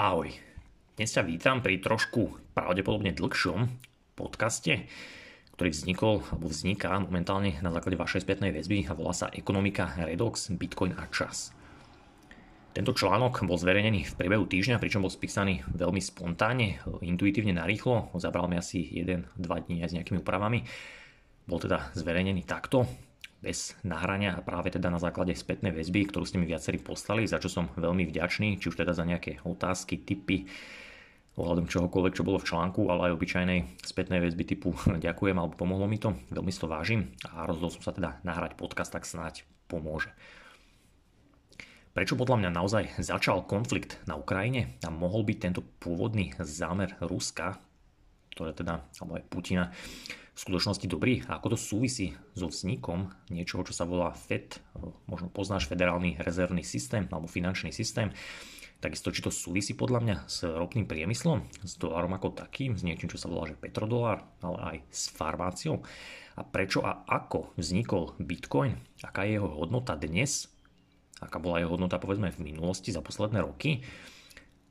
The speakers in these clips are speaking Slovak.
Ahoj. Dnes ťa vítam pri trošku pravdepodobne dlhšom podcaste, ktorý vznikol alebo vzniká momentálne na základe vašej spätnej väzby a volá sa Ekonomika, Redox, Bitcoin a čas. Tento článok bol zverejnený v priebehu týždňa, pričom bol spísaný veľmi spontánne, intuitívne narýchlo, zabral mi asi 1-2 dní aj s nejakými úpravami. Bol teda zverejnený takto, bez nahrania a práve teda na základe spätnej väzby, ktorú ste mi viacerí poslali, za čo som veľmi vďačný, či už teda za nejaké otázky, tipy, ohľadom čohokoľvek, čo bolo v článku, ale aj obyčajnej spätnej väzby typu ďakujem alebo pomohlo mi to, veľmi si to vážim a rozhodol som sa teda nahrať podcast, tak snáď pomôže. Prečo podľa mňa naozaj začal konflikt na Ukrajine a mohol byť tento pôvodný zámer Ruska, ktoré teda, alebo aj Putina, v skutočnosti dobrý? A ako to súvisí so vznikom niečoho, čo sa volá FED, možno poznáš federálny rezervný systém alebo finančný systém, Takisto, či to súvisí podľa mňa s ropným priemyslom, s dolárom ako takým, s niečím, čo sa volá že petrodolár, ale aj s farmáciou. A prečo a ako vznikol Bitcoin, aká je jeho hodnota dnes, aká bola jeho hodnota povedzme v minulosti za posledné roky,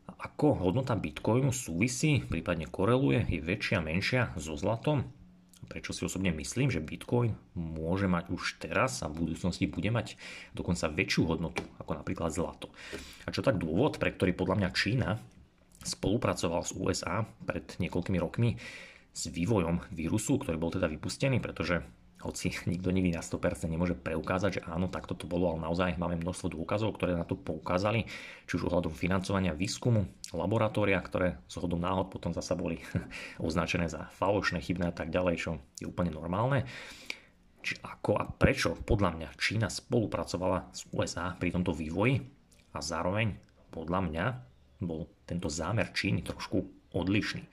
ako hodnota Bitcoinu súvisí, prípadne koreluje, je väčšia, menšia so zlatom prečo si osobne myslím, že Bitcoin môže mať už teraz a v budúcnosti bude mať dokonca väčšiu hodnotu ako napríklad zlato. A čo tak dôvod, pre ktorý podľa mňa Čína spolupracoval s USA pred niekoľkými rokmi s vývojom vírusu, ktorý bol teda vypustený, pretože hoci nikto nikdy na 100% nemôže preukázať, že áno, takto to bolo, ale naozaj máme množstvo dôkazov, ktoré na to poukázali, či už ohľadom financovania výskumu, laboratória, ktoré z hodom náhod potom zasa boli označené za falošné, chybné a tak ďalej, čo je úplne normálne. Či ako a prečo podľa mňa Čína spolupracovala s USA pri tomto vývoji a zároveň podľa mňa bol tento zámer Číny trošku odlišný.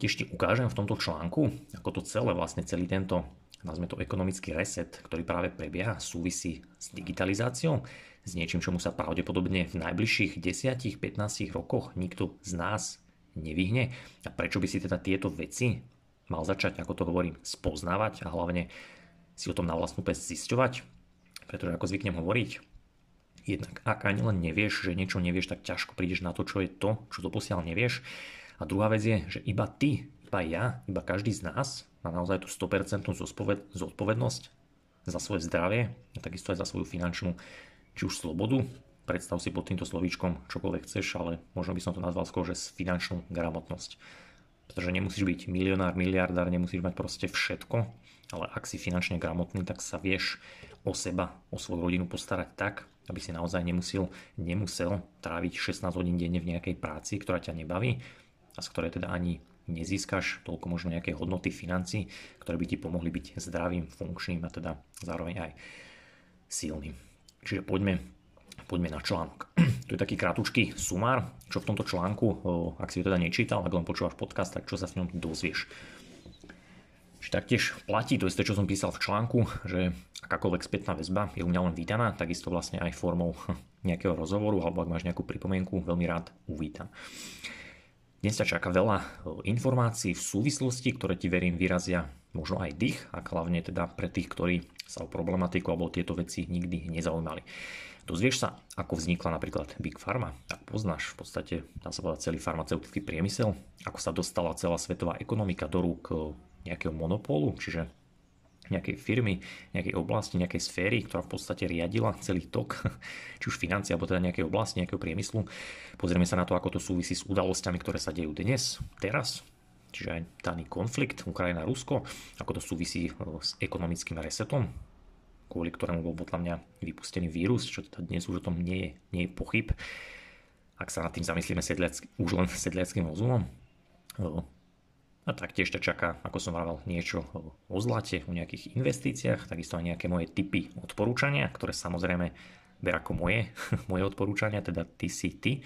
Tiež ti ukážem v tomto článku, ako to celé, vlastne celý tento nazvime to ekonomický reset, ktorý práve prebieha, súvisí s digitalizáciou, s niečím, čomu sa pravdepodobne v najbližších 10-15 rokoch nikto z nás nevyhne. A prečo by si teda tieto veci mal začať, ako to hovorím, spoznávať a hlavne si o tom na vlastnú pes zisťovať? Pretože ako zvyknem hovoriť, jednak ak ani len nevieš, že niečo nevieš, tak ťažko prídeš na to, čo je to, čo doposiaľ nevieš. A druhá vec je, že iba ty, iba ja, iba každý z nás má naozaj tú 100% zodpovednosť za svoje zdravie a takisto aj za svoju finančnú či už slobodu. Predstav si pod týmto slovíčkom čokoľvek chceš, ale možno by som to nazval skôr, že finančnú gramotnosť. Pretože nemusíš byť milionár, miliardár, nemusíš mať proste všetko, ale ak si finančne gramotný, tak sa vieš o seba, o svoju rodinu postarať tak, aby si naozaj nemusel, nemusel tráviť 16 hodín denne v nejakej práci, ktorá ťa nebaví a z ktorej teda ani nezískaš toľko možno nejaké hodnoty financí, ktoré by ti pomohli byť zdravým, funkčným a teda zároveň aj silným. Čiže poďme, poďme na článok. Tu je taký krátučký sumár, čo v tomto článku, ak si ho teda nečítal, ak len počúvaš podcast, tak čo sa s ňom dozvieš. Čiže taktiež platí to isté, čo som písal v článku, že akákoľvek spätná väzba je u mňa len vítaná, takisto vlastne aj formou nejakého rozhovoru, alebo ak máš nejakú pripomienku, veľmi rád uvítam. Dnes ťa čaká veľa informácií v súvislosti, ktoré ti verím vyrazia možno aj dých, a hlavne teda pre tých, ktorí sa o problematiku alebo tieto veci nikdy nezaujímali. Dozvieš sa, ako vznikla napríklad Big Pharma, ak poznáš v podstate, dá sa povedať, celý farmaceutický priemysel, ako sa dostala celá svetová ekonomika do rúk nejakého monopólu, čiže nejakej firmy, nejakej oblasti, nejakej sféry, ktorá v podstate riadila celý tok, či už financie, alebo teda nejakej oblasti, nejakého priemyslu. Pozrieme sa na to, ako to súvisí s udalosťami, ktoré sa dejú dnes, teraz, čiže aj daný konflikt Ukrajina-Rusko, ako to súvisí e, s ekonomickým resetom, kvôli ktorému bol podľa mňa vypustený vírus, čo teda dnes už o tom nie je, nie je pochyb. Ak sa nad tým zamyslíme sedliac, už len sedliackým rozumom, e, a taktiež ťa čaká, ako som vravel, niečo o zlate, o nejakých investíciách, takisto aj nejaké moje typy odporúčania, ktoré samozrejme ber ako moje, moje odporúčania, teda ty si ty.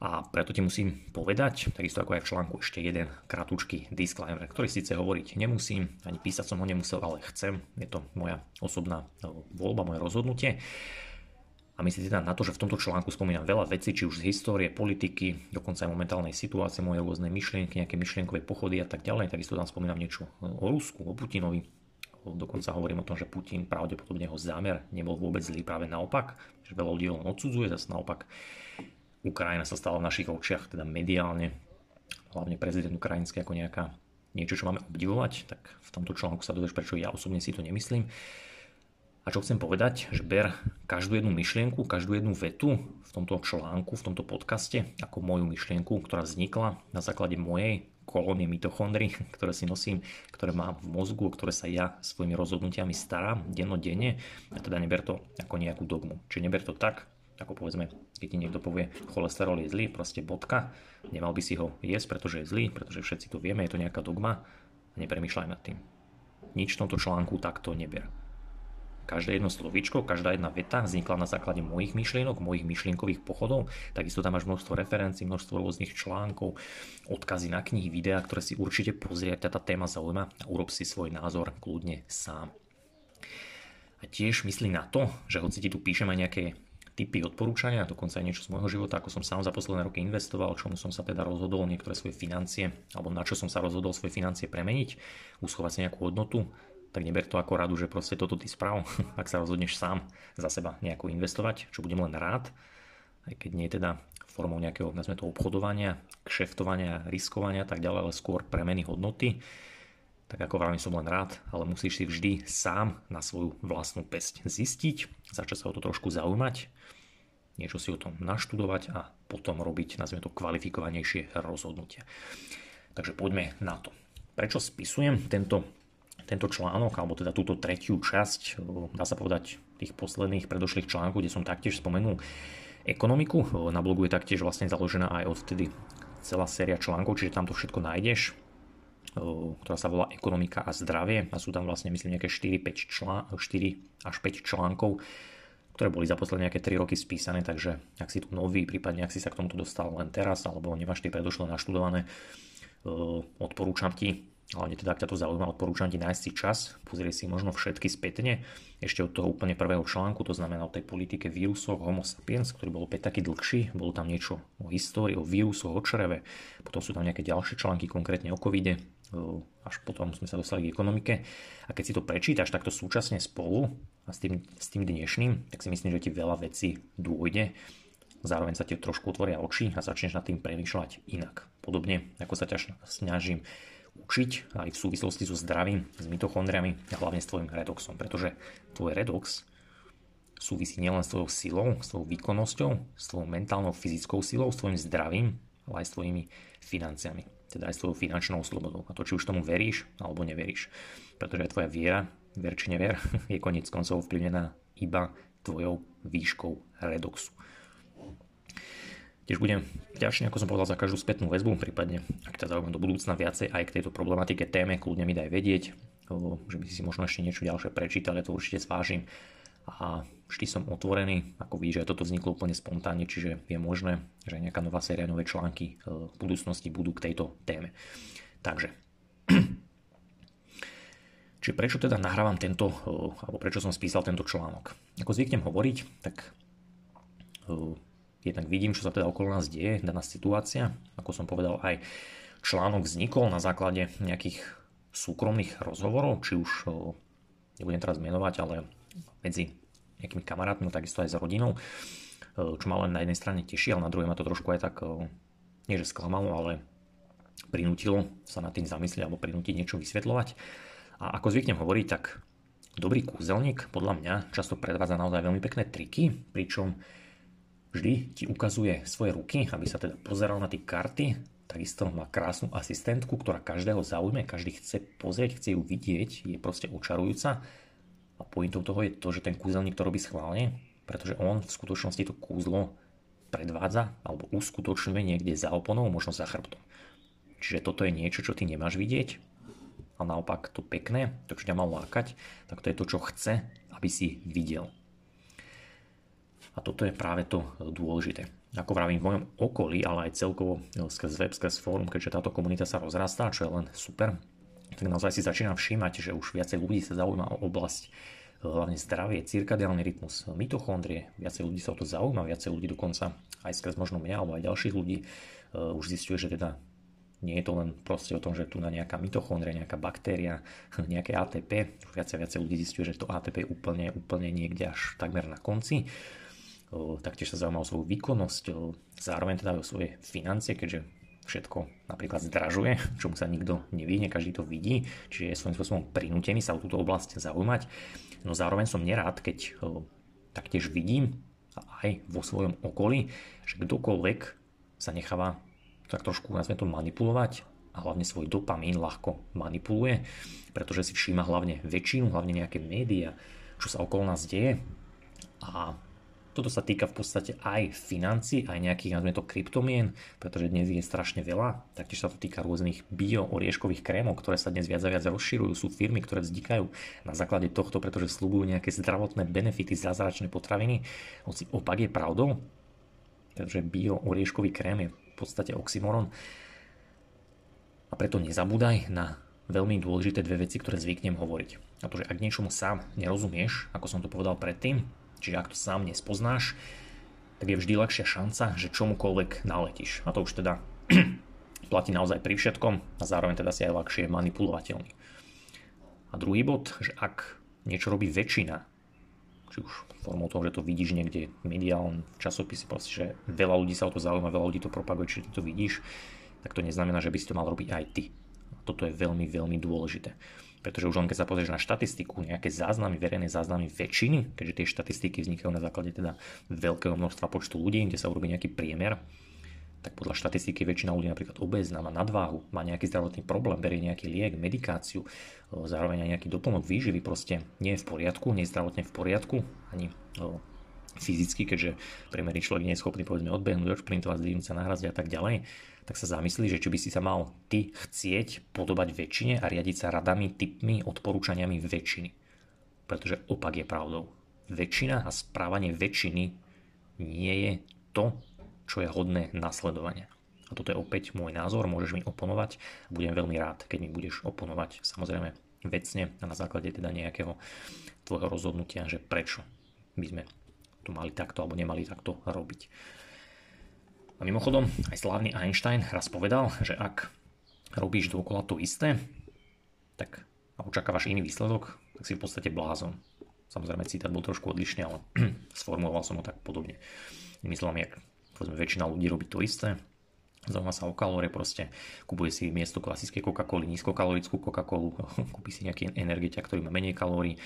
A preto ti musím povedať, takisto ako aj v článku, ešte jeden kratučký disclaimer, ktorý síce hovoriť nemusím, ani písať som ho nemusel, ale chcem. Je to moja osobná voľba, moje rozhodnutie. A myslíte teda na to, že v tomto článku spomínam veľa vecí, či už z histórie, politiky, dokonca aj momentálnej situácie, moje rôzne myšlienky, nejaké myšlienkové pochody a tak ďalej. Takisto tam spomínam niečo o Rusku, o Putinovi. Dokonca hovorím o tom, že Putin pravdepodobne jeho zámer nebol vôbec zlý, práve naopak, že veľa ľudí len odsudzuje, zase naopak Ukrajina sa stala v našich očiach, teda mediálne, hlavne prezident ukrajinský ako nejaká niečo, čo máme obdivovať, tak v tomto článku sa dozvieš, prečo ja osobne si to nemyslím. A čo chcem povedať, že ber každú jednu myšlienku, každú jednu vetu v tomto článku, v tomto podcaste, ako moju myšlienku, ktorá vznikla na základe mojej kolónie mitochondry, ktoré si nosím, ktoré mám v mozgu, o ktoré sa ja svojimi rozhodnutiami starám dennodenne a teda neber to ako nejakú dogmu. Čiže neber to tak, ako povedzme, keď ti niekto povie, cholesterol je zlý, proste bodka, nemal by si ho jesť, pretože je zlý, pretože všetci to vieme, je to nejaká dogma nepremýšľaj nad tým. Nič v tomto článku takto neber. Každé jedno slovíčko, každá jedna veta vznikla na základe mojich myšlienok, mojich myšlienkových pochodov. Takisto tam máš množstvo referencií, množstvo rôznych článkov, odkazy na knihy, videá, ktoré si určite pozrie, ak tá téma zaujíma a urob si svoj názor kľudne sám. A tiež myslí na to, že hoci ti tu píšem aj nejaké typy odporúčania, dokonca aj niečo z môjho života, ako som sám za posledné roky investoval, čomu som sa teda rozhodol niektoré svoje financie, alebo na čo som sa rozhodol svoje financie premeniť, uschovať si nejakú hodnotu, tak neber to ako radu, že proste toto ty sprav, ak sa rozhodneš sám za seba nejako investovať, čo budem len rád, aj keď nie teda formou nejakého, nazme to, obchodovania, kšeftovania, riskovania tak ďalej, ale skôr premeny hodnoty, tak ako vravím som len rád, ale musíš si vždy sám na svoju vlastnú pesť zistiť, začať sa o to trošku zaujímať, niečo si o tom naštudovať a potom robiť, nazvime to, kvalifikovanejšie rozhodnutia. Takže poďme na to. Prečo spisujem tento tento článok, alebo teda túto tretiu časť, dá sa povedať, tých posledných predošlých článkov, kde som taktiež spomenul ekonomiku. Na blogu je taktiež vlastne založená aj odtedy celá séria článkov, čiže tam to všetko nájdeš, ktorá sa volá Ekonomika a zdravie a sú tam vlastne myslím nejaké 4, 5 člán, 4 až 5 článkov, ktoré boli za posledné nejaké 3 roky spísané, takže ak si tu nový, prípadne ak si sa k tomuto dostal len teraz, alebo nemáš tie predošlé naštudované, odporúčam ti hlavne teda ak ťa to zaujíma, odporúčam ti nájsť si čas, pozrieť si možno všetky spätne, ešte od toho úplne prvého článku, to znamená o tej politike vírusoch Homo sapiens, ktorý bol opäť taký dlhší, bolo tam niečo o histórii, o vírusoch, o čreve, potom sú tam nejaké ďalšie články, konkrétne o covide, až potom sme sa dostali k ekonomike. A keď si to prečítaš takto súčasne spolu a s tým, s tým dnešným, tak si myslím, že ti veľa vecí dôjde. Zároveň sa ti trošku otvoria oči a začneš nad tým premýšľať inak. Podobne ako sa ťa snažím učiť aj v súvislosti so zdravím, s mitochondriami a hlavne s tvojim redoxom, pretože tvoj redox súvisí nielen s tvojou silou, s tvojou výkonnosťou, s tvojou mentálnou fyzickou silou, s tvojim zdravím, ale aj s tvojimi financiami, teda aj s tvojou finančnou slobodou. A to, či už tomu veríš alebo neveríš. Pretože tvoja viera, ver či never, je konec koncov vplyvnená iba tvojou výškou redoxu. Tiež budem ďalšie, ako som povedal, za každú spätnú väzbu, prípadne ak ťa zaujíma do budúcna viacej aj k tejto problematike téme, kľudne mi daj vedieť, že by si možno ešte niečo ďalšie prečítal, ja to určite zvážim. A vždy som otvorený, ako vidíš, že toto vzniklo úplne spontánne, čiže je možné, že nejaká nová séria, nové články v budúcnosti budú k tejto téme. Takže, Čiže prečo teda nahrávam tento, alebo prečo som spísal tento článok? Ako zvyknem hovoriť, tak jednak vidím, čo sa teda okolo nás deje, daná situácia. Ako som povedal, aj článok vznikol na základe nejakých súkromných rozhovorov, či už nebudem teraz menovať, ale medzi nejakými kamarátmi, takisto aj s rodinou, čo ma len na jednej strane teší, ale na druhej ma to trošku aj tak, nie že sklamalo, ale prinútilo sa nad tým zamyslieť alebo prinútiť niečo vysvetľovať. A ako zvyknem hovoriť, tak dobrý kúzelník podľa mňa často predvádza naozaj veľmi pekné triky, pričom vždy ti ukazuje svoje ruky, aby sa teda pozeral na tie karty. Takisto má krásnu asistentku, ktorá každého zaujme, každý chce pozrieť, chce ju vidieť, je proste očarujúca. A pointou toho je to, že ten kúzelník to robí schválne, pretože on v skutočnosti to kúzlo predvádza alebo uskutočňuje niekde za oponou, možno za chrbtom. Čiže toto je niečo, čo ty nemáš vidieť, a naopak to pekné, to, čo ťa má lákať, tak to je to, čo chce, aby si videl. A toto je práve to dôležité. Ako vravím, v mojom okolí, ale aj celkovo no, skrz web, skrz fórum, keďže táto komunita sa rozrastá, čo je len super, tak naozaj si začínam všímať, že už viacej ľudí sa zaujíma o oblasť hlavne zdravie, cirkadiálny rytmus, mitochondrie, viacej ľudí sa o to zaujíma, viacej ľudí dokonca aj skrz možno mňa alebo aj ďalších ľudí uh, už zistuje, že teda nie je to len proste o tom, že tu na nejaká mitochondria, nejaká baktéria, nejaké ATP, viacej viacej ľudí zistuje, že to ATP je úplne, úplne niekde až takmer na konci taktiež sa zaujíma o svoju výkonnosť, zároveň teda o svoje financie, keďže všetko napríklad zdražuje, čomu sa nikto nevyhne, každý to vidí, čiže je svojím spôsobom prinútený sa o túto oblasť zaujímať. No zároveň som nerád, keď taktiež vidím aj vo svojom okolí, že kdokoľvek sa necháva tak trošku, nazvem to, manipulovať a hlavne svoj dopamín ľahko manipuluje, pretože si všíma hlavne väčšinu, hlavne nejaké médiá, čo sa okolo nás deje a toto sa týka v podstate aj financí, aj nejakých, nazvime to, kryptomien, pretože dnes je strašne veľa. Taktiež sa to týka rôznych bio-orieškových krémov, ktoré sa dnes viac a viac rozširujú. Sú firmy, ktoré vznikajú na základe tohto, pretože slúbujú nejaké zdravotné benefity, zázračné potraviny. Hoci opak je pravdou, pretože bio-orieškový krém je v podstate oxymoron. A preto nezabúdaj na veľmi dôležité dve veci, ktoré zvyknem hovoriť. A to, že ak niečomu sám nerozumieš, ako som to povedal predtým, Čiže ak to sám nespoznáš, tak je vždy ľahšia šanca, že čomukoľvek naletíš. A to už teda platí naozaj pri všetkom a zároveň teda si aj ľahšie manipulovateľný. A druhý bod, že ak niečo robí väčšina, či už formou toho, že to vidíš niekde mediálne, v časopise, proste, že veľa ľudí sa o to zaujíma, veľa ľudí to propaguje, či to vidíš, tak to neznamená, že by si to mal robiť aj ty. A toto je veľmi, veľmi dôležité. Pretože už len keď sa pozrieš na štatistiku, nejaké záznamy, verejné záznamy väčšiny, keďže tie štatistiky vznikajú na základe teda veľkého množstva počtu ľudí, kde sa urobí nejaký priemer, tak podľa štatistiky väčšina ľudí napríklad obezná, má nadváhu, má nejaký zdravotný problém, berie nejaký liek, medikáciu, zároveň aj nejaký doplnok výživy proste nie je v poriadku, nie je zdravotne v poriadku, ani fyzicky, keďže priemerný človek nie je schopný povedzme odbehnúť, odšprintovať, zdvihnúť sa na a tak ďalej, tak sa zamyslí, že či by si sa mal ty chcieť podobať väčšine a riadiť sa radami, typmi, odporúčaniami väčšiny. Pretože opak je pravdou. Väčšina a správanie väčšiny nie je to, čo je hodné nasledovania. A toto je opäť môj názor, môžeš mi oponovať budem veľmi rád, keď mi budeš oponovať samozrejme vecne a na základe teda nejakého tvojho rozhodnutia, že prečo by sme tu mali takto alebo nemali takto robiť. A mimochodom, aj slávny Einstein raz povedal, že ak robíš dookola to isté, tak a očakávaš iný výsledok, tak si v podstate blázon. Samozrejme, citát bol trošku odlišný, ale sformuloval som ho tak podobne. Myslím, jak povedzme, väčšina ľudí robí to isté, zaujíma sa o kalórie, proste kupuje si miesto klasickej Coca-Coly, nízkokalorickú Coca-Colu, kúpi si nejaký energetia, ktorý má menej kalórií,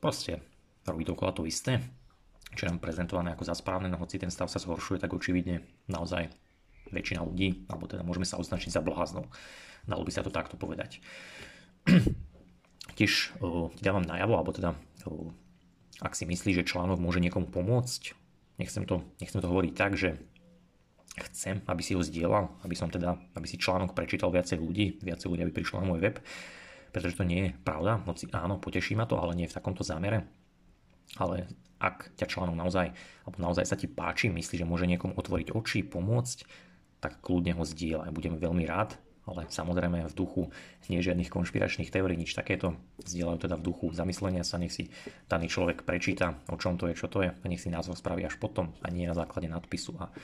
proste robí dokola to isté čo nám prezentované ako za správne, no hoci ten stav sa zhoršuje, tak očividne naozaj väčšina ľudí, alebo teda môžeme sa označiť za bláznov. Dalo by sa to takto povedať. Tiež ti dávam najavo, alebo teda ak si myslíš, že článok môže niekomu pomôcť, nechcem to, nechcem to hovoriť tak, že chcem, aby si ho zdieľal, aby som teda, aby si článok prečítal viacej ľudí, viacej ľudí, aby prišlo na môj web, pretože to nie je pravda, hoci áno, poteší ma to, ale nie v takomto zámere. Ale ak ťa článok naozaj, alebo naozaj sa ti páči, myslíš, že môže niekomu otvoriť oči, pomôcť, tak kľudne ho zdieľaj. Budem veľmi rád, ale samozrejme v duchu nie žiadnych konšpiračných teórií, nič takéto. Zdieľajú teda v duchu zamyslenia sa, nech si daný človek prečíta, o čom to je, čo to je a nech si názor spraví až potom a nie na základe nadpisu a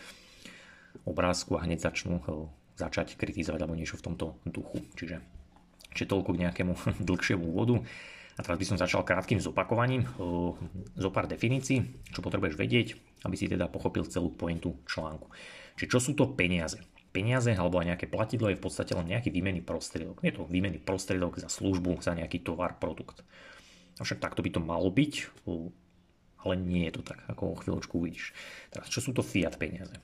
obrázku a hneď začnú eh, začať kritizovať alebo niečo v tomto duchu. Čiže, čiže toľko k nejakému dlhšiemu úvodu. Teraz by som začal krátkým zopakovaním zo pár definícií, čo potrebuješ vedieť, aby si teda pochopil celú pointu článku. Čiže čo sú to peniaze? Peniaze alebo aj nejaké platidlo je v podstate len nejaký výmenný prostriedok. Je to výmenný prostriedok za službu, za nejaký tovar, produkt. Avšak takto by to malo byť, ale nie je to tak, ako o chvíľočku uvidíš. Teraz, čo sú to fiat peniaze?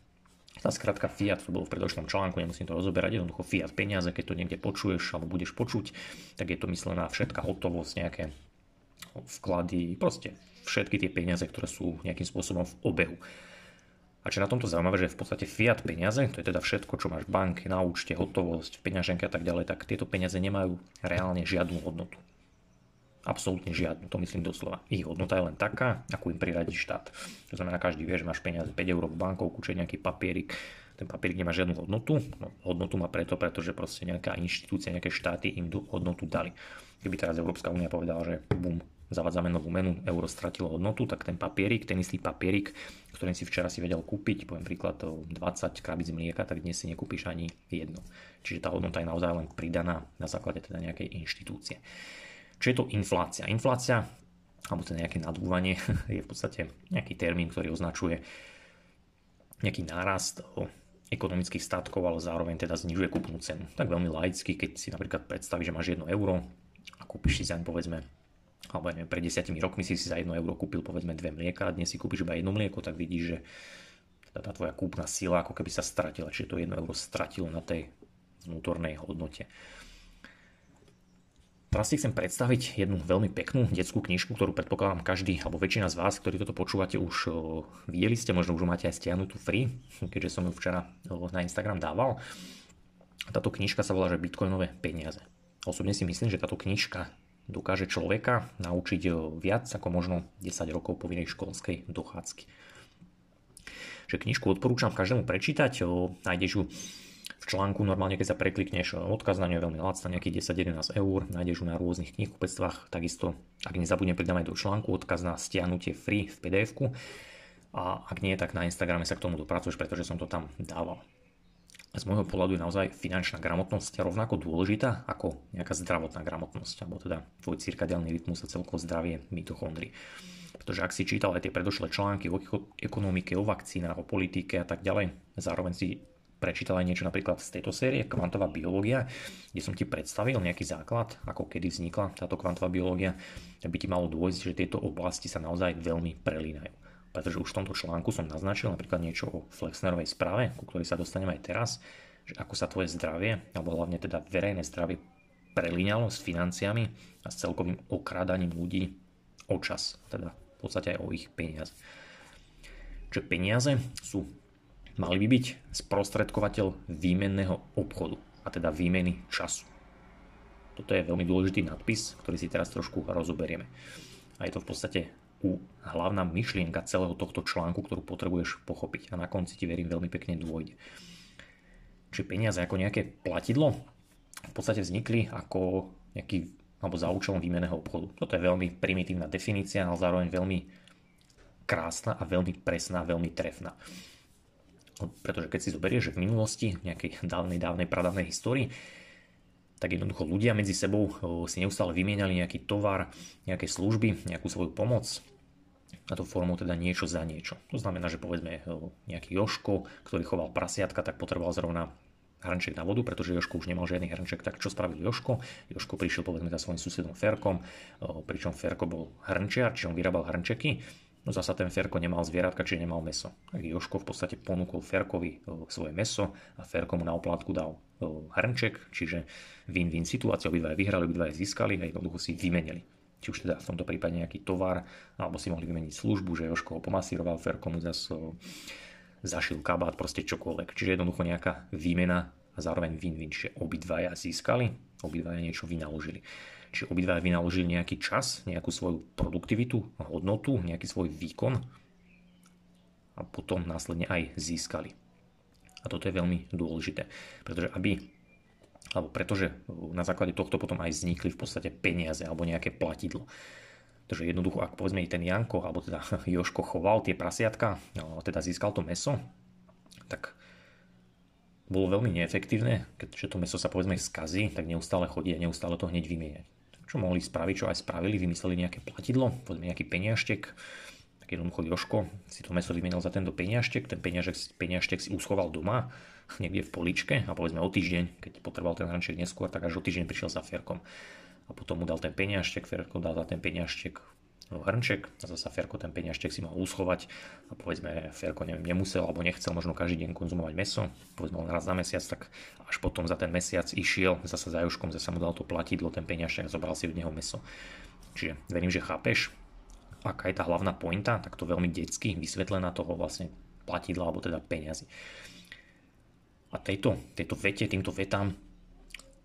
Tá skratka fiat, to bolo v predošlom článku, nemusím to rozoberať, jednoducho fiat peniaze, keď to niekde počuješ alebo budeš počuť, tak je to myslená všetká hotovosť, nejaké vklady, proste všetky tie peniaze, ktoré sú nejakým spôsobom v obehu. A čo na tomto zaujímavé, že v podstate fiat peniaze, to je teda všetko, čo máš v banke, na účte, hotovosť, v peňaženke a tak ďalej, tak tieto peniaze nemajú reálne žiadnu hodnotu. Absolútne žiadnu, to myslím doslova. Ich hodnota je len taká, akú im priradí štát. To znamená, každý vie, že máš peniaze 5 eur v bankovku, či nejaký papierik. Ten papierik nemá žiadnu hodnotu. No, hodnotu má preto, pretože proste nejaká inštitúcia, nejaké štáty im hodnotu dali. Keby teraz Európska únia povedala, že bum, zavádzame novú menu, euro stratilo hodnotu, tak ten papierik, ten istý papierik, ktorý si včera si vedel kúpiť, poviem príklad 20 krabíc mlieka, tak dnes si nekúpiš ani jedno. Čiže tá hodnota je naozaj len pridaná na základe teda nejakej inštitúcie. Čo je to inflácia? Inflácia alebo teda nejaké nadbúvanie je v podstate nejaký termín, ktorý označuje nejaký nárast ekonomických statkov, ale zároveň teda znižuje kúpnu cenu. Tak veľmi laicky, keď si napríklad predstavíš, že máš 1 euro a kúpiš si zaň povedzme alebo neviem, pred desiatimi rokmi si za 1 euro kúpil povedzme dve mlieka a dnes si kúpiš iba jedno mlieko, tak vidíš, že tá, tá tvoja kúpna sila ako keby sa stratila, čiže to 1 euro stratilo na tej vnútornej hodnote. Teraz si chcem predstaviť jednu veľmi peknú detskú knižku, ktorú predpokladám každý, alebo väčšina z vás, ktorí toto počúvate, už videli ste, možno už máte aj stiahnutú free, keďže som ju včera na Instagram dával. Táto knižka sa volá, že Bitcoinové peniaze. Osobne si myslím, že táto knižka dokáže človeka naučiť viac ako možno 10 rokov povinnej školskej dochádzky. Že knižku odporúčam každému prečítať, nájdeš ju článku normálne, keď sa preklikneš, odkaz na ňu je veľmi lacná, nejakých 10-11 eur, nájdeš ju na rôznych knihkupectvách, takisto, ak nezabudnem, pridám aj do článku odkaz na stiahnutie free v pdf a ak nie, tak na Instagrame sa k tomu dopracuješ, pretože som to tam dával. Z môjho pohľadu je naozaj finančná gramotnosť rovnako dôležitá ako nejaká zdravotná gramotnosť, alebo teda tvoj cirkadiálny rytmus a celkovo zdravie mitochondrií. Pretože ak si čítal aj tie predošlé články o ekonomike, o vakcínach, o politike a tak ďalej, zároveň si prečítal aj niečo napríklad z tejto série Kvantová biológia, kde som ti predstavil nejaký základ, ako kedy vznikla táto kvantová biológia, by ti malo dôjsť, že tieto oblasti sa naozaj veľmi prelínajú. Pretože už v tomto článku som naznačil napríklad niečo o Flexnerovej správe, ku ktorej sa dostaneme aj teraz, že ako sa tvoje zdravie, alebo hlavne teda verejné zdravie prelínalo s financiami a s celkovým okrádaním ľudí o čas, teda v podstate aj o ich peniaze. Čiže peniaze sú mali by byť sprostredkovateľ výmenného obchodu, a teda výmeny času. Toto je veľmi dôležitý nadpis, ktorý si teraz trošku rozoberieme. A je to v podstate hlavná myšlienka celého tohto článku, ktorú potrebuješ pochopiť. A na konci ti verím veľmi pekne dôjde. Či peniaze ako nejaké platidlo v podstate vznikli ako nejaký alebo za účelom výmeného obchodu. Toto je veľmi primitívna definícia, ale zároveň veľmi krásna a veľmi presná, veľmi trefná. Pretože keď si zoberieš, že v minulosti, v nejakej dávnej, dávnej, pradávnej histórii, tak jednoducho ľudia medzi sebou si neustále vymieniali nejaký tovar, nejaké služby, nejakú svoju pomoc a to formou teda niečo za niečo. To znamená, že povedzme nejaký Joško, ktorý choval prasiatka, tak potreboval zrovna hrnček na vodu, pretože Joško už nemal žiadny hrnček, tak čo spravil Joško? Joško prišiel povedzme za svojím susedom Ferkom, pričom Ferko bol hrnčiar, čiže on vyrábal hrnčeky zasa ten Ferko nemal zvieratka, čiže nemal meso. Tak Joško v podstate ponúkol Ferkovi svoje meso a Ferko mu na oplátku dal hrnček, čiže win-win situácia, obidvaja vyhrali, obidvaja získali a jednoducho si vymenili. Či už teda v tomto prípade nejaký tovar, alebo si mohli vymeniť službu, že Joško ho pomasíroval, Ferko mu zase zašil kabát, proste čokoľvek. Čiže jednoducho nejaká výmena a zároveň win-win, čiže obidvaja získali, obidvaja niečo vynaložili. Čiže obidva vynaložili nejaký čas, nejakú svoju produktivitu, hodnotu, nejaký svoj výkon a potom následne aj získali. A toto je veľmi dôležité, pretože aby alebo pretože na základe tohto potom aj vznikli v podstate peniaze alebo nejaké platidlo. Takže jednoducho, ak povedzme ten Janko, alebo teda Joško choval tie prasiatka, teda získal to meso, tak bolo veľmi neefektívne, keďže to meso sa povedzme skazí, tak neustále chodí a neustále to hneď vymieňať čo mohli spraviť, čo aj spravili, vymysleli nejaké platidlo, povedzme nejaký peniažtek, tak jednoducho Joško si to meso vymenil za tento peniažtek, ten peniažtek, peniažtek si uschoval doma, niekde v poličke a povedzme o týždeň, keď potreboval ten hrnček neskôr, tak až o týždeň prišiel za Ferkom. A potom mu dal ten peniažtek, Ferko dal za ten peniažtek hrnček a zasa Ferko ten peňažtek si mohol uschovať a povedzme Ferko neviem, nemusel alebo nechcel možno každý deň konzumovať meso, povedzme len raz za mesiac, tak až potom za ten mesiac išiel zasa za Joškom, zasa mu dal to platidlo, ten peňažtek a zobral si od neho meso. Čiže verím, že chápeš, aká je tá hlavná pointa, tak to veľmi detsky vysvetlená toho vlastne platidla alebo teda peňazí. A tejto, tejto vete, týmto vetám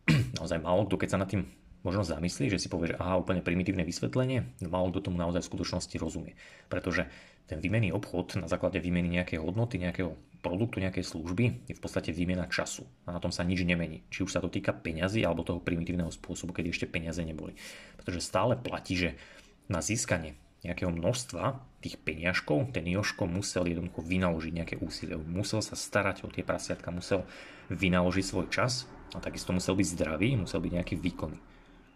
naozaj málo kto, keď sa nad tým možno zamyslí, že si povie, že aha, úplne primitívne vysvetlenie, no málo kto tomu naozaj v skutočnosti rozumie. Pretože ten výmenný obchod na základe výmeny nejakej hodnoty, nejakého produktu, nejakej služby je v podstate výmena času. A na tom sa nič nemení. Či už sa to týka peňazí alebo toho primitívneho spôsobu, keď ešte peniaze neboli. Pretože stále platí, že na získanie nejakého množstva tých peňažkov, ten Joško musel jednoducho vynaložiť nejaké úsilie. Musel sa starať o tie prasiatka, musel vynaložiť svoj čas a takisto musel byť zdravý, musel byť nejaký výkonný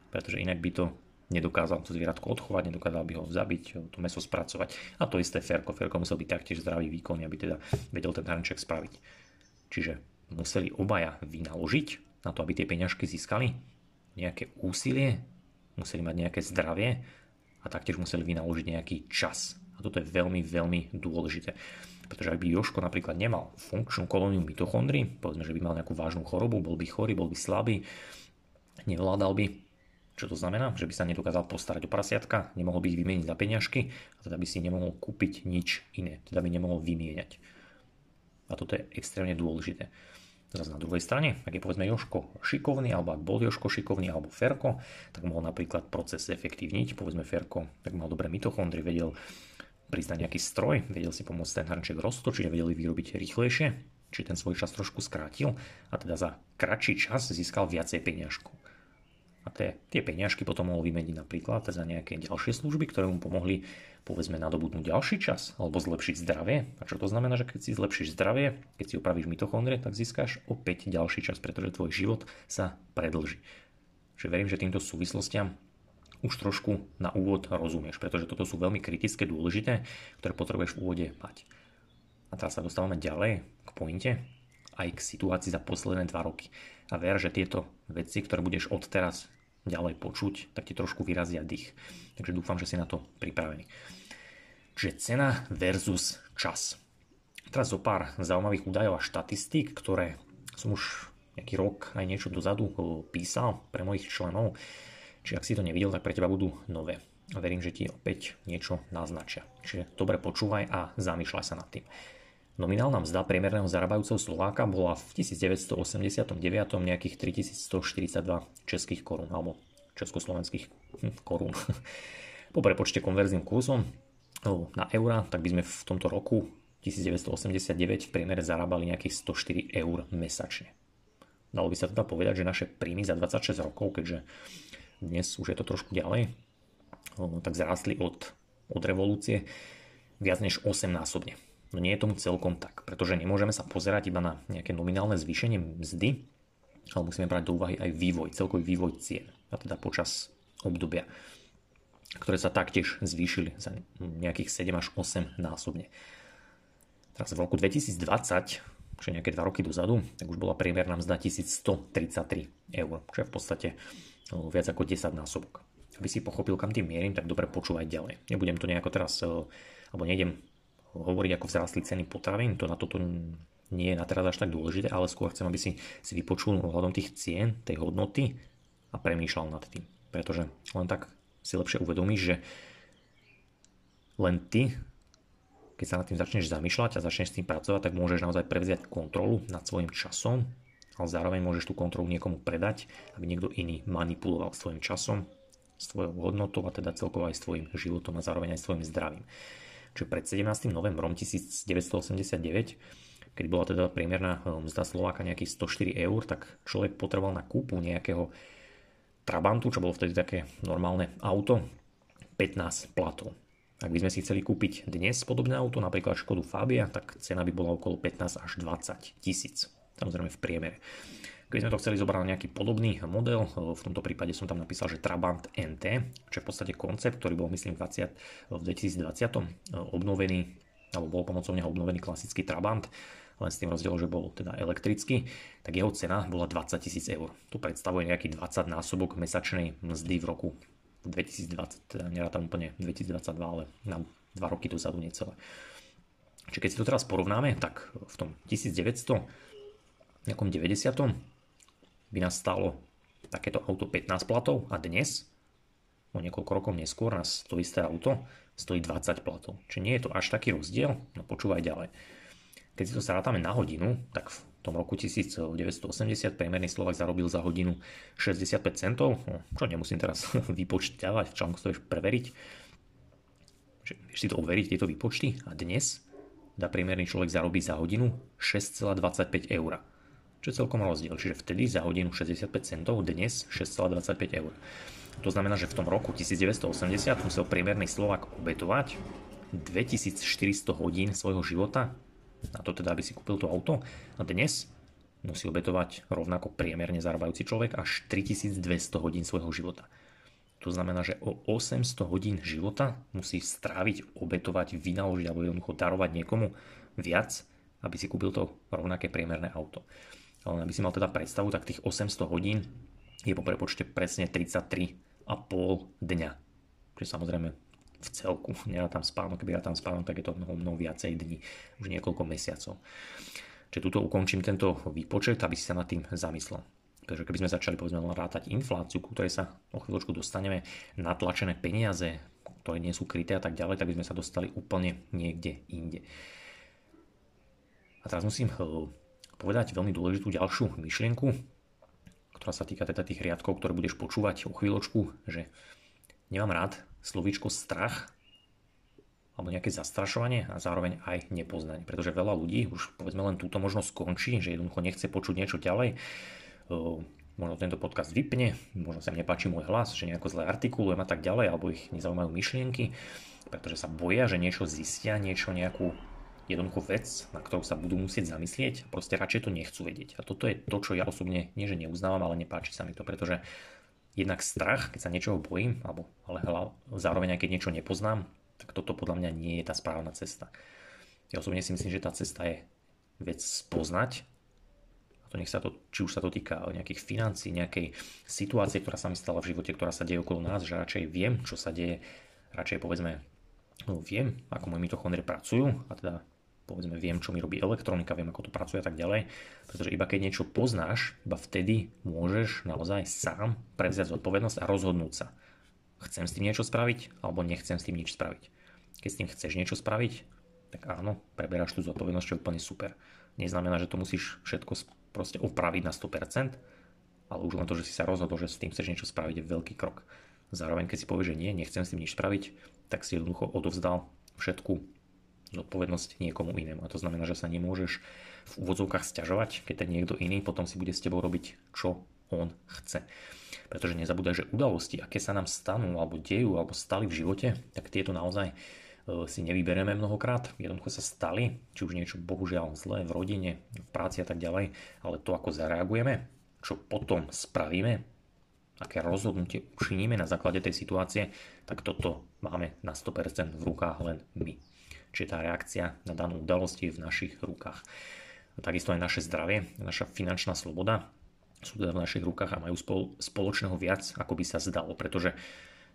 pretože inak by to nedokázal to zvieratko odchovať, nedokázal by ho zabiť, to meso spracovať. A to isté Ferko. Ferko musel byť taktiež zdravý výkon, aby teda vedel ten hrnček spraviť. Čiže museli obaja vynaložiť na to, aby tie peňažky získali nejaké úsilie, museli mať nejaké zdravie a taktiež museli vynaložiť nejaký čas. A toto je veľmi, veľmi dôležité. Pretože ak by Joško napríklad nemal funkčnú kolóniu mitochondrií, povedzme, že by mal nejakú vážnu chorobu, bol by chorý, bol by slabý, nevládal by, čo to znamená? Že by sa nedokázal postarať o prasiatka, nemohol by ich vymeniť za peňažky a teda by si nemohol kúpiť nič iné, teda by nemohol vymieňať. A toto je extrémne dôležité. Zase na druhej strane, ak je povedzme Joško šikovný, alebo ak bol Joško šikovný, alebo Ferko, tak mohol napríklad proces efektívniť. Povedzme Ferko, tak mal dobré mitochondrie, vedel priznať nejaký stroj, vedel si pomôcť ten hrnček roztočiť a vedeli vyrobiť rýchlejšie, či ten svoj čas trošku skrátil a teda za kratší čas získal viacej peňažku. A tie, tie peňažky potom mohol vymeniť napríklad za nejaké ďalšie služby, ktoré mu pomohli povedzme nadobudnúť ďalší čas alebo zlepšiť zdravie. A čo to znamená, že keď si zlepšíš zdravie, keď si opravíš mitochondrie, tak získáš opäť ďalší čas, pretože tvoj život sa predlží. Čiže verím, že týmto súvislostiam už trošku na úvod rozumieš, pretože toto sú veľmi kritické, dôležité, ktoré potrebuješ v úvode mať. A teraz sa dostávame ďalej k pointe, aj k situácii za posledné dva roky. A ver, že tieto veci, ktoré budeš odteraz ďalej počuť, tak ti trošku vyrazia dých. Takže dúfam, že si na to pripravený. Čiže cena versus čas. Teraz zo pár zaujímavých údajov a štatistík, ktoré som už nejaký rok aj niečo dozadu písal pre mojich členov. Čiže ak si to nevidel, tak pre teba budú nové. A verím, že ti opäť niečo naznačia. Čiže dobre počúvaj a zamýšľaj sa nad tým. Nominálna mzda priemerného zarábajúceho Slováka bola v 1989 nejakých 3142 českých korún, alebo československých hm, korún. Po prepočte konverzným kurzom na eurá, tak by sme v tomto roku 1989 v priemere zarábali nejakých 104 eur mesačne. Dalo by sa teda povedať, že naše príjmy za 26 rokov, keďže dnes už je to trošku ďalej, tak zrástli od, od revolúcie viac než 8 násobne. No nie je tomu celkom tak, pretože nemôžeme sa pozerať iba na nejaké nominálne zvýšenie mzdy, ale musíme brať do úvahy aj vývoj, celkový vývoj cien, a teda počas obdobia, ktoré sa taktiež zvýšili za nejakých 7 až 8 násobne. Teraz v roku 2020, čo nejaké 2 roky dozadu, tak už bola priemerná mzda 1133 eur, čo je v podstate no, viac ako 10 násobok. Aby si pochopil, kam tým mierim, tak dobre počúvať ďalej. Nebudem to nejako teraz, alebo nejdem hovoriť, ako vzrástli ceny potravín, to na toto nie je na teraz až tak dôležité, ale skôr chcem, aby si, si vypočul ohľadom tých cien, tej hodnoty a premýšľal nad tým. Pretože len tak si lepšie uvedomíš, že len ty, keď sa nad tým začneš zamýšľať a začneš s tým pracovať, tak môžeš naozaj prevziať kontrolu nad svojim časom, ale zároveň môžeš tú kontrolu niekomu predať, aby niekto iný manipuloval svojim časom, svojou hodnotou a teda celkovo aj svojim životom a zároveň aj svojim zdravím. Čiže pred 17. novembrom 1989, keď bola teda priemerná eh, mzda Slováka nejakých 104 eur, tak človek potreboval na kúpu nejakého Trabantu, čo bolo vtedy také normálne auto, 15 platov. Ak by sme si chceli kúpiť dnes podobné auto, napríklad Škodu Fabia, tak cena by bola okolo 15 až 20 tisíc. Samozrejme v priemere. Keď sme to chceli zobrať na nejaký podobný model, v tomto prípade som tam napísal, že Trabant NT, čo je v podstate koncept, ktorý bol myslím 20, v 2020 obnovený, alebo bol pomocou neho obnovený klasický Trabant, len s tým rozdielom, že bol teda elektrický, tak jeho cena bola 20 tisíc eur. Tu predstavuje nejaký 20 násobok mesačnej mzdy v roku 2020, teda nerátam úplne 2022, ale na 2 roky dozadu necelé. Čiže keď si to teraz porovnáme, tak v tom 1900, nejakom 90 by nás stalo takéto auto 15 platov a dnes, o niekoľko rokov neskôr, nás to isté auto stojí 20 platov. Čiže nie je to až taký rozdiel, no počúvaj ďalej. Keď si to zrátame na hodinu, tak v tom roku 1980 priemerný Slovak zarobil za hodinu 65 centov, no, čo nemusím teraz vypočítavať, v to vieš preveriť. Vieš si to overiť, tieto výpočty? A dnes dá priemerný človek zarobí za hodinu 6,25 eur čo je celkom rozdiel. Čiže vtedy za hodinu 65 centov, dnes 6,25 eur. To znamená, že v tom roku 1980 musel priemerný Slovak obetovať 2400 hodín svojho života na to teda, aby si kúpil to auto. A dnes musí obetovať rovnako priemerne zarábajúci človek až 3200 hodín svojho života. To znamená, že o 800 hodín života musí stráviť, obetovať, vynaložiť alebo jednoducho darovať niekomu viac, aby si kúpil to rovnaké priemerné auto. Ale aby si mal teda predstavu, tak tých 800 hodín je po prepočte presne 33,5 dňa. Čiže samozrejme v celku, tam spánok, keby tam spánok, tak je to mnoho, mnoho viacej dní, už niekoľko mesiacov. Čiže tuto ukončím tento výpočet, aby si sa nad tým zamyslel. Pretože keby sme začali povedzme rátať infláciu, ku ktorej sa o chvíľočku dostaneme, natlačené peniaze, ktoré nie sú kryté a tak ďalej, tak by sme sa dostali úplne niekde inde. A teraz musím eh, povedať veľmi dôležitú ďalšiu myšlienku, ktorá sa týka teda tých riadkov, ktoré budeš počúvať o chvíľočku, že nemám rád slovíčko strach alebo nejaké zastrašovanie a zároveň aj nepoznanie. Pretože veľa ľudí už povedzme len túto možnosť skončí, že jednoducho nechce počuť niečo ďalej možno tento podcast vypne, možno sa im nepáči môj hlas, že nejako zle artikulujem a tak ďalej, alebo ich nezaujímajú myšlienky, pretože sa boja, že niečo zistia, niečo nejakú jednoduchú vec, na ktorú sa budú musieť zamyslieť, proste radšej to nechcú vedieť. A toto je to, čo ja osobne nie, že neuznávam, ale nepáči sa mi to, pretože jednak strach, keď sa niečoho bojím, alebo ale hlav, zároveň aj keď niečo nepoznám, tak toto podľa mňa nie je tá správna cesta. Ja osobne si myslím, že tá cesta je vec spoznať, a to nech sa to, či už sa to týka nejakých financí, nejakej situácie, ktorá sa mi stala v živote, ktorá sa deje okolo nás, že radšej viem, čo sa deje, radšej povedzme, no viem, ako moje mitochondrie pracujú a teda povedzme viem, čo mi robí elektronika, viem, ako to pracuje a tak ďalej, pretože iba keď niečo poznáš, iba vtedy môžeš naozaj sám prevziať zodpovednosť a rozhodnúť sa. Chcem s tým niečo spraviť, alebo nechcem s tým nič spraviť. Keď s tým chceš niečo spraviť, tak áno, preberáš tú zodpovednosť, čo je úplne super. Neznamená, že to musíš všetko proste opraviť na 100%, ale už len to, že si sa rozhodol, že s tým chceš niečo spraviť, je veľký krok. Zároveň, keď si povieš, že nie, nechcem s tým nič spraviť, tak si jednoducho odovzdal všetku zodpovednosť niekomu inému. A to znamená, že sa nemôžeš v úvodzovkách stiažovať, keď ten niekto iný potom si bude s tebou robiť, čo on chce. Pretože nezabúdaj, že udalosti, aké sa nám stanú, alebo dejú, alebo stali v živote, tak tieto naozaj E, si nevyberieme mnohokrát, jednoducho sa stali, či už niečo bohužiaľ zlé v rodine, v práci a tak ďalej, ale to ako zareagujeme, čo potom spravíme, aké rozhodnutie učiníme na základe tej situácie, tak toto máme na 100% v rukách len my. Čiže tá reakcia na danú udalosť je v našich rukách. Takisto aj naše zdravie, naša finančná sloboda sú teda v našich rukách a majú spoločného viac, ako by sa zdalo, pretože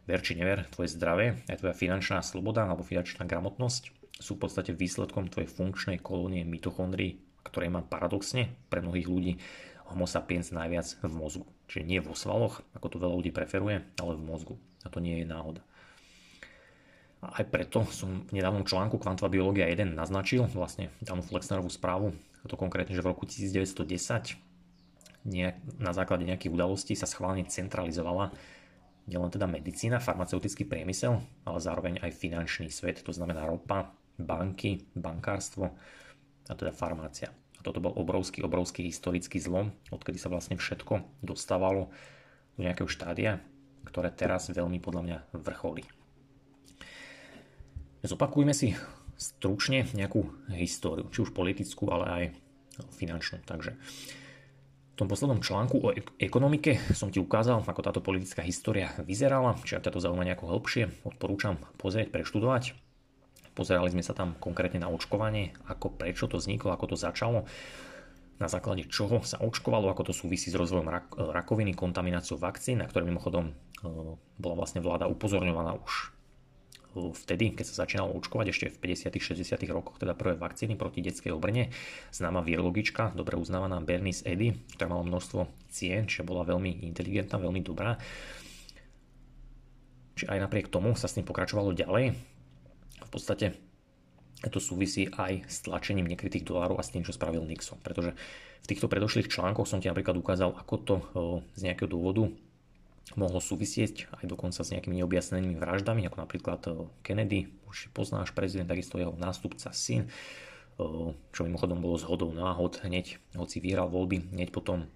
ver či never, tvoje zdravie, aj tvoja finančná sloboda alebo finančná gramotnosť sú v podstate výsledkom tvojej funkčnej kolónie mitochondrií, ktoré má paradoxne pre mnohých ľudí homo sapiens najviac v mozgu. Čiže nie vo svaloch, ako to veľa ľudí preferuje, ale v mozgu. A to nie je náhoda. Aj preto som v nedávnom článku Kvantová biológia 1 naznačil vlastne danú Flexnerovú správu, to konkrétne, že v roku 1910 na základe nejakých udalostí sa schválne centralizovala nielen teda medicína, farmaceutický priemysel, ale zároveň aj finančný svet, to znamená ropa, banky, bankárstvo a teda farmácia. A toto bol obrovský, obrovský historický zlom, odkedy sa vlastne všetko dostávalo do nejakého štádia, ktoré teraz veľmi podľa mňa vrcholí. Zopakujme si stručne nejakú históriu, či už politickú, ale aj finančnú. Takže v tom poslednom článku o ekonomike som ti ukázal, ako táto politická história vyzerala, či ak ťa to zaujíma nejako hĺbšie, odporúčam pozrieť, preštudovať. Pozerali sme sa tam konkrétne na očkovanie, ako prečo to vzniklo, ako to začalo, na základe čoho sa očkovalo, ako to súvisí s rozvojom rak- rakoviny, kontamináciou vakcín, na ktoré mimochodom e, bola vlastne vláda upozorňovaná už vtedy, keď sa začínalo očkovať ešte v 50 60 rokoch, teda prvé vakcíny proti detskej obrne, známa virologička, dobre uznávaná Bernice Eddy, ktorá mala množstvo cien, čiže bola veľmi inteligentná, veľmi dobrá. Čiže aj napriek tomu sa s tým pokračovalo ďalej. V podstate to súvisí aj s tlačením nekrytých dolárov a s tým, čo spravil Nixon. Pretože v týchto predošlých článkoch som ti napríklad ukázal, ako to z nejakého dôvodu mohlo súvisieť aj dokonca s nejakými neobjasnenými vraždami, ako napríklad eh, Kennedy, už poznáš prezident, takisto jeho nástupca syn, eh, čo mimochodom bolo zhodou náhod hneď, hoci vyhral voľby, hneď potom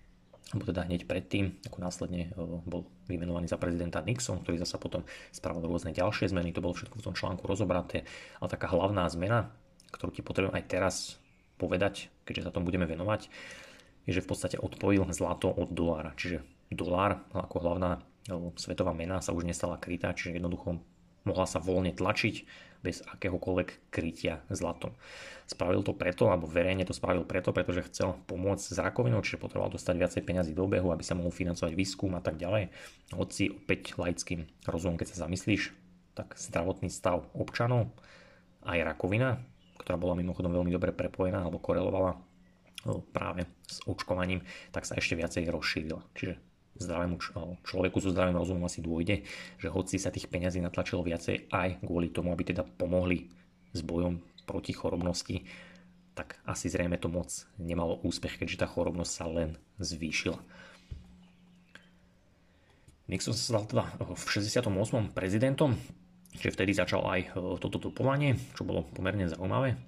alebo teda hneď predtým, ako následne eh, bol vymenovaný za prezidenta Nixon, ktorý zasa potom spravil rôzne ďalšie zmeny, to bolo všetko v tom článku rozobraté, ale taká hlavná zmena, ktorú ti potrebujem aj teraz povedať, keďže sa tomu budeme venovať, je, že v podstate odpojil zlato od dolára. Čiže dolár ako hlavná svetová mena sa už nestala krytá, čiže jednoducho mohla sa voľne tlačiť bez akéhokoľvek krytia zlatom. Spravil to preto, alebo verejne to spravil preto, pretože chcel pomôcť s rakovinou, čiže potreboval dostať viacej peňazí do obehu, aby sa mohol financovať výskum a tak ďalej. Hoci opäť laickým rozumom, keď sa zamyslíš, tak zdravotný stav občanov, aj rakovina, ktorá bola mimochodom veľmi dobre prepojená alebo korelovala práve s očkovaním, tak sa ešte viacej rozšírila. Čiže zdravému človeku so zdravým rozumom asi dôjde, že hoci sa tých peňazí natlačilo viacej aj kvôli tomu, aby teda pomohli s bojom proti chorobnosti, tak asi zrejme to moc nemalo úspech, keďže tá chorobnosť sa len zvýšila. Nixon sa stal teda v 68. prezidentom, čiže vtedy začal aj e, toto topovanie, čo bolo pomerne zaujímavé.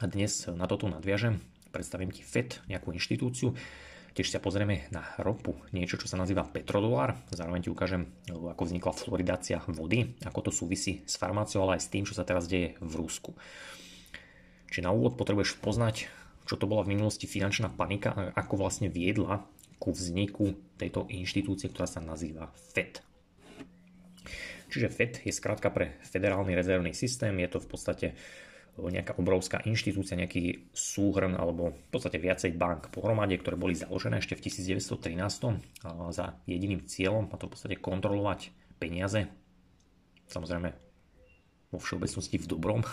A dnes na toto nadviažem, predstavím ti FED, nejakú inštitúciu, Tiež sa pozrieme na ropu, niečo, čo sa nazýva petrodolár. Zároveň ti ukážem, ako vznikla fluoridácia vody, ako to súvisí s farmáciou, ale aj s tým, čo sa teraz deje v Rusku. Čiže na úvod potrebuješ poznať, čo to bola v minulosti finančná panika a ako vlastne viedla ku vzniku tejto inštitúcie, ktorá sa nazýva FED. Čiže FED je skrátka pre Federálny rezervný systém, je to v podstate nejaká obrovská inštitúcia, nejaký súhrn alebo v podstate viacej bank pohromade, ktoré boli založené ešte v 1913 za jediným cieľom, a to v podstate kontrolovať peniaze, samozrejme vo všeobecnosti v dobrom,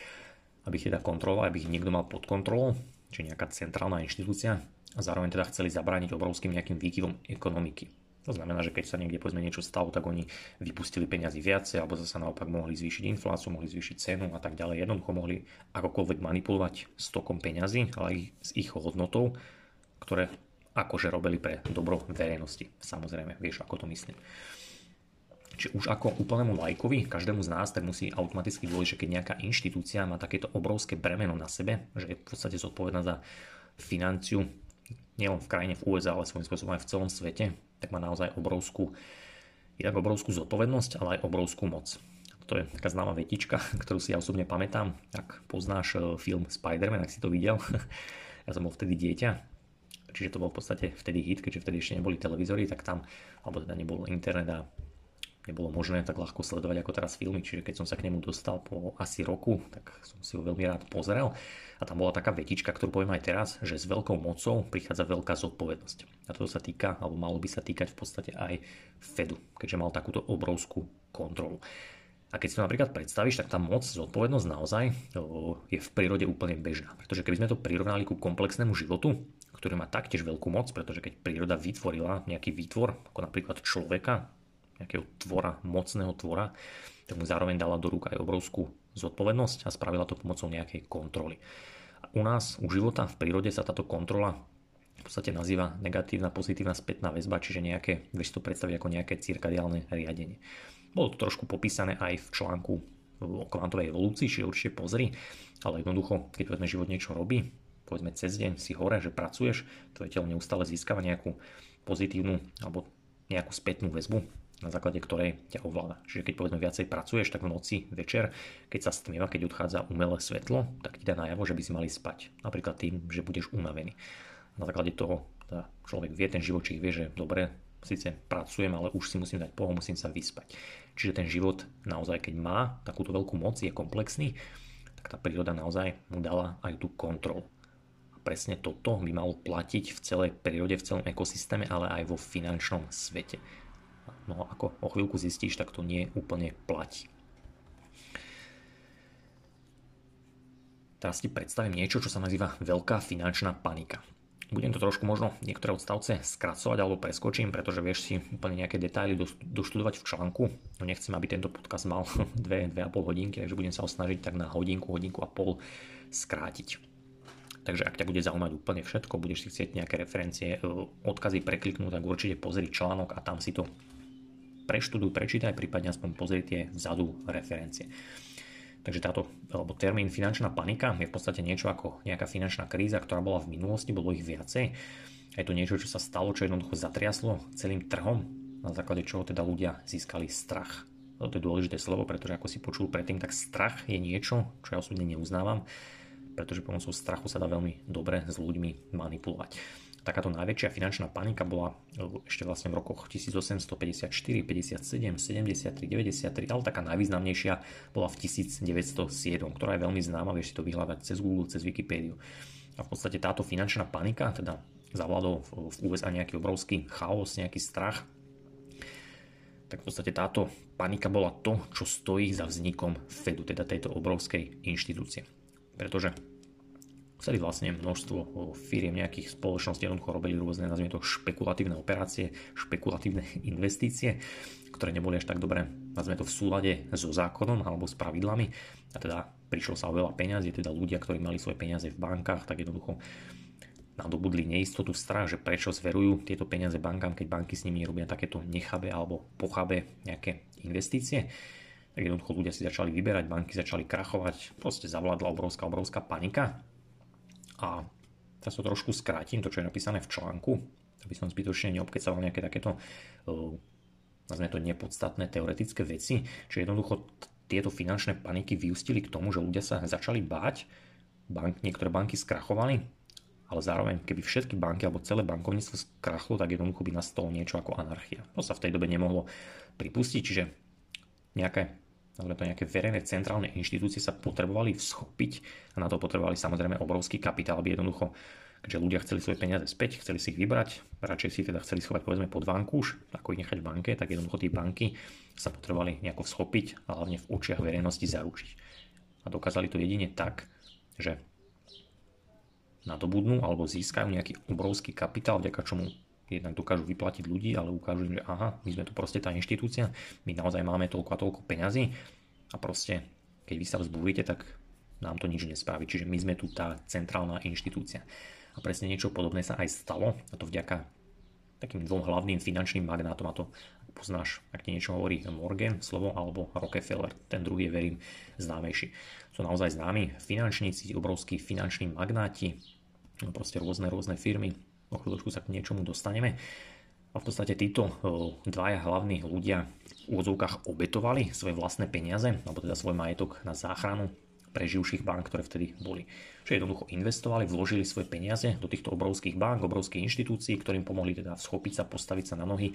aby ich teda kontroloval, aby ich niekto mal pod kontrolou, či nejaká centrálna inštitúcia a zároveň teda chceli zabrániť obrovským nejakým výkyvom ekonomiky. To znamená, že keď sa niekde povedzme niečo stalo, tak oni vypustili peniazy viacej, alebo zase naopak mohli zvýšiť infláciu, mohli zvýšiť cenu a tak ďalej. Jednoducho mohli akokoľvek manipulovať s tokom peňazí, ale aj s ich hodnotou, ktoré akože robili pre dobro verejnosti. Samozrejme, vieš, ako to myslím. Či už ako úplnému lajkovi, každému z nás, tak musí automaticky dôležiť, že keď nejaká inštitúcia má takéto obrovské bremeno na sebe, že je v podstate zodpovedná za financiu nielen v krajine v USA, ale svojím spôsobom aj v celom svete, tak má naozaj obrovskú, jednak obrovskú zodpovednosť, ale aj obrovskú moc. To je taká známa vetička, ktorú si ja osobne pamätám. Ak poznáš e, film Spider-Man, ak si to videl, ja som bol vtedy dieťa, čiže to bol v podstate vtedy hit, keďže vtedy ešte neboli televízory, tak tam, alebo teda nebol internet a nebolo možné tak ľahko sledovať ako teraz filmy, čiže keď som sa k nemu dostal po asi roku, tak som si ho veľmi rád pozrel a tam bola taká vetička, ktorú poviem aj teraz, že s veľkou mocou prichádza veľká zodpovednosť. A to sa týka, alebo malo by sa týkať v podstate aj Fedu, keďže mal takúto obrovskú kontrolu. A keď si to napríklad predstavíš, tak tá moc, zodpovednosť naozaj je v prírode úplne bežná. Pretože keby sme to prirovnali ku komplexnému životu, ktorý má taktiež veľkú moc, pretože keď príroda vytvorila nejaký výtvor, ako napríklad človeka, nejakého tvora, mocného tvora, tak mu zároveň dala do rúk aj obrovskú zodpovednosť a spravila to pomocou nejakej kontroly. U nás, u života, v prírode sa táto kontrola v podstate nazýva negatívna, pozitívna spätná väzba, čiže nejaké, vieš to predstaviť ako nejaké cirkadiálne riadenie. Bolo to trošku popísané aj v článku o kvantovej evolúcii, čiže určite pozri, ale jednoducho, keď povedzme život niečo robí, povedzme cez deň si hore, že pracuješ, tvoje telo neustále získava nejakú pozitívnu alebo nejakú spätnú väzbu na základe ktorej ťa ovláda. Čiže keď povedzme viacej pracuješ, tak v noci, večer, keď sa stmieva, keď odchádza umelé svetlo, tak ti dá najavo, že by si mali spať. Napríklad tým, že budeš unavený. Na základe toho teda človek vie, ten živočík vie, že dobre, síce pracujem, ale už si musím dať poho, musím sa vyspať. Čiže ten život naozaj, keď má takúto veľkú moc, je komplexný, tak tá príroda naozaj mu dala aj tú kontrolu. Presne toto by malo platiť v celej prírode, v celom ekosystéme, ale aj vo finančnom svete. No ako o chvíľku zistíš, tak to nie úplne platí. Teraz ti predstavím niečo, čo sa nazýva veľká finančná panika. Budem to trošku možno niektoré odstavce skracovať alebo preskočím, pretože vieš si úplne nejaké detaily doštudovať v článku. No nechcem, aby tento podcast mal 2-2,5 hodinky, takže budem sa ho snažiť tak na hodinku, hodinku a pol skrátiť. Takže ak ťa bude zaujímať úplne všetko, budeš si chcieť nejaké referencie, e, odkazy prekliknúť, tak určite pozri článok a tam si to preštuduj, prečítaj, prípadne aspoň pozri tie vzadu referencie. Takže táto, alebo termín finančná panika je v podstate niečo ako nejaká finančná kríza, ktorá bola v minulosti, bolo ich viacej. Je to niečo, čo sa stalo, čo jednoducho zatriaslo celým trhom, na základe čoho teda ľudia získali strach. To je dôležité slovo, pretože ako si počul predtým, tak strach je niečo, čo ja osobne neuznávam, pretože pomocou strachu sa dá veľmi dobre s ľuďmi manipulovať. Takáto najväčšia finančná panika bola e, ešte vlastne v rokoch 1854, 57, 73, 93, ale taká najvýznamnejšia bola v 1907, ktorá je veľmi známa, vieš si to vyhľadať cez Google, cez Wikipédiu. A v podstate táto finančná panika, teda zavládol v USA nejaký obrovský chaos, nejaký strach, tak v podstate táto panika bola to, čo stojí za vznikom Fedu, teda tejto obrovskej inštitúcie. Pretože Vtedy vlastne množstvo firiem nejakých spoločností jednoducho robili rôzne, nazvime to, špekulatívne operácie, špekulatívne investície, ktoré neboli až tak dobre, nazvime to, v súlade so zákonom alebo s pravidlami. A teda prišlo sa o veľa peňazí, teda ľudia, ktorí mali svoje peniaze v bankách, tak jednoducho nadobudli neistotu, strach, že prečo zverujú tieto peniaze bankám, keď banky s nimi robia takéto nechabé alebo pochabé nejaké investície. Tak jednoducho ľudia si začali vyberať, banky začali krachovať, proste zavládla obrovská, obrovská panika a teraz to trošku skrátim, to čo je napísané v článku, aby som zbytočne neobkecal nejaké takéto uh, nazvime to nepodstatné teoretické veci, že jednoducho tieto finančné paniky vyústili k tomu, že ľudia sa začali báť, bank, niektoré banky skrachovali, ale zároveň keby všetky banky alebo celé bankovníctvo skrachlo, tak jednoducho by nastalo niečo ako anarchia. To sa v tej dobe nemohlo pripustiť, čiže nejaké nazvime to nejaké verejné centrálne inštitúcie sa potrebovali vschopiť a na to potrebovali samozrejme obrovský kapitál, aby jednoducho keďže ľudia chceli svoje peniaze späť, chceli si ich vybrať, radšej si teda chceli schovať povedzme pod vankúš, ako ich nechať v banke, tak jednoducho tie banky sa potrebovali nejako vschopiť a hlavne v očiach verejnosti zaručiť. A dokázali to jedine tak, že nadobudnú alebo získajú nejaký obrovský kapitál, vďaka čomu jednak dokážu vyplatiť ľudí, ale ukážu im, že aha, my sme tu proste tá inštitúcia, my naozaj máme toľko a toľko peňazí a proste keď vy sa vzbúrite, tak nám to nič nespraví. Čiže my sme tu tá centrálna inštitúcia. A presne niečo podobné sa aj stalo, a to vďaka takým dvom hlavným finančným magnátom, a to poznáš, ak ti niečo hovorí Morgan slovo, alebo Rockefeller, ten druhý je, verím, známejší. Sú naozaj známi finančníci, obrovskí finanční magnáti, no proste rôzne, rôzne firmy, o chvíľočku sa k niečomu dostaneme. A v podstate títo dvaja hlavní ľudia v úvodzovkách obetovali svoje vlastné peniaze, alebo teda svoj majetok na záchranu preživších bank, ktoré vtedy boli. Čiže jednoducho investovali, vložili svoje peniaze do týchto obrovských bank, obrovských inštitúcií, ktorým pomohli teda schopiť sa, postaviť sa na nohy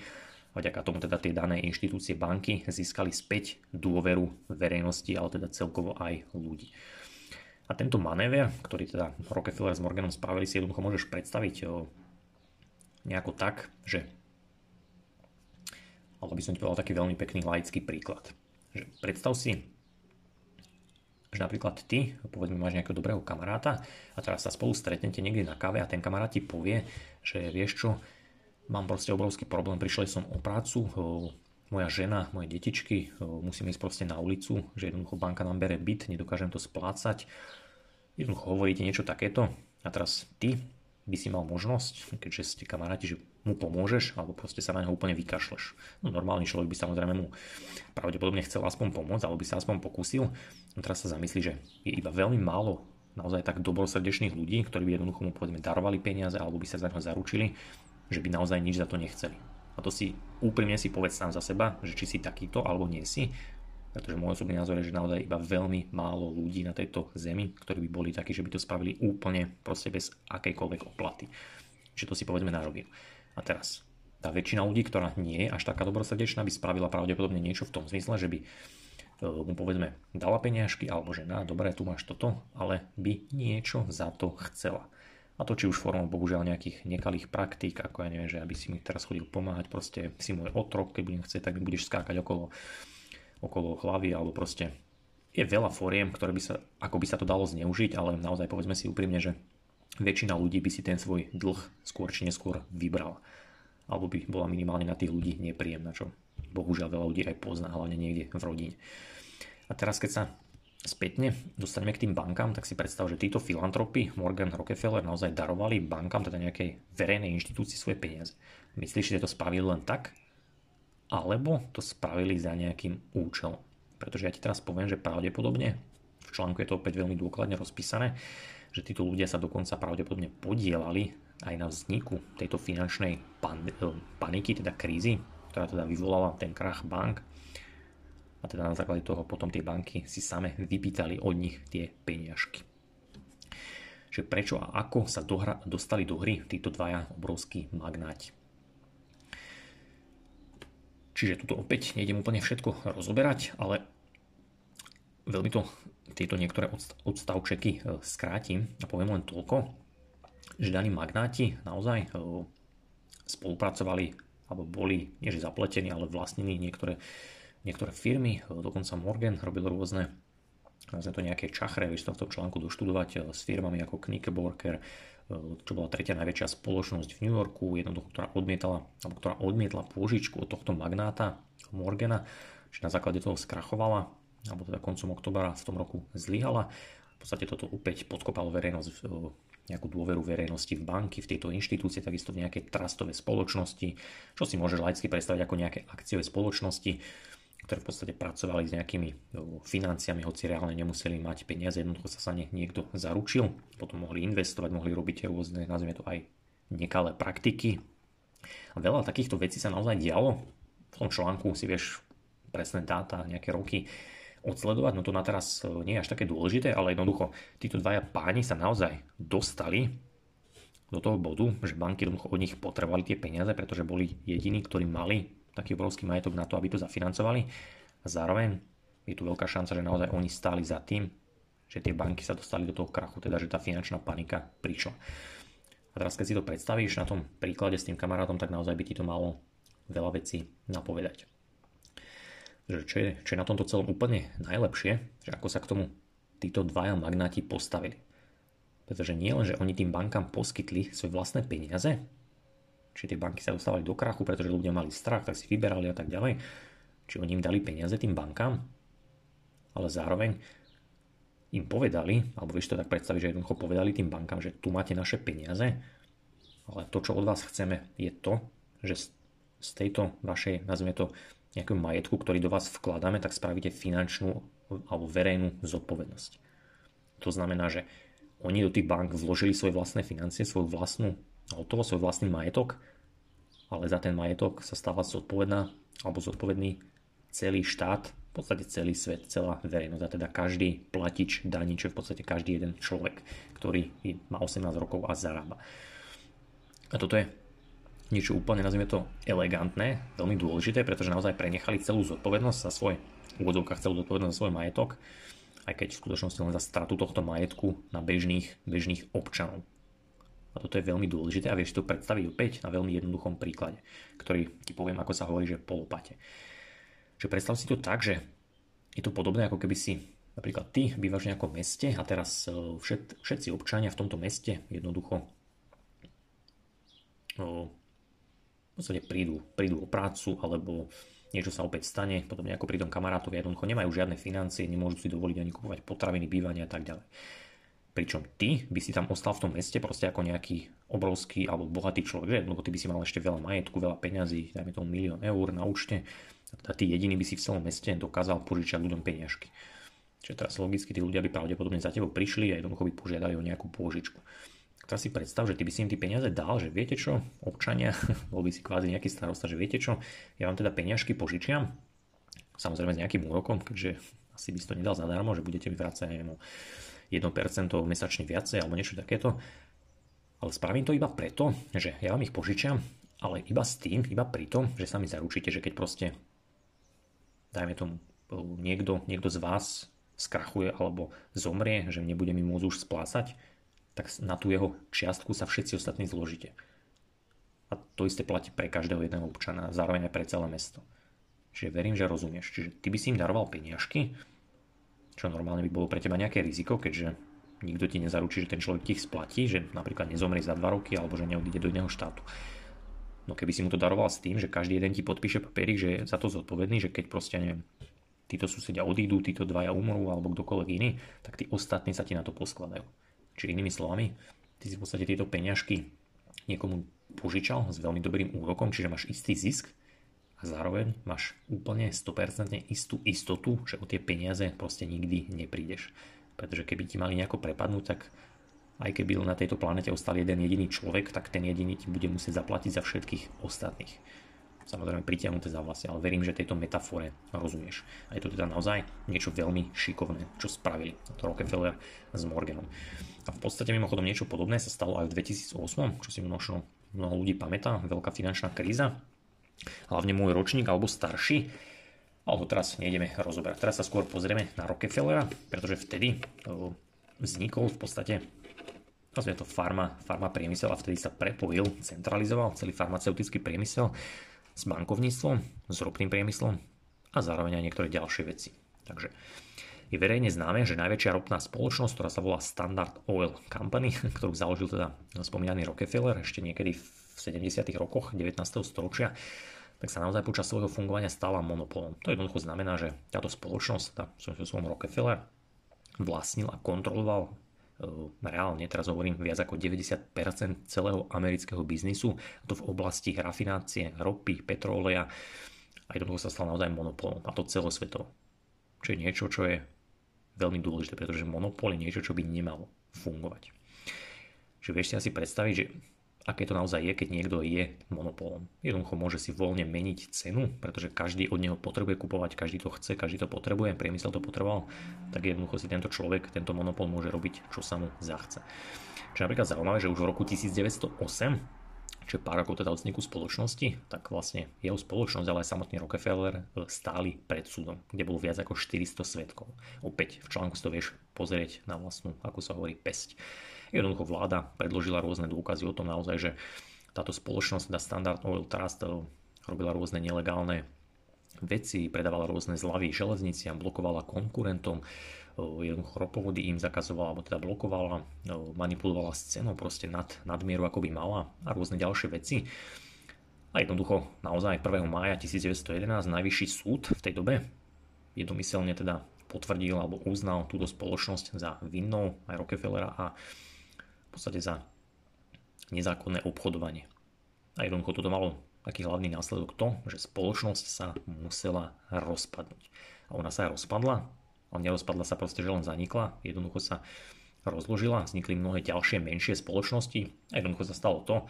a vďaka tomu teda tie dané inštitúcie banky získali späť dôveru verejnosti, ale teda celkovo aj ľudí. A tento manéver, ktorý teda Rockefeller s Morganom spravili, si jednoducho môžeš predstaviť nejako tak, že ale by som ti povedal taký veľmi pekný laický príklad. Že predstav si, že napríklad ty, povedzme, máš nejakého dobrého kamaráta a teraz sa spolu stretnete niekde na káve a ten kamarát ti povie, že vieš čo, mám proste obrovský problém, prišiel som o prácu, moja žena, moje detičky, musím ísť proste na ulicu, že jednoducho banka nám bere byt, nedokážem to splácať. Jednoducho hovoríte niečo takéto a teraz ty by si mal možnosť, keďže ste kamaráti, že mu pomôžeš, alebo proste sa na neho úplne vykašleš. No, normálny človek by samozrejme mu pravdepodobne chcel aspoň pomôcť, alebo by sa aspoň pokúsil. No teraz sa zamyslí, že je iba veľmi málo naozaj tak dobrosrdečných ľudí, ktorí by jednoducho mu povedzme darovali peniaze, alebo by sa za neho zaručili, že by naozaj nič za to nechceli. A to si úprimne si povedz sám za seba, že či si takýto alebo nie si pretože môj osobný názor je, že naozaj iba veľmi málo ľudí na tejto zemi, ktorí by boli takí, že by to spravili úplne proste bez akejkoľvek oplaty. Čiže to si povedzme na rovinu. A teraz, tá väčšina ľudí, ktorá nie je až taká dobrosrdečná, by spravila pravdepodobne niečo v tom zmysle, že by e, mu povedzme dala peniažky, alebo že na, dobre, tu máš toto, ale by niečo za to chcela. A to či už formou bohužiaľ nejakých nekalých praktík, ako ja neviem, že aby si mi teraz chodil pomáhať, proste si môj otrok, keď budem chcieť, tak mi budeš skákať okolo okolo hlavy alebo proste je veľa fóriem, ktoré by sa, ako by sa to dalo zneužiť, ale naozaj povedzme si úprimne, že väčšina ľudí by si ten svoj dlh skôr či neskôr vybral. Alebo by bola minimálne na tých ľudí nepríjemná, čo bohužiaľ veľa ľudí aj pozná, hlavne niekde v rodine. A teraz keď sa spätne dostaneme k tým bankám, tak si predstav, že títo filantropy Morgan Rockefeller naozaj darovali bankám, teda nejakej verejnej inštitúcii svoje peniaze. Myslíš, že to spravili len tak? Alebo to spravili za nejakým účelom. Pretože ja ti teraz poviem, že pravdepodobne, v článku je to opäť veľmi dôkladne rozpísané, že títo ľudia sa dokonca pravdepodobne podielali aj na vzniku tejto finančnej pan- eh, paniky, teda krízy, ktorá teda vyvolala ten krach bank. A teda na základe toho potom tie banky si same vypýtali od nich tie peniažky. Čiže prečo a ako sa dohra, dostali do hry títo dvaja obrovskí magnáti. Čiže tuto opäť nejdem úplne všetko rozoberať, ale veľmi to tieto niektoré odstavčeky e, skrátim a poviem len toľko, že daní magnáti naozaj e, spolupracovali alebo boli, nie že zapletení, ale vlastnili niektoré, niektoré firmy, e, dokonca Morgan robil rôzne nazvem to nejaké čachre, vieš to v tom článku doštudovať s firmami ako Knickerbocker, čo bola tretia najväčšia spoločnosť v New Yorku, jednoducho, ktorá odmietala, alebo ktorá odmietla pôžičku od tohto magnáta Morgana, či na základe toho skrachovala alebo teda koncom oktobra v tom roku zlyhala. V podstate toto opäť podkopalo verejnosť, e, nejakú dôveru verejnosti v banky, v tejto inštitúcie, takisto v nejakej trastové spoločnosti, čo si môže laicky predstaviť ako nejaké akciové spoločnosti, ktoré v podstate pracovali s nejakými e, financiami, hoci reálne nemuseli mať peniaze, jednoducho sa sa ne, niekto zaručil, potom mohli investovať, mohli robiť rôzne, nazvime to aj nekalé praktiky. A veľa takýchto vecí sa naozaj dialo. V tom článku si vieš presné dáta, nejaké roky odsledovať, no to na teraz e, nie je až také dôležité, ale jednoducho títo dvaja páni sa naozaj dostali do toho bodu, že banky od nich potrebovali tie peniaze, pretože boli jediní, ktorí mali taký obrovský majetok na to, aby to zafinancovali. A zároveň je tu veľká šanca, že naozaj oni stáli za tým, že tie banky sa dostali do toho krachu, teda že tá finančná panika prišla. A teraz keď si to predstavíš na tom príklade s tým kamarátom, tak naozaj by ti to malo veľa vecí napovedať že čo je, čo je na tomto celom úplne najlepšie, že ako sa k tomu títo dvaja magnáti postavili. Pretože nie len, že oni tým bankám poskytli svoje vlastné peniaze, či tie banky sa dostávali do krachu, pretože ľudia mali strach, tak si vyberali a tak ďalej, či oni im dali peniaze tým bankám, ale zároveň im povedali, alebo vieš to tak predstaviť, že jednoducho povedali tým bankám, že tu máte naše peniaze, ale to, čo od vás chceme, je to, že z tejto vašej, nazvime to, nejakého majetku, ktorý do vás vkladáme, tak spravíte finančnú alebo verejnú zodpovednosť. To znamená, že oni do tých bank vložili svoje vlastné financie, svoju vlastnú hotovo, svoj vlastný majetok, ale za ten majetok sa stáva zodpovedná alebo zodpovedný celý štát, v podstate celý svet, celá verejnosť, a teda každý platič daní, čo je v podstate každý jeden človek, ktorý má 18 rokov a zarába. A toto je niečo úplne, nazvime to, elegantné, veľmi dôležité, pretože naozaj prenechali celú zodpovednosť za svoj v úvodzovkách celú zodpovednosť za svoj majetok, aj keď v skutočnosti len za stratu tohto majetku na bežných, bežných občanov. A toto je veľmi dôležité a vieš to predstaviť opäť na veľmi jednoduchom príklade, ktorý ti poviem, ako sa hovorí, že polopate. Že predstav si to tak, že je to podobné, ako keby si napríklad ty bývaš v nejakom meste a teraz e, všet, všetci občania v tomto meste jednoducho podstate prídu, prídu o prácu alebo niečo sa opäť stane, potom nejako pri tom kamarátovi jednoducho nemajú žiadne financie, nemôžu si dovoliť ani kupovať potraviny, bývanie a tak ďalej. Pričom ty by si tam ostal v tom meste proste ako nejaký obrovský alebo bohatý človek, jednoducho ty by si mal ešte veľa majetku, veľa peňazí, dajme tomu milión eur na účte, a ty jediný by si v celom meste dokázal požičať ľuďom peniažky. Čiže teraz logicky tí ľudia by pravdepodobne za tebou prišli a jednoducho by požiadali o nejakú pôžičku. Teraz si predstav, že ty by si im tie peniaze dal, že viete čo, občania, bol by si kvázi nejaký starosta, že viete čo, ja vám teda peniažky požičiam, samozrejme s nejakým úrokom, keďže asi by si to nedal zadarmo, že budete mi vrácať neviem, 1% mesačne viacej alebo niečo takéto. Ale spravím to iba preto, že ja vám ich požičiam, ale iba s tým, iba pri tom, že sa mi zaručíte, že keď proste, dajme tomu, niekto, niekto z vás skrachuje alebo zomrie, že nebude mi môcť už splácať, tak na tú jeho čiastku sa všetci ostatní zložite. A to isté platí pre každého jedného občana, zároveň aj pre celé mesto. Čiže verím, že rozumieš. Čiže ty by si im daroval peniažky, čo normálne by bolo pre teba nejaké riziko, keďže nikto ti nezaručí, že ten človek ti ich splatí, že napríklad nezomrie za 2 roky alebo že neodíde do iného štátu. No keby si mu to daroval s tým, že každý jeden ti podpíše papierik, že je za to zodpovedný, že keď proste neviem, títo susedia odídu, títo dvaja umrú alebo kdokoľvek iný, tak tí ostatní sa ti na to poskladajú. Čiže inými slovami, ty si v podstate tieto peňažky niekomu požičal s veľmi dobrým úrokom, čiže máš istý zisk a zároveň máš úplne 100% istú istotu, že o tie peniaze proste nikdy neprídeš. Pretože keby ti mali nejako prepadnúť, tak aj keby na tejto planete ostal jeden jediný človek, tak ten jediný ti bude musieť zaplatiť za všetkých ostatných. samozrejme pritiahnuté za vlasy, ale verím, že tejto metafore rozumieš. A je to teda naozaj niečo veľmi šikovné, čo spravili to Rockefeller s Morganom. A v podstate mimochodom niečo podobné sa stalo aj v 2008, čo si možno mnoho ľudí pamätá, veľká finančná kríza. Hlavne môj ročník alebo starší, ale to teraz nejdeme rozoberať. Teraz sa skôr pozrieme na Rockefellera, pretože vtedy vznikol v podstate nazvime to farma, farma priemysel a vtedy sa prepojil, centralizoval celý farmaceutický priemysel s bankovníctvom, s ropným priemyslom a zároveň aj niektoré ďalšie veci. Takže je verejne známe, že najväčšia ropná spoločnosť, ktorá sa volá Standard Oil Company, ktorú založil teda spomínaný Rockefeller ešte niekedy v 70. rokoch 19. storočia, tak sa naozaj počas svojho fungovania stala monopolom. To jednoducho znamená, že táto spoločnosť, tá svojom Rockefeller, vlastnil a kontroloval Ehm, reálne, teraz hovorím, viac ako 90% celého amerického biznisu, a to v oblasti rafinácie, ropy, petróleja a jednoducho sa stal naozaj monopolom, a to celosvetovo. Čo je niečo, čo je veľmi dôležité, pretože monopol je niečo, čo by nemalo fungovať. Čiže vieš si asi predstaviť, že aké to naozaj je, keď niekto je monopolom. Jednoducho môže si voľne meniť cenu, pretože každý od neho potrebuje kupovať, každý to chce, každý to potrebuje, priemysel to potreboval, tak jednoducho si tento človek, tento monopol môže robiť, čo sa mu zachce. Čo je napríklad zaujímavé, že už v roku 1908 čiže pár rokov teda od vzniku spoločnosti, tak vlastne jeho spoločnosť, ale aj samotný Rockefeller e, stáli pred súdom, kde bolo viac ako 400 svetkov. Opäť v článku si to vieš pozrieť na vlastnú, ako sa hovorí, pesť. Jednoducho vláda predložila rôzne dôkazy o tom naozaj, že táto spoločnosť, teda Standard Oil Trust, eh, robila rôzne nelegálne veci, predávala rôzne zľavy železniciam, blokovala konkurentom, eh, jednoducho ropovody im zakazovala, alebo teda blokovala, eh, manipulovala s cenou proste nad, nadmieru, ako by mala a rôzne ďalšie veci. A jednoducho naozaj 1. mája 1911 najvyšší súd v tej dobe jednomyselne teda potvrdil alebo uznal túto spoločnosť za vinnou aj Rockefellera a podstate za nezákonné obchodovanie. A jednoducho toto malo taký hlavný následok to, že spoločnosť sa musela rozpadnúť. A ona sa aj rozpadla, ale nerozpadla sa proste, že len zanikla, jednoducho sa rozložila, vznikli mnohé ďalšie menšie spoločnosti a jednoducho sa stalo to,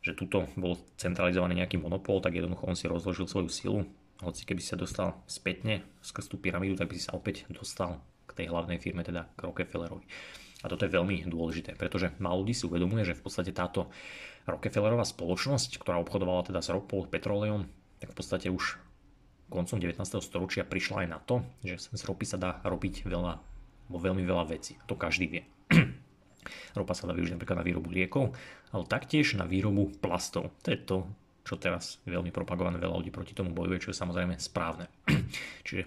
že tuto bol centralizovaný nejaký monopol, tak jednoducho on si rozložil svoju silu, hoci keby sa dostal spätne skrz tú pyramídu, tak by si sa opäť dostal k tej hlavnej firme, teda k Rockefellerovi. A toto je veľmi dôležité, pretože málo ľudí si uvedomuje, že v podstate táto Rockefellerová spoločnosť, ktorá obchodovala teda s ropou, petroleum, tak v podstate už koncom 19. storočia prišla aj na to, že z ropy sa dá robiť veľa, vo veľmi veľa vecí. To každý vie. Ropa sa dá využiť napríklad na výrobu liekov, ale taktiež na výrobu plastov. To je to, čo teraz veľmi propagované, veľa ľudí proti tomu bojuje, čo je samozrejme správne. Čiže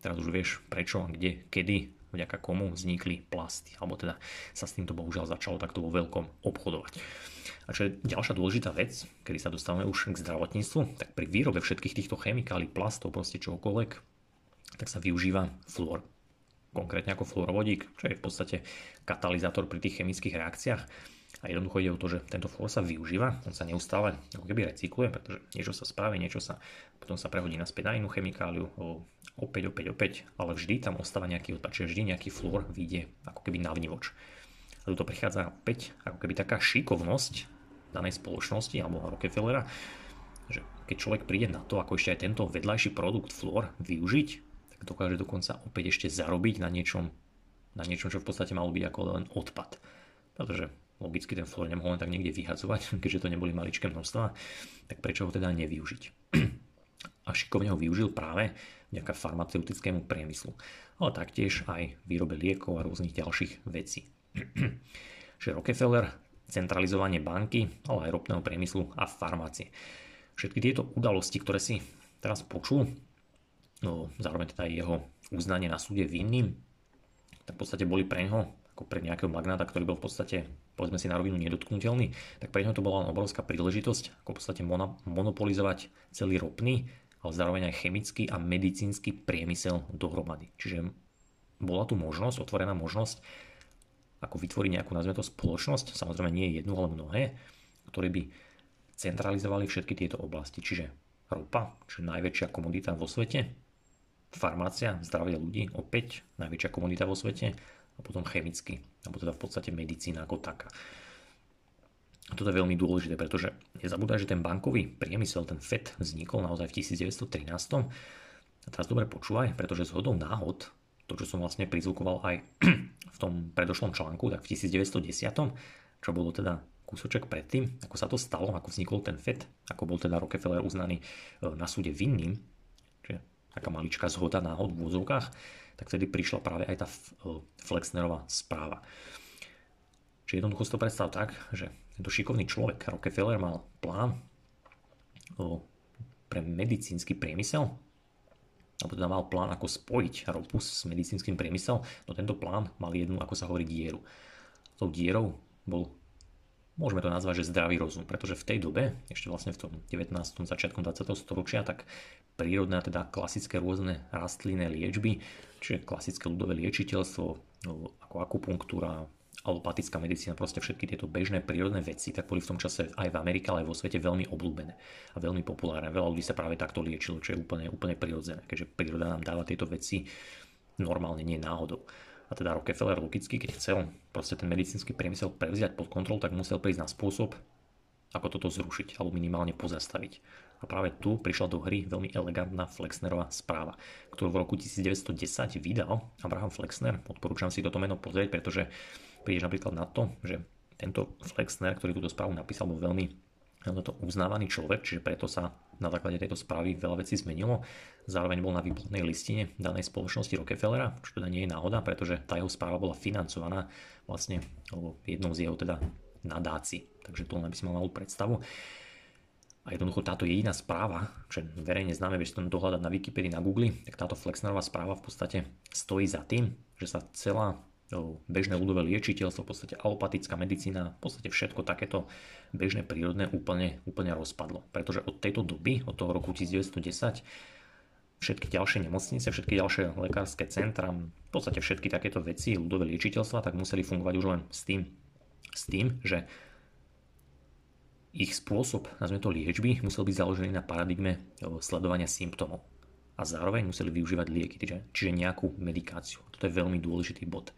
teraz už vieš prečo, kde, kedy vďaka komu vznikli plasty, alebo teda sa s týmto bohužiaľ začalo takto vo veľkom obchodovať. A čo je ďalšia dôležitá vec, kedy sa dostávame už k zdravotníctvu, tak pri výrobe všetkých týchto chemikálií, plastov, proste čokoľvek, tak sa využíva fluor. Konkrétne ako fluorovodík, čo je v podstate katalizátor pri tých chemických reakciách. A jednoducho ide o to, že tento fluor sa využíva, on sa neustále ako keby recykluje, pretože niečo sa spraví, niečo sa potom sa prehodí naspäť na inú chemikáliu, opäť, opäť, opäť, ale vždy tam ostáva nejaký odpad, čiže vždy nejaký fluor vyjde ako keby na vnívoč. A tu prichádza opäť ako keby taká šikovnosť danej spoločnosti alebo Rockefellera, že keď človek príde na to, ako ešte aj tento vedľajší produkt fluor využiť, tak dokáže dokonca opäť ešte zarobiť na niečom, na niečom, čo v podstate malo byť ako len odpad. Pretože logicky ten fluor nemohol len tak niekde vyhadzovať, keďže to neboli maličké množstva, tak prečo ho teda nevyužiť? A šikovne ho využil práve vďaka farmaceutickému priemyslu, ale taktiež aj výrobe liekov a rôznych ďalších vecí. Že Rockefeller, centralizovanie banky, ale aj ropného priemyslu a farmácie. Všetky tieto udalosti, ktoré si teraz počul, no, zároveň teda aj jeho uznanie na súde vinným, tak v podstate boli pre neho ako pre nejakého magnáta, ktorý bol v podstate, povedzme si na rovinu, nedotknutelný, tak pre neho to bola obrovská príležitosť, ako v podstate monopolizovať celý ropný, ale zároveň aj chemický a medicínsky priemysel dohromady. Čiže bola tu možnosť, otvorená možnosť, ako vytvoriť nejakú, nazvime to, spoločnosť, samozrejme nie jednu, ale mnohé, ktoré by centralizovali všetky tieto oblasti. Čiže ropa, čiže najväčšia komodita vo svete, farmácia, zdravie ľudí, opäť najväčšia komodita vo svete, a potom chemicky, alebo teda v podstate medicína ako taká. A toto je veľmi dôležité, pretože nezabúdaj, že ten bankový priemysel, ten FED vznikol naozaj v 1913. A teraz dobre počúvaj, pretože z náhod, to čo som vlastne prizvukoval aj v tom predošlom článku, tak v 1910, čo bolo teda kúsoček predtým, ako sa to stalo, ako vznikol ten FED, ako bol teda Rockefeller uznaný e, na súde vinným, čiže taká maličká zhoda náhod v úzovkách, tak vtedy prišla práve aj tá e, Flexnerová správa. Čiže jednoducho si to predstav tak, že tento šikovný človek, Rockefeller, mal plán pre medicínsky priemysel, alebo teda mal plán, ako spojiť ropu s medicínskym priemyselom, no tento plán mal jednu, ako sa hovorí, dieru. Tou dierou bol, môžeme to nazvať, že zdravý rozum, pretože v tej dobe, ešte vlastne v tom 19. začiatkom 20. storočia, tak prírodné, teda klasické rôzne rastlinné liečby, čiže klasické ľudové liečiteľstvo, ako akupunktúra, alopatická medicína, proste všetky tieto bežné prírodné veci, tak boli v tom čase aj v Amerike, ale aj vo svete veľmi obľúbené a veľmi populárne. Veľa ľudí sa práve takto liečilo, čo je úplne, úplne prirodzené, keďže príroda nám dáva tieto veci normálne, nie náhodou. A teda Rockefeller logicky, keď chcel proste ten medicínsky priemysel prevziať pod kontrol, tak musel prísť na spôsob, ako toto zrušiť alebo minimálne pozastaviť. A práve tu prišla do hry veľmi elegantná Flexnerová správa, ktorú v roku 1910 vydal Abraham Flexner. Odporúčam si toto meno pozrieť, pretože prídeš napríklad na to, že tento Flexner, ktorý túto správu napísal, bol veľmi to uznávaný človek, čiže preto sa na základe tejto správy veľa vecí zmenilo. Zároveň bol na výplatnej listine danej spoločnosti Rockefellera, čo teda nie je náhoda, pretože tá jeho správa bola financovaná vlastne jednou z jeho teda nadáci. Takže to len aby si mal malú predstavu. A jednoducho táto jediná správa, čo je verejne známe, vieš to dohľadať na Wikipedii, na Google, tak táto Flexnerová správa v podstate stojí za tým, že sa celá bežné ľudové liečiteľstvo, v podstate alopatická medicína, v podstate všetko takéto bežné prírodné úplne, úplne rozpadlo. Pretože od tejto doby, od toho roku 1910, všetky ďalšie nemocnice, všetky ďalšie lekárske centra, v podstate všetky takéto veci, ľudové liečiteľstva, tak museli fungovať už len s tým, s tým, že ich spôsob, nazvime to liečby, musel byť založený na paradigme sledovania symptómov. A zároveň museli využívať lieky, čiže nejakú medikáciu. Toto je veľmi dôležitý bod.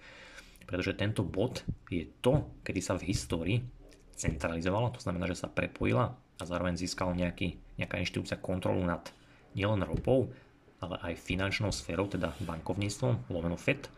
Pretože tento bod je to, kedy sa v histórii centralizovala, to znamená, že sa prepojila a zároveň získala nejaký, nejaká inštitúcia kontrolu nad nielen ropou, ale aj finančnou sférou, teda bankovníctvom, lomeno FED,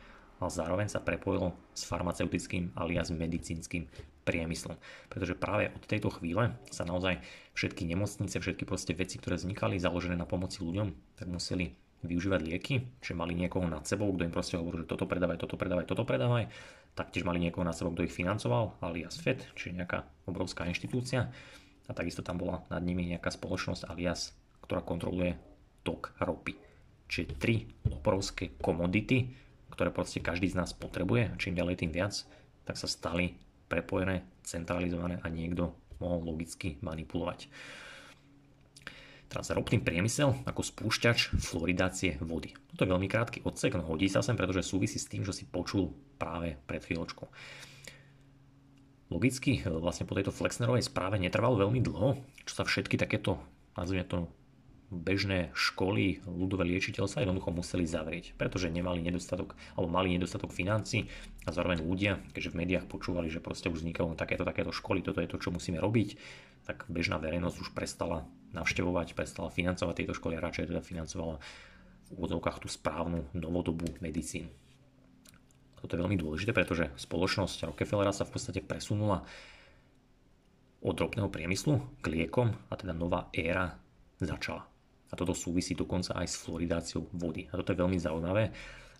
ale zároveň sa prepojilo s farmaceutickým alias medicínskym priemyslom. Pretože práve od tejto chvíle sa naozaj všetky nemocnice, všetky proste veci, ktoré vznikali založené na pomoci ľuďom, tak museli využívať lieky, že mali niekoho nad sebou, kto im proste hovoril, že toto predávaj, toto predávaj, toto predávaj. Taktiež mali niekoho nad sebou, kto ich financoval, alias FED, čiže nejaká obrovská inštitúcia. A takisto tam bola nad nimi nejaká spoločnosť alias, ktorá kontroluje tok ropy. Čiže tri obrovské komodity, ktoré proste každý z nás potrebuje a čím ďalej tým viac, tak sa stali prepojené, centralizované a niekto mohol logicky manipulovať. Teraz ropný priemysel ako spúšťač fluoridácie vody. Toto je veľmi krátky odsek, no hodí sa sem, pretože súvisí s tým, čo si počul práve pred chvíľočkou. Logicky vlastne po tejto Flexnerovej správe netrvalo veľmi dlho, čo sa všetky takéto, nazvime to bežné školy, ľudové liečiteľ sa jednoducho museli zavrieť, pretože nemali nedostatok, alebo mali nedostatok financí a zároveň ľudia, keďže v médiách počúvali, že proste už vznikajú takéto, takéto školy, toto je to, čo musíme robiť, tak bežná verejnosť už prestala navštevovať, prestala financovať tieto školy a radšej teda financovala v úvodzovkách tú správnu novodobú medicínu. Toto je veľmi dôležité, pretože spoločnosť Rockefellera sa v podstate presunula od ropného priemyslu k liekom a teda nová éra začala. A toto súvisí dokonca aj s fluoridáciou vody. A toto je veľmi zaujímavé,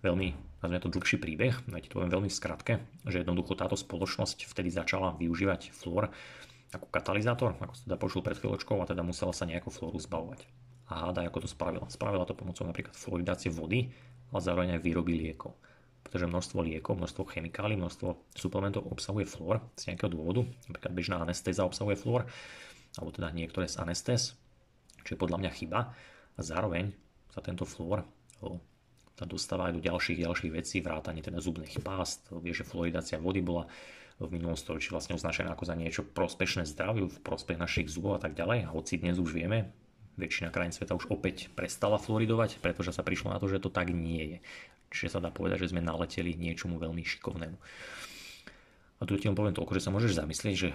veľmi, nazvime to dlhší príbeh, ja ti to poviem veľmi v skratke, že jednoducho táto spoločnosť vtedy začala využívať fluor ako katalizátor, ako sa teda počul pred chvíľočkou a teda musela sa nejako flóru zbavovať. A háda, ako to spravila. Spravila to pomocou napríklad fluoridácie vody, ale zároveň aj výroby liekov. Pretože množstvo liekov, množstvo chemikálií, množstvo suplementov obsahuje flór z nejakého dôvodu. Napríklad bežná anestéza obsahuje flór, alebo teda niektoré z anestéz, čo je podľa mňa chyba. A zároveň sa tento flór sa dostáva aj do ďalších, ďalších vecí, vrátanie teda zubných pást. Vieš, že fluoridácia vody bola v minulom storočí vlastne označené ako za niečo prospešné zdraviu, v prospech našich zubov a tak ďalej. Hoci dnes už vieme, väčšina krajín sveta už opäť prestala fluoridovať, pretože sa prišlo na to, že to tak nie je. Čiže sa dá povedať, že sme naleteli niečomu veľmi šikovnému. A tu ti len poviem toľko, že sa môžeš zamyslieť, že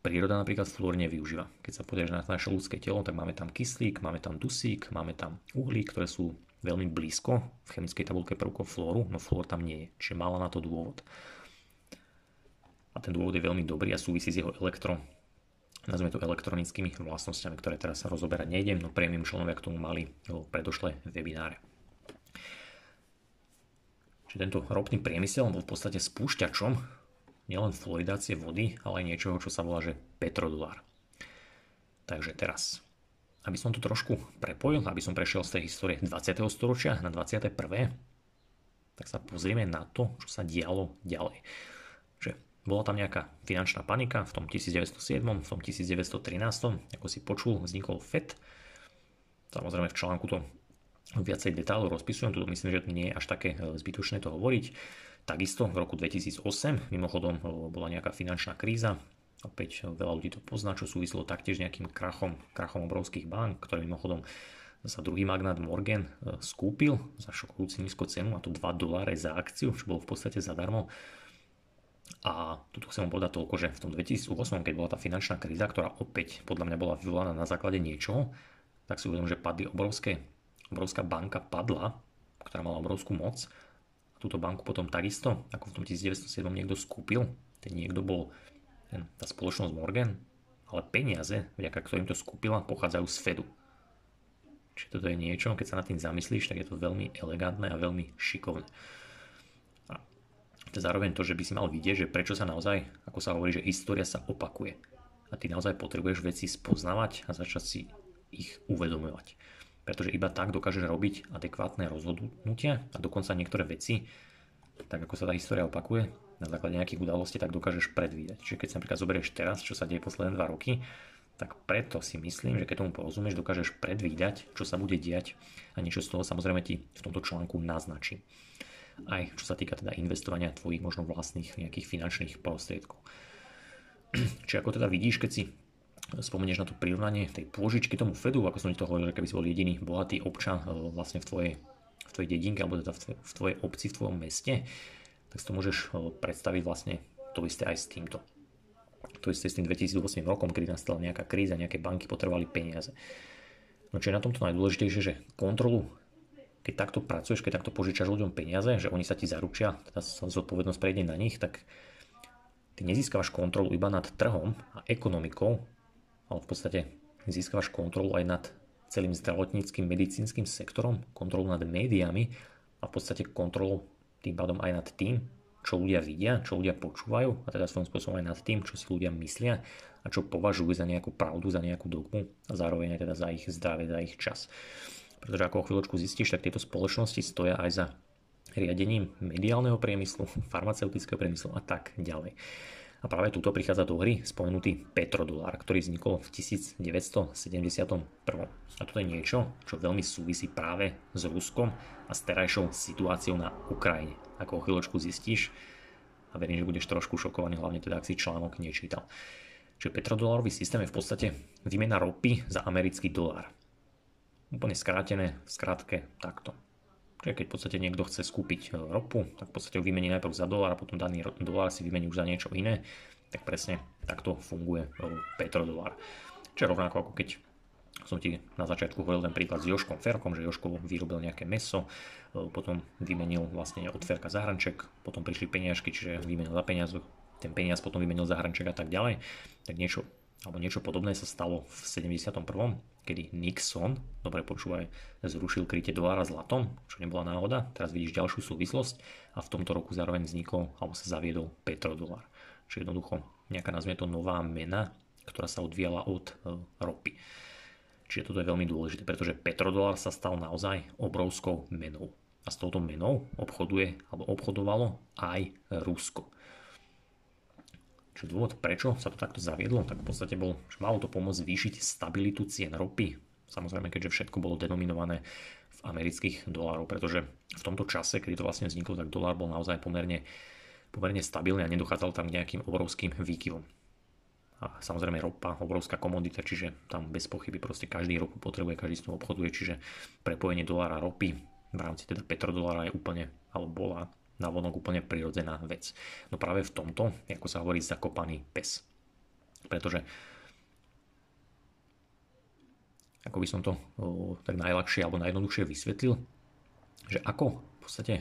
príroda napríklad fluor nevyužíva. Keď sa pozrieš na naše ľudské telo, tak máme tam kyslík, máme tam dusík, máme tam uhlík, ktoré sú veľmi blízko v chemickej tabulke prvkov flóru, no flór tam nie je, čiže mala na to dôvod. A ten dôvod je veľmi dobrý a súvisí s jeho elektro, nazvime to elektronickými vlastnosťami, ktoré teraz sa rozoberať nejdem, no premium členovia k tomu mali predošlé webináre. Čiže tento ropný priemysel bol v podstate spúšťačom nielen fluoridácie vody, ale aj niečoho, čo sa volá, že petrodolár. Takže teraz aby som to trošku prepojil, aby som prešiel z tej histórie 20. storočia na 21. tak sa pozrieme na to, čo sa dialo ďalej. Že bola tam nejaká finančná panika v tom 1907, v tom 1913, ako si počul, vznikol FED. Samozrejme v článku to viacej detailov rozpisujem, tu myslím, že nie je až také e, zbytočné to hovoriť. Takisto v roku 2008, mimochodom e, bola nejaká finančná kríza, Opäť veľa ľudí to pozná, čo súvislo taktiež nejakým krachom, krachom obrovských bank, ktoré mimochodom sa druhý magnát Morgan e, skúpil za šokujúci nízku cenu, a to 2 doláre za akciu, čo bolo v podstate zadarmo. A tu chcem vám povedať toľko, že v tom 2008, keď bola tá finančná kríza, ktorá opäť podľa mňa bola vyvolaná na základe niečoho, tak si uvedom, že padli obrovské, obrovská banka padla, ktorá mala obrovskú moc. Túto banku potom takisto, ako v tom 1907 niekto skúpil, ten niekto bol tá spoločnosť Morgan, ale peniaze, vďaka ktorým to skúpila, pochádzajú z Fedu. Čiže toto je niečo, keď sa nad tým zamyslíš, tak je to veľmi elegantné a veľmi šikovné. A to zároveň to, že by si mal vidieť, že prečo sa naozaj, ako sa hovorí, že história sa opakuje. A ty naozaj potrebuješ veci spoznávať a začať si ich uvedomovať. Pretože iba tak dokážeš robiť adekvátne rozhodnutia a dokonca niektoré veci, tak ako sa tá história opakuje, na základe nejakých udalostí, tak dokážeš predvídať. Čiže keď sa napríklad zoberieš teraz, čo sa deje posledné 2 roky, tak preto si myslím, že keď tomu porozumieš, dokážeš predvídať, čo sa bude diať a niečo z toho samozrejme ti v tomto článku naznačí. Aj čo sa týka teda investovania tvojich možno vlastných nejakých finančných prostriedkov. Čiže ako teda vidíš, keď si spomenieš na to prirovnanie tej pôžičky tomu Fedu, ako som ti to hovoril, že keby si bol jediný bohatý občan e, vlastne v tvojej, v tvojej dedinke alebo teda v tvojej obci, v tvojom meste, tak si to môžeš eh, predstaviť vlastne to isté aj s týmto. To isté s tým 2008 rokom, kedy nastala nejaká kríza, nejaké banky potrebovali peniaze. No čo je na tomto najdôležitejšie, že kontrolu, keď takto pracuješ, keď takto požičaš ľuďom peniaze, že oni sa ti zaručia, teda zodpovednosť prejde na nich, tak ty nezískavaš kontrolu iba nad trhom a ekonomikou, v podstate získavaš kontrolu aj nad celým zdravotníckým, medicínskym sektorom, kontrolu nad médiami a v podstate kontrolu tým pádom aj nad tým, čo ľudia vidia, čo ľudia počúvajú a teda svojím spôsobom aj nad tým, čo si ľudia myslia a čo považujú za nejakú pravdu, za nejakú dogmu a zároveň aj teda za ich zdravie, za ich čas. Pretože ako o chvíľočku zistíš, tak tieto spoločnosti stoja aj za riadením mediálneho priemyslu, farmaceutického priemyslu a tak ďalej. A práve túto prichádza do hry spomenutý petrodolár, ktorý vznikol v 1971. A toto je niečo, čo veľmi súvisí práve s Ruskom a s terajšou situáciou na Ukrajine. Ako o chvíľočku zistíš a verím, že budeš trošku šokovaný, hlavne teda ak si článok nečítal. Čiže petrodolárový systém je v podstate výmena ropy za americký dolár. Úplne skrátené, v skratke takto. Čiže keď v podstate niekto chce skúpiť e, ropu, tak v podstate ho vymení najprv za dolár a potom daný dolár si vymení už za niečo iné, tak presne takto funguje e, petrodolár. Čiže rovnako ako keď som ti na začiatku hovoril ten príklad s Joškom Ferkom, že Joško vyrobil nejaké meso, e, potom vymenil vlastne od Ferka zahranček, potom prišli peniažky, čiže vymenil za peniaz, ten peniaz potom vymenil zahranček a tak ďalej, tak niečo alebo niečo podobné sa stalo v 71 kedy Nixon, dobre počúvaj, zrušil krytie dolára zlatom, čo nebola náhoda, teraz vidíš ďalšiu súvislosť a v tomto roku zároveň vznikol alebo sa zaviedol petrodolár. Čiže jednoducho nejaká nazvime to nová mena, ktorá sa odvíjala od e, ropy. Čiže toto je veľmi dôležité, pretože petrodolár sa stal naozaj obrovskou menou. A s touto menou obchoduje alebo obchodovalo aj Rusko. Čiže dôvod, prečo sa to takto zaviedlo, tak v podstate bol, že malo to pomôcť zvýšiť stabilitu cien ropy. Samozrejme, keďže všetko bolo denominované v amerických dolárov, pretože v tomto čase, kedy to vlastne vzniklo, tak dolár bol naozaj pomerne, pomerne stabilný a nedochádzal tam k nejakým obrovským výkyvom. A samozrejme ropa, obrovská komodita, čiže tam bez pochyby proste každý ropu potrebuje, každý s tom obchoduje, čiže prepojenie dolára ropy v rámci teda petrodolára je úplne, alebo bola navonok úplne prirodzená vec. No práve v tomto, ako sa hovorí, zakopaný pes. Pretože ako by som to o, tak najľahšie alebo najjednoduchšie vysvetlil, že ako v podstate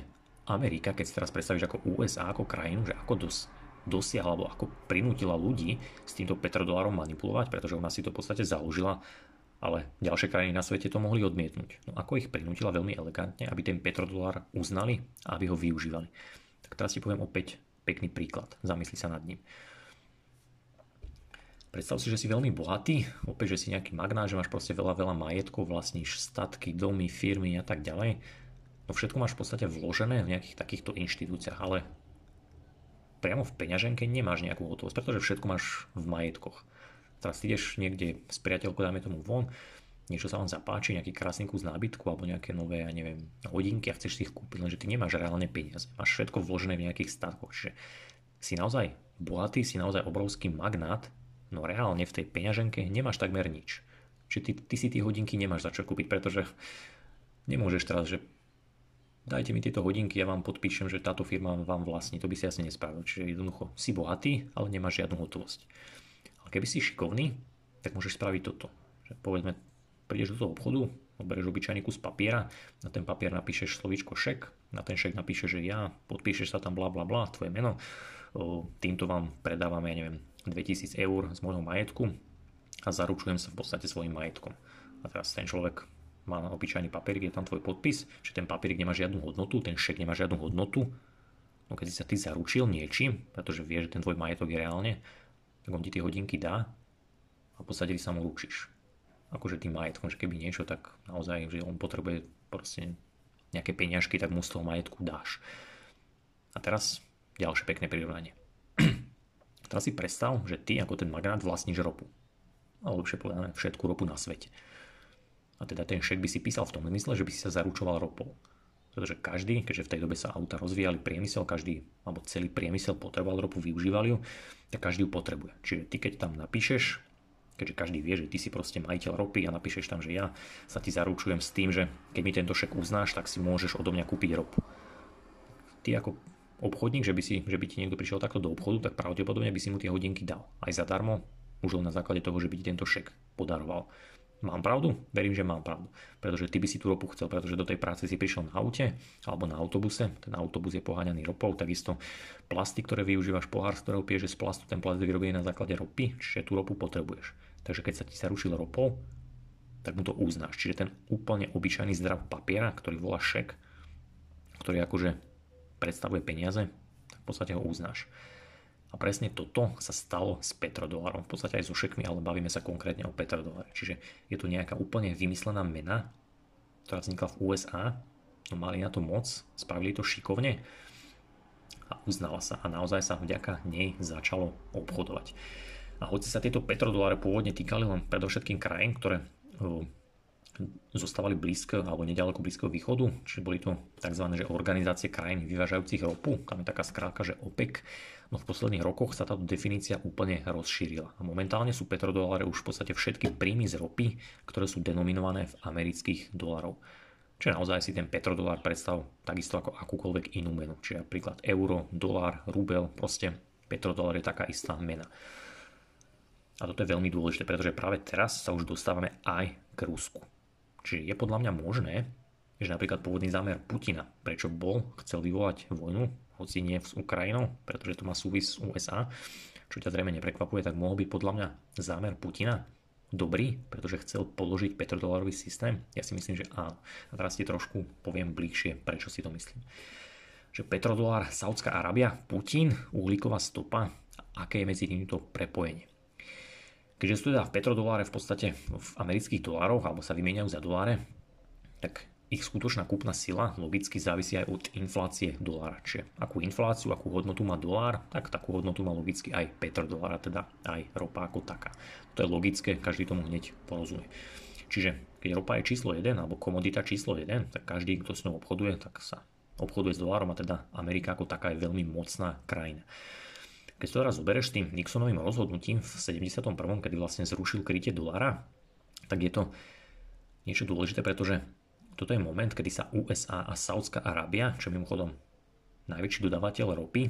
Amerika, keď si teraz predstavíš ako USA, ako krajinu, že ako dos, dosiahla alebo ako prinútila ľudí s týmto petrodolarom manipulovať, pretože ona si to v podstate založila, ale ďalšie krajiny na svete to mohli odmietnúť. No ako ich prinútila veľmi elegantne, aby ten petrodolár uznali a aby ho využívali. Tak teraz ti poviem opäť pekný príklad. Zamysli sa nad ním. Predstav si, že si veľmi bohatý, opäť, že si nejaký magnát, že máš proste veľa, veľa majetkov, vlastníš statky, domy, firmy a tak ďalej No všetko máš v podstate vložené v nejakých takýchto inštitúciách, ale priamo v peňaženke nemáš nejakú hotovosť, pretože všetko máš v majetkoch. Teraz ideš niekde s priateľkou, dáme tomu von, niečo sa vám zapáči, nejaký krásny kus nábytku alebo nejaké nové, ja neviem, hodinky a chceš si ich kúpiť, lenže ty nemáš reálne peniaze. Máš všetko vložené v nejakých statkoch. Čiže si naozaj bohatý, si naozaj obrovský magnát, no reálne v tej peňaženke nemáš takmer nič. Čiže ty, ty si tie hodinky nemáš za čo kúpiť, pretože nemôžeš teraz, že dajte mi tieto hodinky, ja vám podpíšem, že táto firma vám vlastní. To by si asi nespravil. Čiže jednoducho si bohatý, ale nemáš žiadnu hotovosť. Ale keby si šikovný, tak môžeš spraviť toto. Že povedzme, prídeš do toho obchodu, oberieš obyčajný kus papiera, na ten papier napíšeš slovíčko šek, na ten šek napíšeš, že ja, podpíšeš sa tam bla bla bla, tvoje meno, týmto vám predávame, ja neviem, 2000 eur z môjho majetku a zaručujem sa v podstate svojim majetkom. A teraz ten človek má na obyčajný papierik, je tam tvoj podpis, že ten papierik nemá žiadnu hodnotu, ten šek nemá žiadnu hodnotu. No keď si sa ty zaručil niečím, pretože vie, že ten tvoj majetok je reálne, tak on ti tie hodinky dá a v podstate ty sa mu ručíš. Akože tým majetkom, že keby niečo, tak naozaj, že on potrebuje proste nejaké peňažky, tak mu z toho majetku dáš. A teraz ďalšie pekné prirovnanie. teraz si predstav, že ty ako ten magnát vlastníš ropu. Alebo lepšie povedané, všetku ropu na svete. A teda ten šek by si písal v tom zmysle, že by si sa zaručoval ropou. Pretože každý, keďže v tej dobe sa auta rozvíjali priemysel, každý, alebo celý priemysel potreboval ropu, využívali ju, tak každý ju potrebuje. Čiže ty keď tam napíšeš, keďže každý vie, že ty si proste majiteľ ropy a napíšeš tam, že ja sa ti zaručujem s tým, že keď mi tento šek uznáš, tak si môžeš odo mňa kúpiť ropu. Ty ako obchodník, že by, si, že by ti niekto prišiel takto do obchodu, tak pravdepodobne by si mu tie hodinky dal. Aj zadarmo, už len na základe toho, že by ti tento šek podaroval. Mám pravdu? Verím, že mám pravdu. Pretože ty by si tú ropu chcel, pretože do tej práce si prišiel na aute alebo na autobuse. Ten autobus je poháňaný ropou, takisto plasty, ktoré využívaš, pohár, z ktorého piješ z plastu, ten plast je vyrobený na základe ropy, čiže tú ropu potrebuješ. Takže keď sa ti zarušil ropou, tak mu to uznáš. Čiže ten úplne obyčajný zdrav papiera, ktorý volá šek, ktorý akože predstavuje peniaze, tak v podstate ho uznáš. Presne toto sa stalo s petrodolarom. V podstate aj so šekmi, ale bavíme sa konkrétne o petrodolare. Čiže je to nejaká úplne vymyslená mena, ktorá vznikla v USA. No mali na to moc, spravili to šikovne a uznala sa. A naozaj sa vďaka nej začalo obchodovať. A hoci sa tieto petrodoláre pôvodne týkali len predovšetkým krajín, ktoré zostávali blízko alebo nedaleko Blízkeho východu, čiže boli to tzv. Že organizácie krajín vyvážajúcich ropu, tam je taká skrátka, že OPEC, no v posledných rokoch sa táto definícia úplne rozšírila. Momentálne sú petrodoláre už v podstate všetky príjmy z ropy, ktoré sú denominované v amerických dolarov. Čiže naozaj si ten petrodolár predstav takisto ako akúkoľvek inú menu. Čiže napríklad euro, dolár, rubel, proste petrodolár je taká istá mena. A toto je veľmi dôležité, pretože práve teraz sa už dostávame aj k Rusku. Čiže je podľa mňa možné, že napríklad pôvodný zámer Putina, prečo bol, chcel vyvolať vojnu, hoci nie s Ukrajinou, pretože to má súvis s USA, čo ťa zrejme neprekvapuje, tak mohol byť podľa mňa zámer Putina dobrý, pretože chcel položiť petrodolarový systém? Ja si myslím, že áno. A teraz ti trošku poviem bližšie, prečo si to myslím. Že petrodolár, Saudská Arábia, Putin, uhlíková stopa, aké je medzi týmito prepojenie. Keďže sú teda v petrodoláre v podstate v amerických dolároch alebo sa vymieňajú za doláre, tak ich skutočná kúpna sila logicky závisí aj od inflácie dolára. Čiže akú infláciu, akú hodnotu má dolár, tak takú hodnotu má logicky aj petrodolára, teda aj ropa ako taká. To je logické, každý tomu hneď porozumie. Čiže keď ropa je číslo 1 alebo komodita číslo 1, tak každý, kto s ňou obchoduje, tak sa obchoduje s dolárom a teda Amerika ako taká je veľmi mocná krajina. Keď to raz zoberieš tým Nixonovým rozhodnutím v 71., kedy vlastne zrušil krytie dolára, tak je to niečo dôležité, pretože toto je moment, kedy sa USA a Saudská Arábia, čo mimochodom najväčší dodávateľ ropy,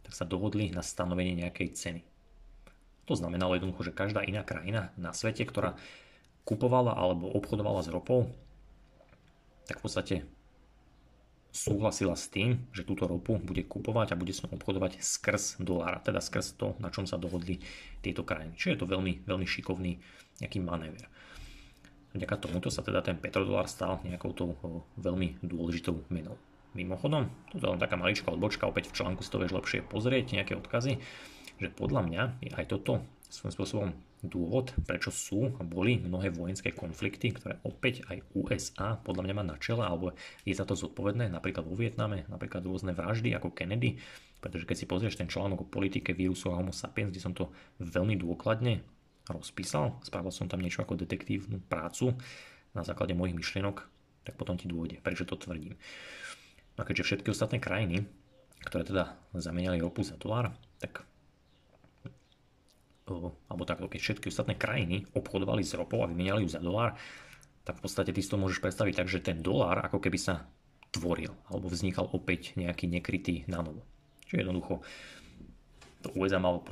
tak sa dohodli na stanovenie nejakej ceny. To znamenalo jednoducho, že každá iná krajina na svete, ktorá kupovala alebo obchodovala s ropou, tak v podstate súhlasila s tým, že túto ropu bude kupovať a bude s ňou obchodovať skrz dolára, teda skrz to, na čom sa dohodli tieto krajiny. Čiže je to veľmi, veľmi šikovný nejaký manéver. Vďaka tomuto sa teda ten petrodolár stal nejakou tou veľmi dôležitou menou. Mimochodom, tu je len taká maličká odbočka, opäť v článku si to vieš lepšie pozrieť, nejaké odkazy, že podľa mňa je aj toto svojím spôsobom dôvod, prečo sú a boli mnohé vojenské konflikty, ktoré opäť aj USA podľa mňa má na čele, alebo je za to zodpovedné, napríklad vo Vietname, napríklad rôzne vraždy ako Kennedy, pretože keď si pozrieš ten článok o politike vírusu a homo sapiens, kde som to veľmi dôkladne rozpísal, spravil som tam niečo ako detektívnu prácu na základe mojich myšlienok, tak potom ti dôjde, prečo to tvrdím. No keďže všetky ostatné krajiny, ktoré teda zamenali ropu za dolár, tak alebo takto, keď všetky ostatné krajiny obchodovali s ropou a vymenali ju za dolár, tak v podstate ty si to môžeš predstaviť tak, že ten dolár ako keby sa tvoril, alebo vznikal opäť nejaký nekrytý na novo. Čiže jednoducho USA malo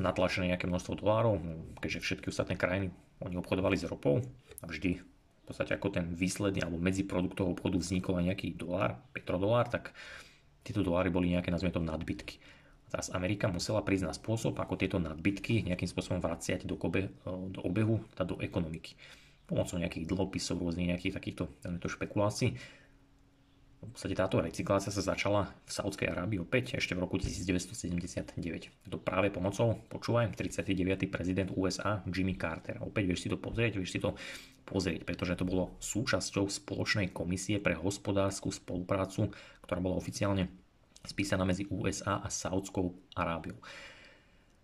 natlačené nejaké množstvo dolárov, keďže všetky ostatné krajiny oni obchodovali s ropou a vždy v podstate ako ten výsledný alebo medziprodukt toho obchodu vznikol aj nejaký dolár, petrodolár, tak tieto doláry boli nejaké, nazvime to, nadbytky. Teraz Amerika musela prísť na spôsob, ako tieto nadbytky nejakým spôsobom vraciať do, kobe, do obehu, teda do ekonomiky. Pomocou nejakých dlhopisov, rôznych nejakých takýchto špekulácií. V podstate táto recyklácia sa začala v Saudskej Arábii opäť ešte v roku 1979. To práve pomocou, počúvaj, 39. prezident USA Jimmy Carter. Opäť vieš si to pozrieť, vieš si to pozrieť, pretože to bolo súčasťou spoločnej komisie pre hospodárskú spoluprácu, ktorá bola oficiálne spísaná medzi USA a Saudskou Arábiou.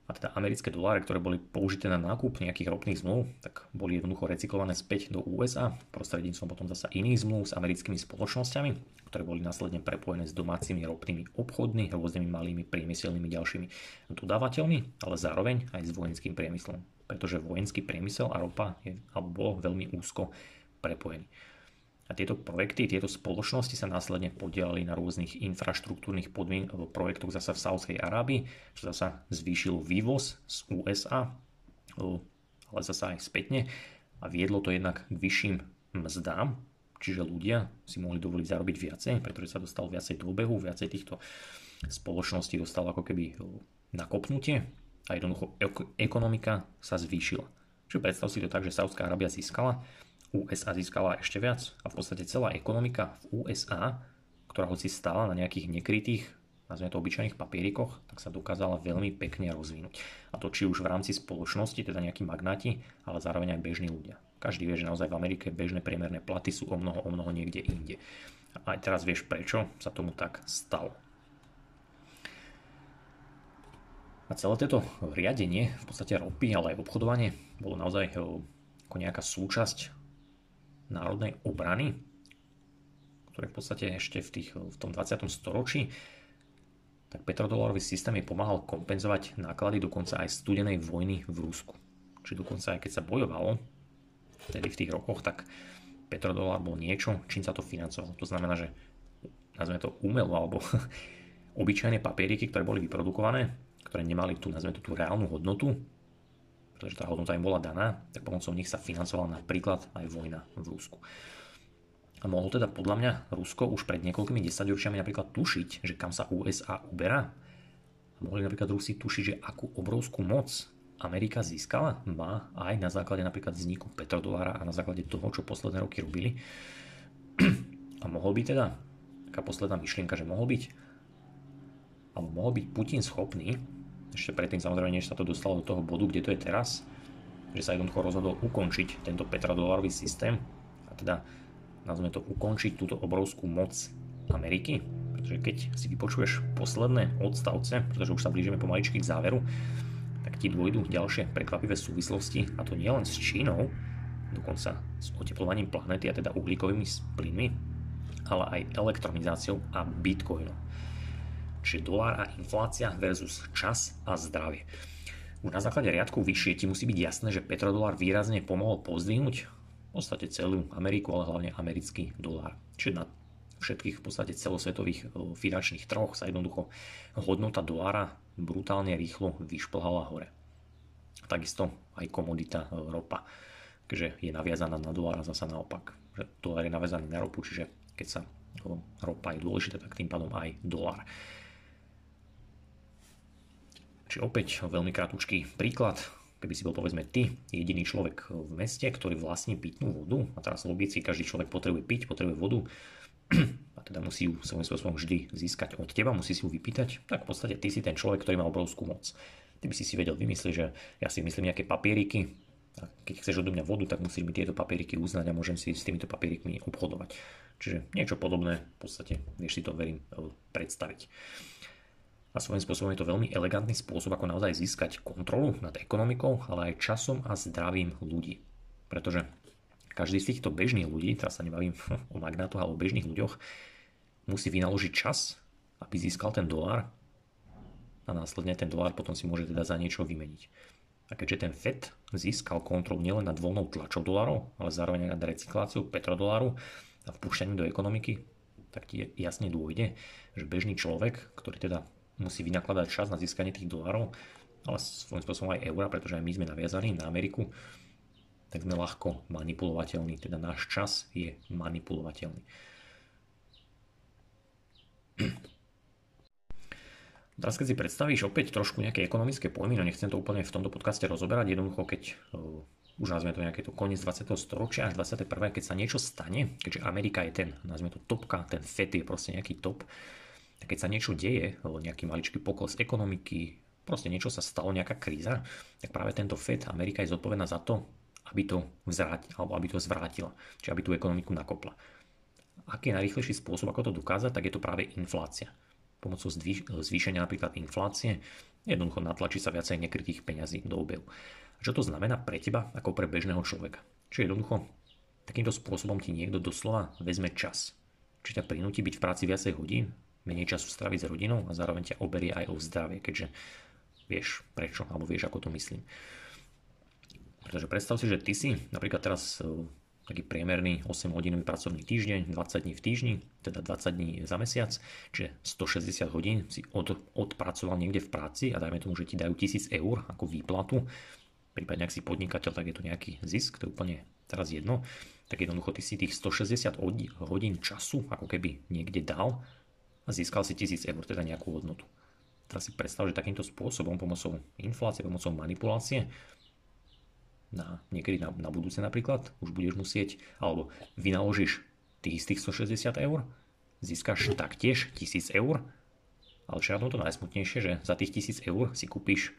A teda americké doláre, ktoré boli použité na nákup nejakých ropných zmluv, tak boli jednoducho recyklované späť do USA prostredníctvom potom zasa iných zmluv s americkými spoločnosťami, ktoré boli následne prepojené s domácimi ropnými obchodmi, rôznymi malými priemyselnými ďalšími dodávateľmi, ale zároveň aj s vojenským priemyslom pretože vojenský priemysel a ropa je, alebo bolo veľmi úzko prepojený. A tieto projekty, tieto spoločnosti sa následne podielali na rôznych infraštruktúrnych podmien- projektoch zasa v Saudskej Arábii, čo zasa zvýšilo vývoz z USA, ale zasa aj spätne a viedlo to jednak k vyšším mzdám, čiže ľudia si mohli dovoliť zarobiť viacej, pretože sa dostalo viacej do obehu, viacej týchto spoločností dostalo ako keby nakopnutie a jednoducho ekonomika sa zvýšila. Čiže predstav si to tak, že Saudská Arábia získala, USA získala ešte viac a v podstate celá ekonomika v USA, ktorá hoci stála na nejakých nekrytých, nazvime to obyčajných papierikoch, tak sa dokázala veľmi pekne rozvinúť. A to či už v rámci spoločnosti, teda nejakí magnáti, ale zároveň aj bežní ľudia. Každý vie, že naozaj v Amerike bežné priemerné platy sú o mnoho, o mnoho niekde inde. A aj teraz vieš, prečo sa tomu tak stalo. A celé toto riadenie, v podstate ropy, ale aj obchodovanie, bolo naozaj eh, ako nejaká súčasť národnej obrany, ktoré v podstate ešte v, tých, v tom 20. storočí tak petrodolarový systém je pomáhal kompenzovať náklady dokonca aj studenej vojny v Rusku. Čiže dokonca aj keď sa bojovalo, vtedy v tých rokoch, tak petrodolár bol niečo, čím sa to financovalo. To znamená, že nazveme to umelo, alebo obyčajné papieriky, ktoré boli vyprodukované, ktoré nemali tú, nazveme to, tú reálnu hodnotu, pretože tá hodnota im bola daná, tak pomocou nich sa financovala napríklad aj vojna v Rusku. A mohlo teda podľa mňa Rusko už pred niekoľkými desaťročiami napríklad tušiť, že kam sa USA uberá. A mohli napríklad Rusi tušiť, že akú obrovskú moc Amerika získala, má aj na základe napríklad vzniku petrodolára a na základe toho, čo posledné roky robili. A mohol by teda, taká posledná myšlienka, že mohol byť, alebo mohol byť Putin schopný ešte predtým samozrejme, než sa to dostalo do toho bodu, kde to je teraz, že sa jednoducho rozhodol ukončiť tento petrodolarový systém a teda nazveme to ukončiť túto obrovskú moc Ameriky, pretože keď si vypočuješ posledné odstavce, pretože už sa blížime pomaličky k záveru, tak ti dôjdu ďalšie prekvapivé súvislosti a to nie len s Čínou, dokonca s oteplovaním planety a teda uhlíkovými plynmi, ale aj elektronizáciou a bitcoinom čiže dolár a inflácia versus čas a zdravie. Už na základe riadku vyššie ti musí byť jasné, že petrodolár výrazne pomohol pozdvihnúť v podstate celú Ameriku, ale hlavne americký dolár. Čiže na všetkých v podstate celosvetových e, finančných trhoch sa jednoducho hodnota dolára brutálne rýchlo vyšplhala hore. takisto aj komodita ropa, keďže je naviazaná na dolár a zasa naopak. Že dolár je naviazaný na ropu, čiže keď sa ropa je dôležité, tak tým pádom aj dolár. Čiže opäť veľmi krátky príklad. Keby si bol povedzme ty jediný človek v meste, ktorý vlastní pitnú vodu, a teraz logicky každý človek potrebuje piť, potrebuje vodu, a teda musí ju svojím spôsobom vždy získať od teba, musí si ju vypýtať, tak v podstate ty si ten človek, ktorý má obrovskú moc. Ty by si si vedel vymyslieť, že ja si myslím nejaké papieriky, a keď chceš odo mňa vodu, tak musíš mi tieto papieriky uznať a môžem si s týmito papierikmi obchodovať. Čiže niečo podobné, v podstate vieš si to, verím, predstaviť. A svojím spôsobom je to veľmi elegantný spôsob, ako naozaj získať kontrolu nad ekonomikou, ale aj časom a zdravím ľudí. Pretože každý z týchto bežných ľudí, teraz sa nebavím o magnátoch, ale o bežných ľuďoch, musí vynaložiť čas, aby získal ten dolár a následne ten dolár potom si môže teda za niečo vymeniť. A keďže ten FED získal kontrolu nielen nad voľnou tlačou dolárov, ale zároveň aj nad recykláciou petrodoláru a vpúšťaním do ekonomiky, tak ti jasne dôjde, že bežný človek, ktorý teda musí vynakladať čas na získanie tých dolárov, ale svojím spôsobom aj eura, pretože aj my sme naviazaní na Ameriku, tak sme ľahko manipulovateľní, teda náš čas je manipulovateľný. Teraz keď si predstavíš opäť trošku nejaké ekonomické pojmy, no nechcem to úplne v tomto podcaste rozoberať, jednoducho keď uh, už nazvime to nejaké to koniec 20. storočia až 21. keď sa niečo stane, keďže Amerika je ten, nazvime to topka, ten FED je proste nejaký top, tak keď sa niečo deje, nejaký maličký pokles ekonomiky, proste niečo sa stalo, nejaká kríza, tak práve tento FED, Amerika je zodpovedná za to, aby to, vzráť, alebo aby to zvrátila, čiže aby tú ekonomiku nakopla. Aký je najrychlejší spôsob, ako to dokázať, tak je to práve inflácia. Pomocou zvýšenia napríklad inflácie jednoducho natlačí sa viacej nekrytých peňazí do obehu. Čo to znamená pre teba ako pre bežného človeka? Čiže jednoducho takýmto spôsobom ti niekto doslova vezme čas. Či ťa prinúti byť v práci viacej hodín, menej času straviť s rodinou a zároveň ťa oberie aj o zdravie, keďže vieš prečo, alebo vieš ako to myslím. Pretože predstav si, že ty si napríklad teraz e, taký priemerný 8-hodinový pracovný týždeň, 20 dní v týždni, teda 20 dní za mesiac, čiže 160 hodín si od, odpracoval niekde v práci a dajme tomu, že ti dajú 1000 eur ako výplatu, prípadne ak si podnikateľ, tak je to nejaký zisk, to je úplne teraz jedno, tak jednoducho ty si tých 160 hodín času ako keby niekde dal a získal si 1000 eur, teda nejakú hodnotu. Teraz si predstav, že takýmto spôsobom, pomocou inflácie, pomocou manipulácie, na, niekedy na, na budúce napríklad, už budeš musieť, alebo vynaložíš tých istých 160 eur, získaš taktiež 1000 eur, ale čo je to najsmutnejšie, že za tých 1000 eur si kúpiš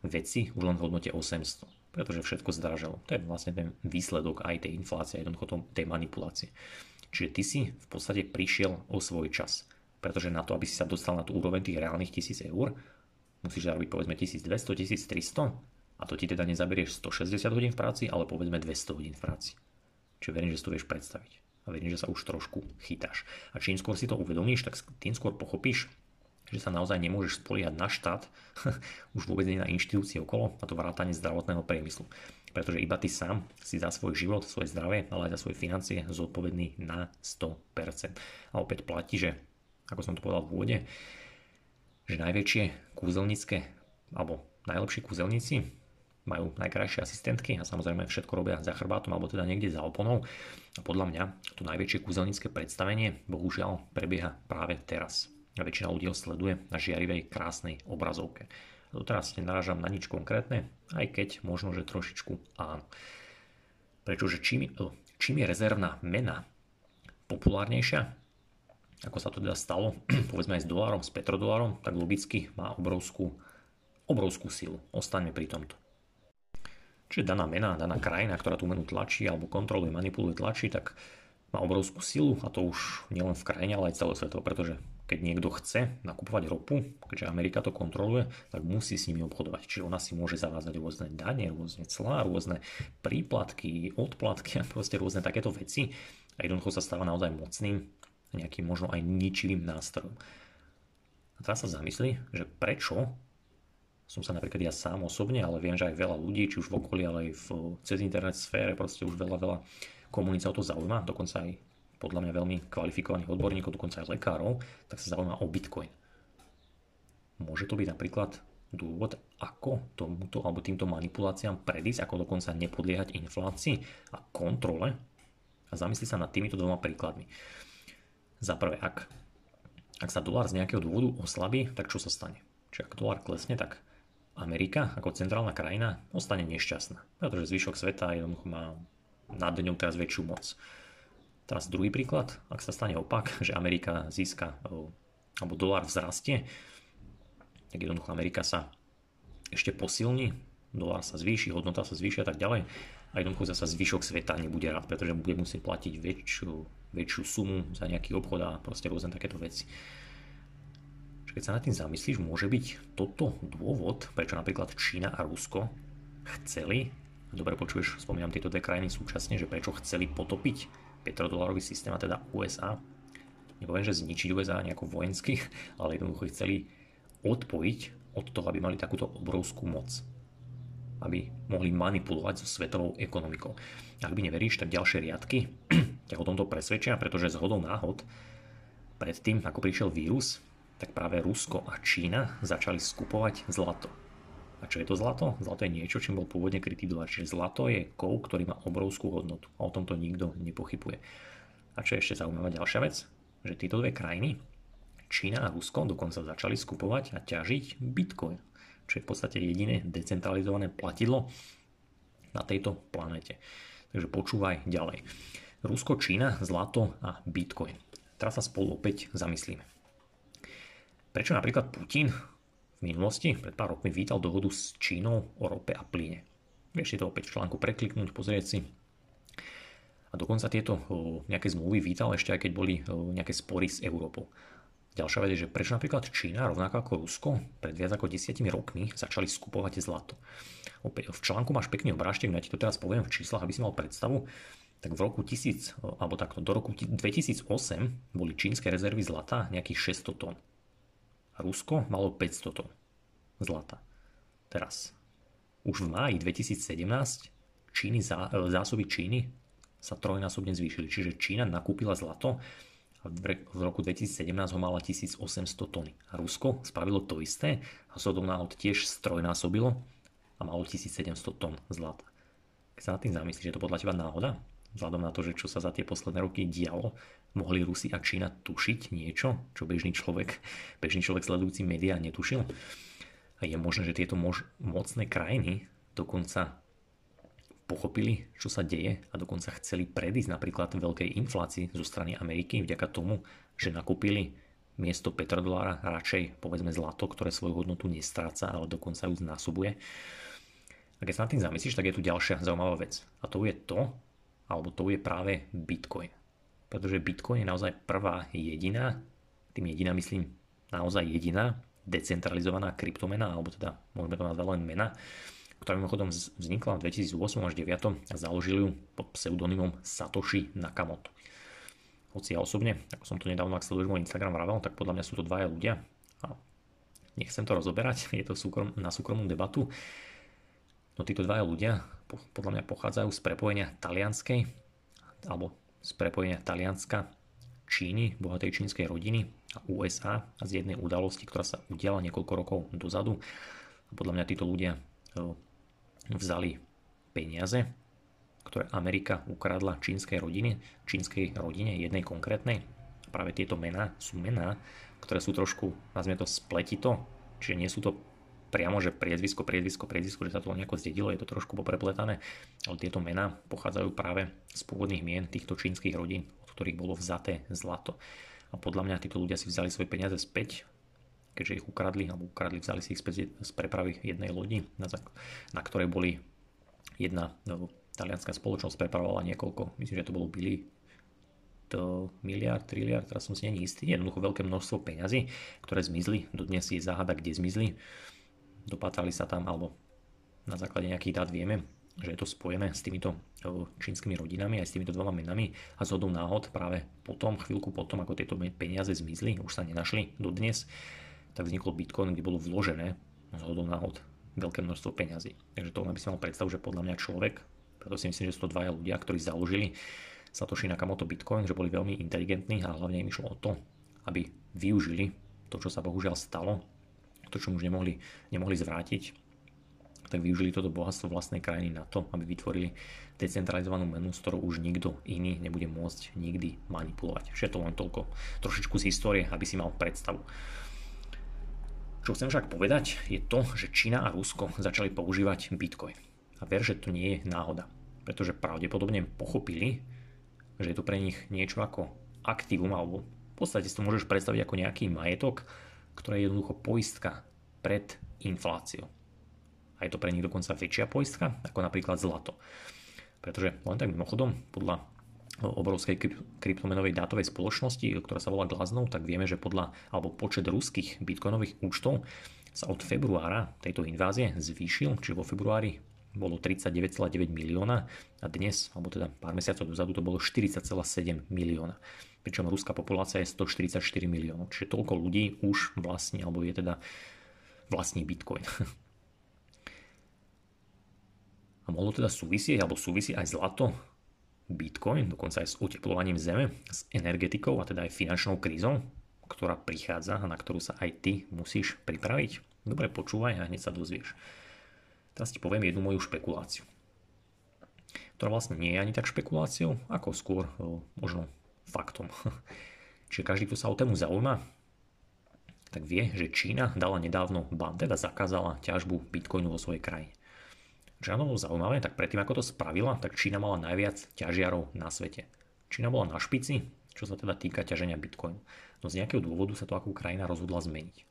veci už len v hodnote 800, pretože všetko zdražalo. To je vlastne ten výsledok aj tej inflácie, jednoducho tej manipulácie. Čiže ty si v podstate prišiel o svoj čas, pretože na to, aby si sa dostal na tú úroveň tých reálnych 1000 eur, musíš zarobiť povedzme 1200, 1300 a to ti teda nezaberieš 160 hodín v práci, ale povedzme 200 hodín v práci. Čiže verím, že si to vieš predstaviť. A verím, že sa už trošku chytáš. A čím skôr si to uvedomíš, tak tým skôr pochopíš, že sa naozaj nemôžeš spoliehať na štát, už vôbec nie na inštitúcie okolo, a to vrátanie zdravotného priemyslu. Pretože iba ty sám si za svoj život, svoje zdravie, ale aj za svoje financie zodpovedný na 100%. A opäť platí, že, ako som to povedal v úvode, že najväčšie kúzelnícke, alebo najlepší kúzelníci majú najkrajšie asistentky a samozrejme všetko robia za chrbátom alebo teda niekde za oponou. A podľa mňa to najväčšie kúzelnícke predstavenie bohužiaľ prebieha práve teraz. A väčšina ľudí ho sleduje na žiarivej krásnej obrazovke. Doteraz nenarážam na nič konkrétne, aj keď možno, že trošičku áno. Pretože čím, čím je rezervná mena populárnejšia, ako sa to teda stalo, povedzme aj s dolárom, s petrodolárom, tak logicky má obrovskú, obrovskú silu. Ostaňme pri tomto. Čiže daná mena, daná krajina, ktorá tú menu tlačí alebo kontroluje, manipuluje, tlačí, tak má obrovskú silu a to už nielen v krajine, ale aj celosvetovo, pretože keď niekto chce nakupovať ropu, keďže Amerika to kontroluje, tak musí s nimi obchodovať. Čiže ona si môže zavázať rôzne dane, rôzne clá, rôzne príplatky, odplatky a proste rôzne takéto veci. A jednoducho sa stáva naozaj mocným, nejakým možno aj ničivým nástrojom. A teraz sa zamyslí, že prečo som sa napríklad ja sám osobne, ale viem, že aj veľa ľudí, či už v okolí, ale aj v, cez internet sfére, proste už veľa, veľa komunít sa o to zaujíma, dokonca aj podľa mňa veľmi kvalifikovaných odborníkov, dokonca aj lekárov, tak sa zaujíma o Bitcoin. Môže to byť napríklad dôvod, ako tomuto alebo týmto manipuláciám predísť, ako dokonca nepodliehať inflácii a kontrole a zamysli sa nad týmito dvoma príkladmi. Za prvé, ak, ak sa dolár z nejakého dôvodu oslabí, tak čo sa stane? Čiže ak dolár klesne, tak Amerika ako centrálna krajina ostane nešťastná, pretože zvyšok sveta jednoducho má nad ňou teraz väčšiu moc. Teraz druhý príklad, ak sa stane opak, že Amerika získa alebo dolár vzrastie, tak jednoducho Amerika sa ešte posilní, dolár sa zvýši, hodnota sa zvýši a tak ďalej a jednoducho zase zvyšok sveta nebude rád, pretože bude musieť platiť väčšiu, väčšiu sumu za nejaký obchod a proste rôzne takéto veci. Keď sa nad tým zamyslíš, môže byť toto dôvod, prečo napríklad Čína a Rusko chceli, dobre počuješ, spomínam tieto dve krajiny súčasne, že prečo chceli potopiť petrodolárový systém, a teda USA, nepoviem, že zničiť USA nejako vojenských, ale jednoducho chceli odpojiť od toho, aby mali takúto obrovskú moc. Aby mohli manipulovať so svetovou ekonomikou. Ak by neveríš, tak ďalšie riadky ťa o tomto presvedčia, pretože zhodou náhod predtým, ako prišiel vírus, tak práve Rusko a Čína začali skupovať zlato. A čo je to zlato? Zlato je niečo, čím bol pôvodne krytý dolar. Čiže zlato je kov, ktorý má obrovskú hodnotu. A o tomto nikto nepochybuje. A čo je ešte zaujímavá ďalšia vec? Že tieto dve krajiny, Čína a Rusko, dokonca začali skupovať a ťažiť bitcoin. Čo je v podstate jediné decentralizované platidlo na tejto planete. Takže počúvaj ďalej. Rusko, Čína, zlato a bitcoin. Teraz sa spolu opäť zamyslíme. Prečo napríklad Putin v minulosti, pred pár rokmi, vítal dohodu s Čínou o rope a plyne? Vieš si to opäť v článku prekliknúť, pozrieť si. A dokonca tieto nejaké zmluvy vítal ešte aj keď boli nejaké spory s Európou. Ďalšia vec je, že prečo napríklad Čína, rovnako ako Rusko, pred viac ako desiatimi rokmi začali skupovať zlato. Opäť v článku máš pekný obrážtek, ja ti to teraz poviem v číslach, aby si mal predstavu. Tak v roku 1000, alebo takto, do roku 2008 boli čínske rezervy zlata nejakých 600 tón. Rusko malo 500 tón zlata. Teraz, už v máji 2017 Číny, e, zásoby Číny sa trojnásobne zvýšili. Čiže Čína nakúpila zlato a v roku 2017 ho mala 1800 tony. A Rusko spravilo to isté a sodom náhod tiež strojnásobilo a malo 1700 tón zlata. Keď sa nad tým zamyslíš, že to podľa teba náhoda? Vzhľadom na to, že čo sa za tie posledné roky dialo, mohli Rusi a Čína tušiť niečo, čo bežný človek, bežný človek sledujúci médiá netušil. A je možné, že tieto mož, mocné krajiny dokonca pochopili, čo sa deje a dokonca chceli predísť napríklad veľkej inflácii zo strany Ameriky vďaka tomu, že nakúpili miesto petrodolára radšej povedzme zlato, ktoré svoju hodnotu nestráca, ale dokonca ju znásobuje. A keď sa nad tým zamyslíš, tak je tu ďalšia zaujímavá vec. A to je to, alebo to je práve Bitcoin pretože Bitcoin je naozaj prvá jediná, tým jediná myslím naozaj jediná decentralizovaná kryptomena, alebo teda môžeme to nazvať len mena, ktorá mimochodom vznikla v 2008 až 2009 a založili ju pod pseudonymom Satoshi Nakamoto. Hoci ja osobne, ako som to nedávno, ak sleduješ môj Instagram vravel, tak podľa mňa sú to dvaja ľudia. A nechcem to rozoberať, je to súkrom, na súkromnú debatu. No títo dvaja ľudia podľa mňa pochádzajú z prepojenia talianskej alebo z prepojenia Talianska, Číny, bohatej čínskej rodiny a USA a z jednej udalosti, ktorá sa udiala niekoľko rokov dozadu. A podľa mňa títo ľudia e, vzali peniaze, ktoré Amerika ukradla čínskej rodine, čínskej rodine jednej konkrétnej. Práve tieto mená sú mená, ktoré sú trošku, nazvime to spletito, čiže nie sú to priamo, že priezvisko, priezvisko, priezvisko, že sa to nejako zdedilo, je to trošku poprepletané, ale tieto mená pochádzajú práve z pôvodných mien týchto čínskych rodín, od ktorých bolo vzaté zlato. A podľa mňa títo ľudia si vzali svoje peniaze späť, keďže ich ukradli, alebo ukradli, vzali si ich späť z prepravy jednej lodi, na, na ktorej boli jedna no, talianská spoločnosť prepravovala niekoľko, myslím, že to bolo Billy to miliard, triliard, teraz som si není istý, jednoducho veľké množstvo peňazí, ktoré zmizli, dodnes je záhada, kde zmizli dopatrali sa tam, alebo na základe nejakých dát vieme, že je to spojené s týmito čínskymi rodinami aj s týmito dvoma menami a z náhod práve potom, chvíľku potom, ako tieto peniaze zmizli, už sa nenašli dodnes, tak vznikol Bitcoin, kde bolo vložené z hodou náhod veľké množstvo peňazí. Takže to by si mal predstavu, že podľa mňa človek, preto si myslím, že sú to dvaja ľudia, ktorí založili Satoshi Nakamoto Bitcoin, že boli veľmi inteligentní a hlavne im išlo o to, aby využili to, čo sa bohužiaľ stalo, to, čo už nemohli, nemohli zvrátiť, tak využili toto bohatstvo vlastnej krajiny na to, aby vytvorili decentralizovanú menu, s ktorou už nikto iný nebude môcť nikdy manipulovať. Všetko len toľko, trošičku z histórie, aby si mal predstavu. Čo chcem však povedať, je to, že Čína a Rusko začali používať Bitcoin. A ver, že to nie je náhoda. Pretože pravdepodobne pochopili, že je to pre nich niečo ako aktívum, alebo v podstate si to môžeš predstaviť ako nejaký majetok, ktoré je jednoducho poistka pred infláciou. A je to pre nich dokonca väčšia poistka ako napríklad zlato. Pretože len tak mimochodom, podľa obrovskej kryptomenovej dátovej spoločnosti, ktorá sa volá Glaznov, tak vieme, že podľa, alebo počet ruských bitcoinových účtov sa od februára tejto invázie zvýšil, čiže vo februári bolo 39,9 milióna a dnes, alebo teda pár mesiacov dozadu, to bolo 40,7 milióna. Pričom ruská populácia je 144 miliónov, čiže toľko ľudí už vlastní, alebo je teda vlastní bitcoin. A mohlo teda súvisieť, alebo súvisí aj zlato Bitcoin, dokonca aj s uteplovaním zeme, s energetikou a teda aj finančnou krízou, ktorá prichádza a na ktorú sa aj ty musíš pripraviť. Dobre počúvaj a hneď sa dozvieš. Teraz ti poviem jednu moju špekuláciu, ktorá vlastne nie je ani tak špekuláciou, ako skôr možno faktom. Čiže každý, kto sa o tému zaujíma, tak vie, že Čína dala nedávno ban, teda zakázala ťažbu bitcoinu vo svojej krajine. Čo bolo zaujímavé, tak predtým ako to spravila, tak Čína mala najviac ťažiarov na svete. Čína bola na špici, čo sa teda týka ťaženia bitcoinu. No z nejakého dôvodu sa to ako krajina rozhodla zmeniť.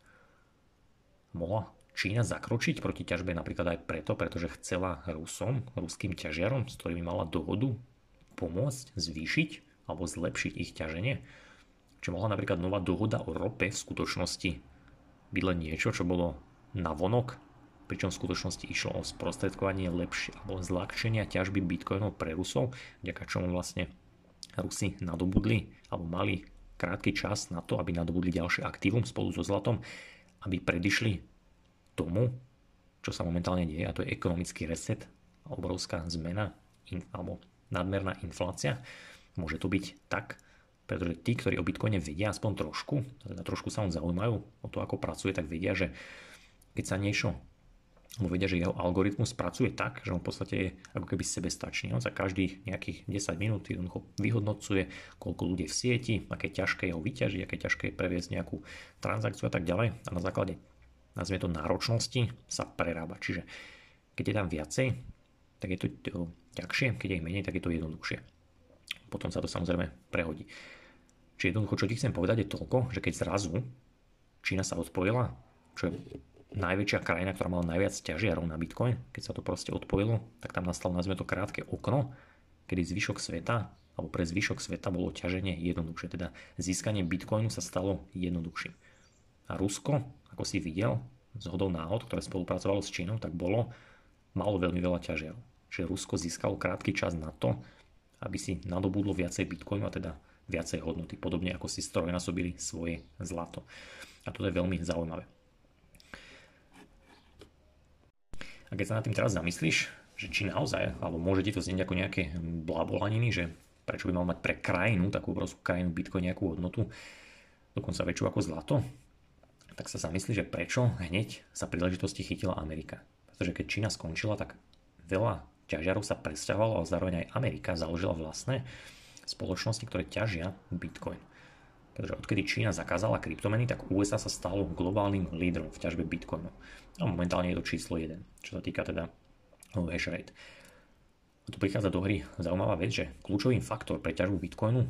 Mohla Čína zakročiť proti ťažbe napríklad aj preto, pretože chcela Rusom, ruským ťažiarom, s ktorými mala dohodu, pomôcť zvýšiť alebo zlepšiť ich ťaženie. Či mohla napríklad nová dohoda o rope v skutočnosti byť len niečo, čo bolo na vonok pričom v skutočnosti išlo o sprostredkovanie lepšie alebo zľahčenia ťažby bitcoinov pre Rusov, vďaka čomu vlastne Rusi nadobudli alebo mali krátky čas na to, aby nadobudli ďalšie aktívum spolu so zlatom, aby predišli tomu, čo sa momentálne deje, a to je ekonomický reset, obrovská zmena in, alebo nadmerná inflácia. Môže to byť tak, pretože tí, ktorí o Bitcoine vedia aspoň trošku, teda trošku sa on zaujímajú o to, ako pracuje, tak vedia, že keď sa niečo lebo vedia, že jeho algoritmus pracuje tak, že on v podstate je ako keby sebestačný. On za každých nejakých 10 minút jednoducho vyhodnocuje, koľko ľudí v sieti, aké ťažké je ho vyťažiť, aké ťažké je previesť nejakú transakciu a tak ďalej. A na základe, nazvime to náročnosti, sa prerába. Čiže keď je tam viacej, tak je to ťažšie, keď je ich menej, tak je to jednoduchšie. Potom sa to samozrejme prehodí. Čiže jednoducho, čo ti chcem povedať je toľko, že keď zrazu Čína sa odpojila, čo je najväčšia krajina, ktorá mala najviac ťažiarov na Bitcoin, keď sa to proste odpojilo, tak tam nastalo, nazvime to krátke okno, kedy zvyšok sveta, alebo pre zvyšok sveta bolo ťaženie jednoduchšie, teda získanie Bitcoinu sa stalo jednoduchším. A Rusko, ako si videl, z hodou náhod, ktoré spolupracovalo s Čínou, tak bolo, malo veľmi veľa ťažiarov. Čiže Rusko získalo krátky čas na to, aby si nadobudlo viacej Bitcoinu a teda viacej hodnoty, podobne ako si strojnásobili svoje zlato. A toto je veľmi zaujímavé. A keď sa nad tým teraz zamyslíš, že či naozaj, alebo môže ti to znieť ako nejaké blabolaniny, že prečo by mal mať pre krajinu, takú obrovskú krajinu Bitcoin nejakú hodnotu, dokonca väčšiu ako zlato, tak sa zamyslí, že prečo hneď sa príležitosti chytila Amerika. Pretože keď Čína skončila, tak veľa ťažiarov sa presťahovalo a zároveň aj Amerika založila vlastné spoločnosti, ktoré ťažia Bitcoin. Pretože odkedy Čína zakázala kryptomeny, tak USA sa stalo globálnym lídrom v ťažbe Bitcoinu. A momentálne je to číslo 1, čo sa týka teda hash rate. A tu prichádza do hry zaujímavá vec, že kľúčovým faktor pre ťažbu Bitcoinu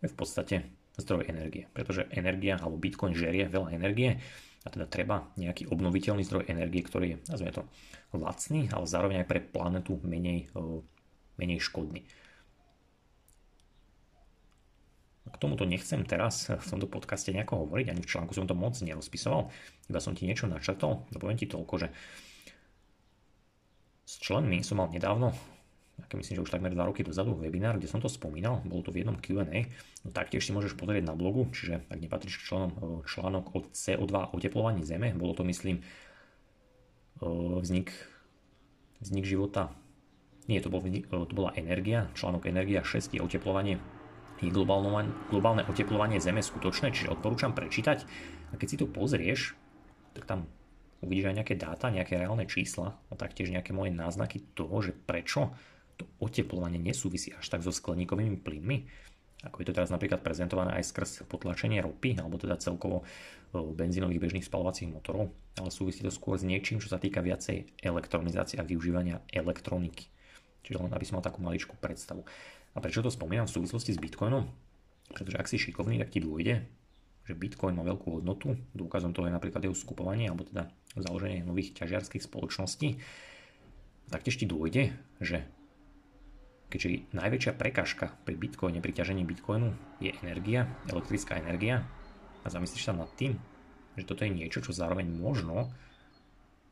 je v podstate zdroj energie. Pretože energia alebo Bitcoin žerie veľa energie a teda treba nejaký obnoviteľný zdroj energie, ktorý je, nazvime to, lacný, ale zároveň aj pre planetu menej, menej škodný. K tomuto nechcem teraz v tomto podcaste nejako hovoriť, ani v článku som to moc nerozpisoval, iba som ti niečo načrtol, no poviem ti toľko, že s členmi som mal nedávno, aké myslím, že už takmer 2 roky dozadu, webinár, kde som to spomínal, bolo to v jednom Q&A, no taktiež si môžeš pozrieť na blogu, čiže ak nepatríš k členom e, článok o CO2 oteplovaní Zeme, bolo to myslím e, vznik, vznik života, nie, to, bol, to bola energia, článok energia 6 je oteplovanie je globálne oteplovanie Zeme skutočné, čiže odporúčam prečítať. A keď si to pozrieš, tak tam uvidíš aj nejaké dáta, nejaké reálne čísla a taktiež nejaké moje náznaky toho, že prečo to oteplovanie nesúvisí až tak so skleníkovými plynmi, ako je to teraz napríklad prezentované aj skrz potlačenie ropy, alebo teda celkovo benzínových bežných spalovacích motorov, ale súvisí to skôr s niečím, čo sa týka viacej elektronizácie a využívania elektroniky. Čiže len aby som mal takú maličkú predstavu. A prečo to spomínam v súvislosti s Bitcoinom? Pretože ak si šikovný, tak ti dôjde, že Bitcoin má veľkú hodnotu. Dôkazom toho je napríklad jeho skupovanie, alebo teda založenie nových ťažiarských spoločností. Taktiež ti dôjde, že keďže najväčšia prekažka pri Bitcoine, pri ťažení Bitcoinu je energia, elektrická energia a zamyslíš sa nad tým, že toto je niečo, čo zároveň možno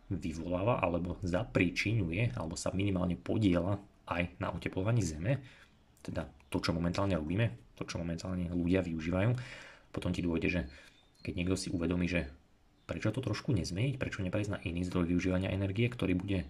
vyvoláva alebo zapríčinuje alebo sa minimálne podiela aj na oteplovaní Zeme, teda to, čo momentálne robíme, to, čo momentálne ľudia využívajú, potom ti dôjde, že keď niekto si uvedomí, že prečo to trošku nezmeniť, prečo neprejsť na iný zdroj využívania energie, ktorý bude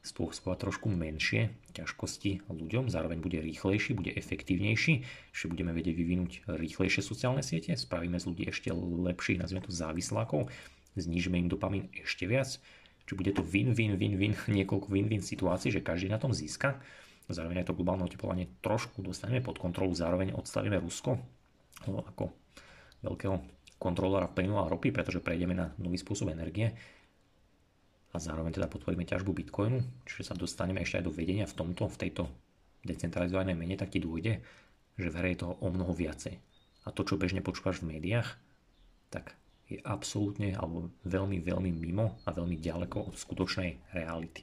spôsobovať trošku menšie ťažkosti ľuďom, zároveň bude rýchlejší, bude efektívnejší, že budeme vedieť vyvinúť rýchlejšie sociálne siete, spravíme z ľudí ešte lepších, nazvime to závislákov, znižíme im dopamín ešte viac, či bude to win, win, win, win, niekoľko win-win situácií, že každý na tom získa. Zároveň aj to globálne oteplovanie trošku dostaneme pod kontrolu, zároveň odstavíme Rusko ako veľkého kontrolóra plynu a ropy, pretože prejdeme na nový spôsob energie a zároveň teda podporíme ťažbu Bitcoinu, čiže sa dostaneme ešte aj do vedenia v tomto, v tejto decentralizovanej mene, tak ti dôjde, že v hre je toho o mnoho viacej. A to, čo bežne počúvaš v médiách, tak je absolútne alebo veľmi, veľmi mimo a veľmi ďaleko od skutočnej reality.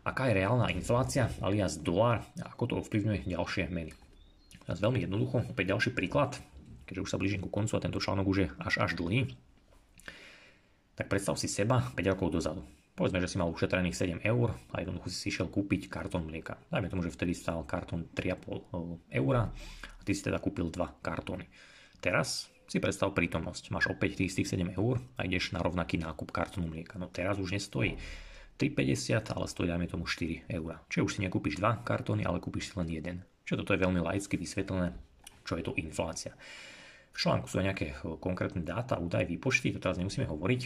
Aká je reálna inflácia alias dolár a ako to ovplyvňuje ďalšie meny? Teraz veľmi jednoducho, opäť ďalší príklad, keďže už sa blížim ku koncu a tento článok už je až až dlhý, tak predstav si seba 5 rokov dozadu. Povedzme, že si mal ušetrených 7 eur a jednoducho si išiel kúpiť kartón mlieka. Dajme tomu, že vtedy stál kartón 3,5 eur a ty si teda kúpil 2 kartóny. Teraz si predstav prítomnosť. Máš opäť tých 7 eur a ideš na rovnaký nákup kartónu mlieka. No teraz už nestojí 3,50, ale stojí dajme tomu 4 eur. Čiže už si nekúpiš 2 kartóny, ale kúpiš si len jeden. Čiže toto je veľmi laicky vysvetlené, čo je to inflácia. V článku sú aj nejaké konkrétne dáta, údaje, výpočty, to teraz nemusíme hovoriť.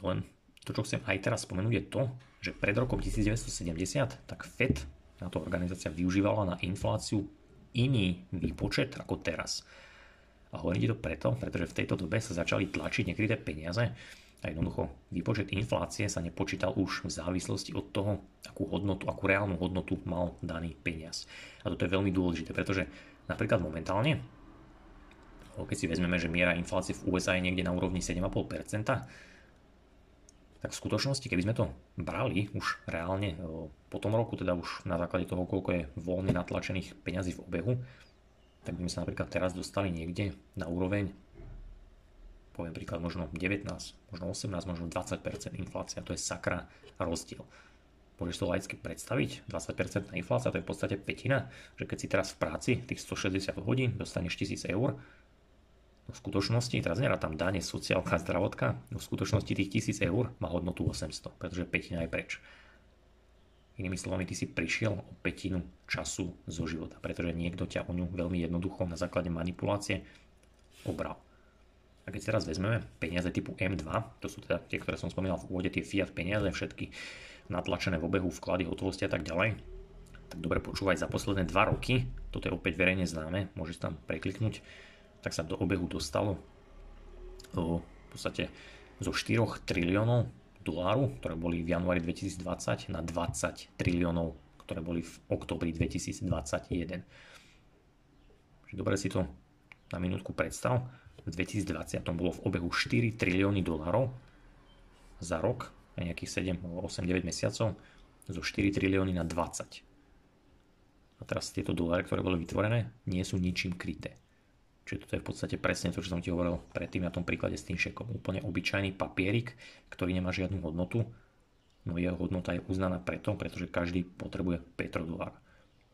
Len to, čo chcem aj teraz spomenúť, je to, že pred rokom 1970 tak FED, táto organizácia využívala na infláciu iný výpočet ako teraz. A hovorím to preto, pretože v tejto dobe sa začali tlačiť nekryté peniaze a jednoducho výpočet inflácie sa nepočítal už v závislosti od toho, akú hodnotu, akú reálnu hodnotu mal daný peniaz. A toto je veľmi dôležité, pretože napríklad momentálne, keď si vezmeme, že miera inflácie v USA je niekde na úrovni 7,5%, tak v skutočnosti, keby sme to brali už reálne po tom roku, teda už na základe toho, koľko je voľne natlačených peňazí v obehu, tak by sme sa napríklad teraz dostali niekde na úroveň, poviem príklad, možno 19, možno 18, možno 20% inflácia. To je sakra rozdiel. Môžeš to laicky predstaviť, 20% inflácia, to je v podstate petina, že keď si teraz v práci tých 160 hodín dostaneš 1000 eur, v skutočnosti, teraz tam dane, sociálka, zdravotka, no v skutočnosti tých 1000 eur má hodnotu 800, pretože petina je preč. Inými slovami, ty si prišiel o petinu času zo života, pretože niekto ťa o ňu veľmi jednoducho na základe manipulácie obral. A keď si teraz vezmeme peniaze typu M2, to sú teda tie, ktoré som spomínal v úvode, tie fiat peniaze, všetky natlačené v obehu, vklady, hotovosti a tak ďalej, tak dobre počúvaj, za posledné 2 roky, toto je opäť verejne známe, môžeš tam prekliknúť, tak sa do obehu dostalo v podstate zo 4 triliónov doláru, ktoré boli v januári 2020 na 20 triliónov, ktoré boli v oktobri 2021. Dobre si to na minútku predstav. V 2020 bolo v obehu 4 trilióny dolárov za rok, aj nejakých 7, 8, 9 mesiacov, zo 4 trilióny na 20. A teraz tieto doláre, ktoré boli vytvorené, nie sú ničím kryté. Čiže toto je v podstate presne to, čo som ti hovoril predtým na tom príklade s tým šekom. Úplne obyčajný papierik, ktorý nemá žiadnu hodnotu, no jeho hodnota je uznaná preto, pretože každý potrebuje petrodolár.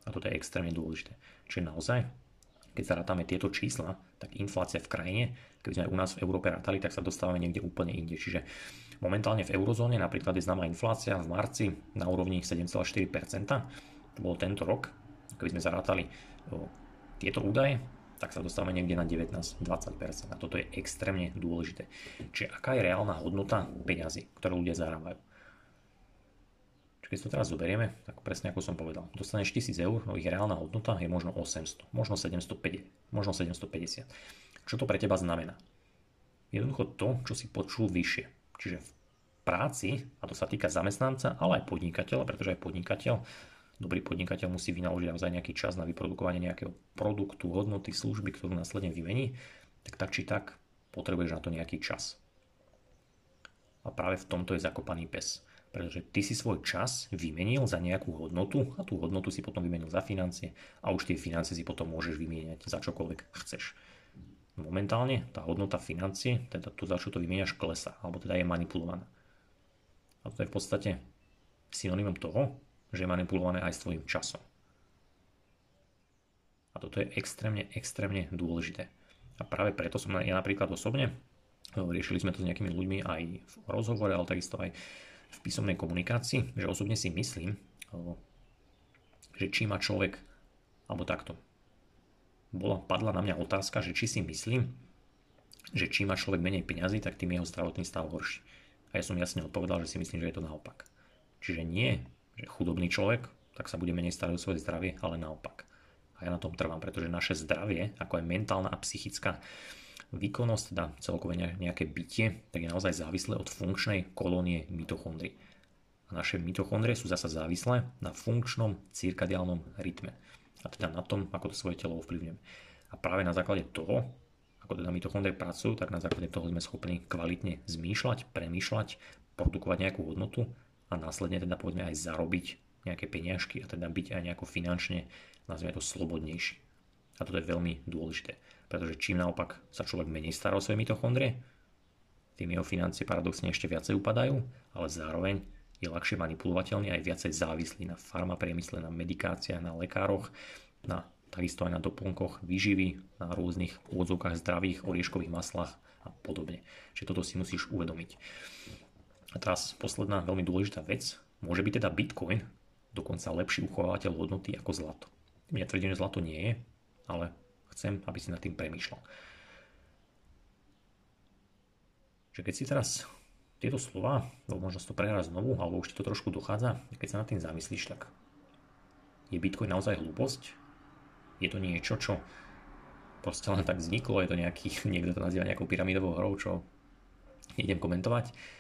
A toto je extrémne dôležité. Čiže naozaj, keď zarátame tieto čísla, tak inflácia v krajine, keď sme u nás v Európe rátali, tak sa dostávame niekde úplne inde. Čiže momentálne v eurozóne napríklad je známa inflácia v marci na úrovni 7,4%. To bolo tento rok. Keby sme zarátali tieto údaje, tak sa dostávame niekde na 19-20%. A toto je extrémne dôležité. Čiže aká je reálna hodnota peňazí, ktoré ľudia zarábajú. Keď to teraz zoberieme, tak presne ako som povedal, dostaneš 1000 eur, no ich reálna hodnota je možno 800, možno 750, možno 750. Čo to pre teba znamená? Jednoducho to, čo si počul vyššie. Čiže v práci, a to sa týka zamestnanca, ale aj podnikateľa, pretože aj podnikateľ dobrý podnikateľ musí vynaložiť naozaj nejaký čas na vyprodukovanie nejakého produktu, hodnoty, služby, ktorú následne vymení, tak tak či tak potrebuješ na to nejaký čas. A práve v tomto je zakopaný pes. Pretože ty si svoj čas vymenil za nejakú hodnotu a tú hodnotu si potom vymenil za financie a už tie financie si potom môžeš vymieňať za čokoľvek chceš. Momentálne tá hodnota financie, teda tu za čo to vymieňaš, klesa, alebo teda je manipulovaná. A to je v podstate synonymom toho, že je manipulované aj s tvojim časom. A toto je extrémne, extrémne dôležité. A práve preto som ja napríklad osobne, riešili sme to s nejakými ľuďmi aj v rozhovore, ale takisto aj v písomnej komunikácii, že osobne si myslím, že či má človek, alebo takto, bola, padla na mňa otázka, že či si myslím, že či má človek menej peňazí, tak tým jeho zdravotný stav horší. A ja som jasne odpovedal, že si myslím, že je to naopak. Čiže nie že chudobný človek, tak sa bude menej starať o svoje zdravie, ale naopak. A ja na tom trvám, pretože naše zdravie, ako aj mentálna a psychická výkonnosť, teda celkové nejaké bytie, tak je naozaj závislé od funkčnej kolónie mitochondrií. A naše mitochondrie sú zasa závislé na funkčnom cirkadiálnom rytme. A teda na tom, ako to svoje telo ovplyvňujeme. A práve na základe toho, ako teda mitochondrie pracujú, tak na základe toho sme schopní kvalitne zmýšľať, premýšľať, produkovať nejakú hodnotu a následne teda povedzme aj zarobiť nejaké peniažky a teda byť aj nejako finančne, nazvime to slobodnejší. A toto je veľmi dôležité, pretože čím naopak sa človek menej stará o svoje mitochondrie, tým jeho financie paradoxne ešte viacej upadajú, ale zároveň je ľahšie manipulovateľný aj viacej závislý na farmapriemysle, na medikáciách, na lekároch, na, takisto aj na doplnkoch výživy, na rôznych úvodzovkách zdravých orieškových maslách a podobne. Čiže toto si musíš uvedomiť. A teraz posledná veľmi dôležitá vec. Môže byť teda Bitcoin dokonca lepší uchovávateľ hodnoty ako zlato. Ja tvrdím, že zlato nie je, ale chcem, aby si nad tým premýšľal. Že keď si teraz tieto slova, alebo možno to prehrať znovu, alebo už ti to trošku dochádza, keď sa nad tým zamyslíš, tak je Bitcoin naozaj hlúposť? Je to niečo, čo proste len tak vzniklo, je to nejaký, niekto to nazýva nejakou pyramidovou hrou, čo idem komentovať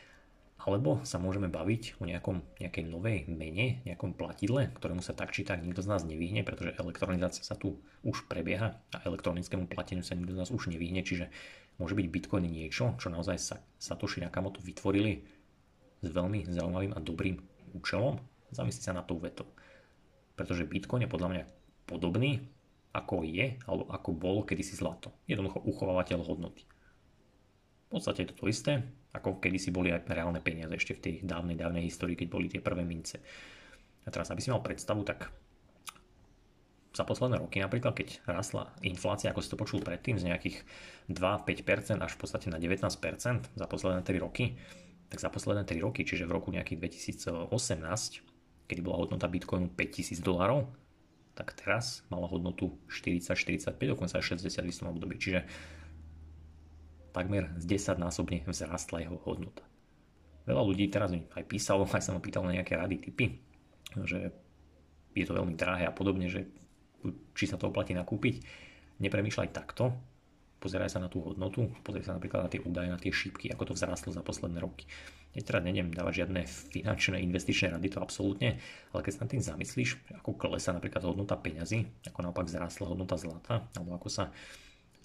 alebo sa môžeme baviť o nejakom, nejakej novej mene, nejakom platidle, ktorému sa tak či tak nikto z nás nevyhne, pretože elektronizácia sa tu už prebieha a elektronickému plateniu sa nikto z nás už nevyhne, čiže môže byť Bitcoin niečo, čo naozaj sa Satoshi Nakamoto vytvorili s veľmi zaujímavým a dobrým účelom. Zamyslite sa na tou vetou. Pretože Bitcoin je podľa mňa podobný, ako je, alebo ako bolo kedysi zlato. Jednoducho uchovávateľ hodnoty. V podstate je to to isté, ako kedysi boli aj reálne peniaze ešte v tej dávnej, dávnej histórii, keď boli tie prvé mince. A teraz, aby si mal predstavu, tak za posledné roky napríklad, keď rastla inflácia, ako si to počul predtým, z nejakých 2-5% až v podstate na 19% za posledné 3 roky, tak za posledné 3 roky, čiže v roku nejakých 2018, kedy bola hodnota Bitcoinu 5000 dolarov, tak teraz mala hodnotu 40-45, dokonca aj 60 v istom období. Čiže takmer z 10 násobne vzrastla jeho hodnota. Veľa ľudí teraz mi aj písalo, aj sa ma pýtal na nejaké rady, typy, že je to veľmi drahé a podobne, že či sa to oplatí nakúpiť. Nepremýšľaj takto, pozeraj sa na tú hodnotu, pozeraj sa napríklad na tie údaje, na tie šípky, ako to vzrastlo za posledné roky. Ja teda nedem dávať žiadne finančné investičné rady, to absolútne, ale keď sa nad tým zamyslíš, ako klesa napríklad hodnota peňazí, ako naopak vzrastla hodnota zlata, alebo ako sa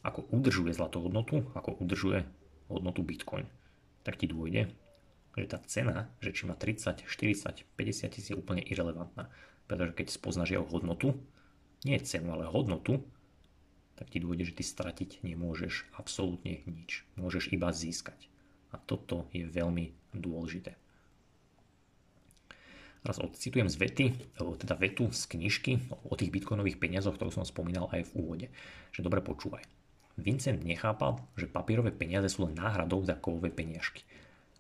ako udržuje zlatú hodnotu, ako udržuje hodnotu Bitcoin, tak ti dôjde, že tá cena, že či má 30, 40, 50 tisíc je úplne irrelevantná. Pretože keď spoznáš jeho hodnotu, nie cenu, ale hodnotu, tak ti dôjde, že ty stratiť nemôžeš absolútne nič. Môžeš iba získať. A toto je veľmi dôležité. Teraz odcitujem z vety, teda vetu z knižky o tých bitcoinových peniazoch, ktorú som spomínal aj v úvode. Že dobre počúvaj. Vincent nechápal, že papierové peniaze sú len náhradou za kovové peniažky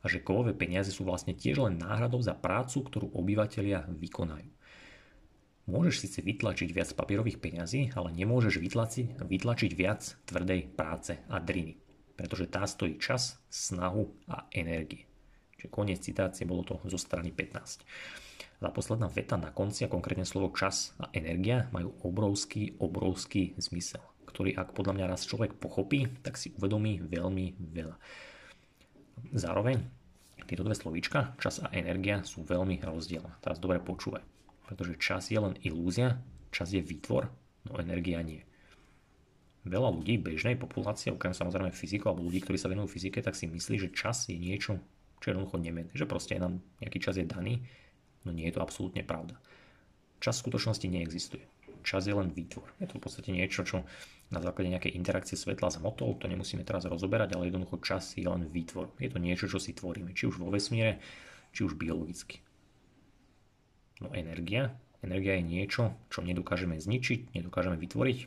a že kovové peniaze sú vlastne tiež len náhradou za prácu, ktorú obyvateľia vykonajú. Môžeš síce vytlačiť viac papierových peňazí, ale nemôžeš vytlačiť, vytlačiť viac tvrdej práce a driny. Pretože tá stojí čas, snahu a energie. Čiže koniec citácie bolo to zo strany 15. Tá posledná veta na konci a konkrétne slovo čas a energia majú obrovský, obrovský zmysel, ktorý ak podľa mňa raz človek pochopí, tak si uvedomí veľmi veľa. Zároveň tieto dve slovíčka, čas a energia, sú veľmi rozdielne. Teraz dobre počúvaj pretože čas je len ilúzia, čas je výtvor, no energia nie. Veľa ľudí, bežnej populácie, okrem samozrejme fyzikov alebo ľudí, ktorí sa venujú fyzike, tak si myslí, že čas je niečo, čo je jednoducho nemenné. Že proste nám nejaký čas je daný, no nie je to absolútne pravda. Čas v skutočnosti neexistuje. Čas je len výtvor. Je to v podstate niečo, čo na základe nejakej interakcie svetla s hmotou, to nemusíme teraz rozoberať, ale jednoducho čas je len výtvor. Je to niečo, čo si tvoríme, či už vo vesmíre, či už biologicky. No energia. Energia je niečo, čo nedokážeme zničiť, nedokážeme vytvoriť.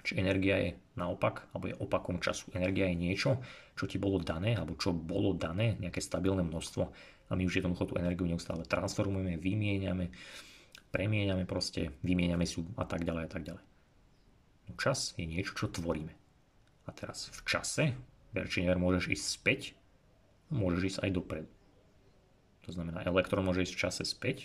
Či energia je naopak, alebo je opakom času. Energia je niečo, čo ti bolo dané, alebo čo bolo dané, nejaké stabilné množstvo a my už jednoducho tú energiu neustále transformujeme, vymieňame, premieňame proste, vymieňame si a tak ďalej a tak ďalej. No čas je niečo, čo tvoríme. A teraz v čase, ver či never, môžeš ísť späť, môžeš ísť aj dopredu. To znamená, elektrón môže ísť v čase späť,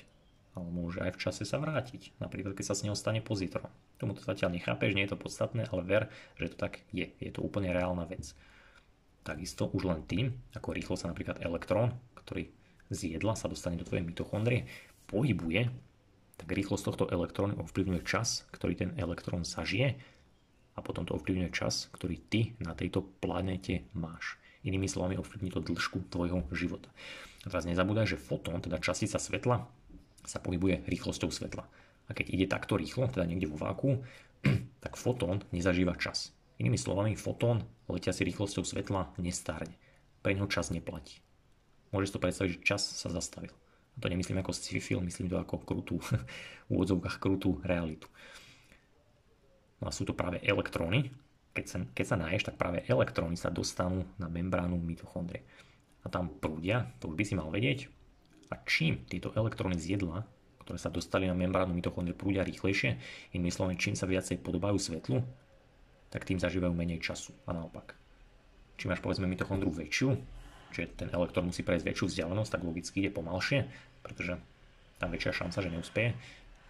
ale môže aj v čase sa vrátiť. Napríklad, keď sa s neho stane pozitron. Tomu to zatiaľ nechápeš, nie je to podstatné, ale ver, že to tak je. Je to úplne reálna vec. Takisto už len tým, ako rýchlo sa napríklad elektrón, ktorý z jedla sa dostane do tvojej mitochondrie, pohybuje, tak rýchlosť tohto elektrónu ovplyvňuje čas, ktorý ten elektrón zažije a potom to ovplyvňuje čas, ktorý ty na tejto planete máš. Inými slovami ovplyvní to dĺžku tvojho života. A teraz nezabúdaj, že fotón, teda častica svetla, sa pohybuje rýchlosťou svetla. A keď ide takto rýchlo, teda niekde vo váku, tak fotón nezažíva čas. Inými slovami, fotón letiaci rýchlosťou svetla nestárne. Pre neho čas neplatí. Môžeš to predstaviť, že čas sa zastavil. To nemyslím ako sci-fi film, myslím to ako krutú, v úvodzovkách krutú realitu. No a sú to práve elektróny. Keď sa, keď sa náješ, tak práve elektróny sa dostanú na membránu mitochondrie. A tam prúdia, to už by si mal vedieť, a čím tieto elektróny z jedla, ktoré sa dostali na membránu mitochondrie, prúdia rýchlejšie, inými slovami, čím sa viacej podobajú svetlu, tak tým zažívajú menej času a naopak. Čím máš povedzme mitochondru väčšiu, čiže ten elektrón musí prejsť väčšiu vzdialenosť, tak logicky ide pomalšie, pretože tam väčšia šanca, že neúspeje,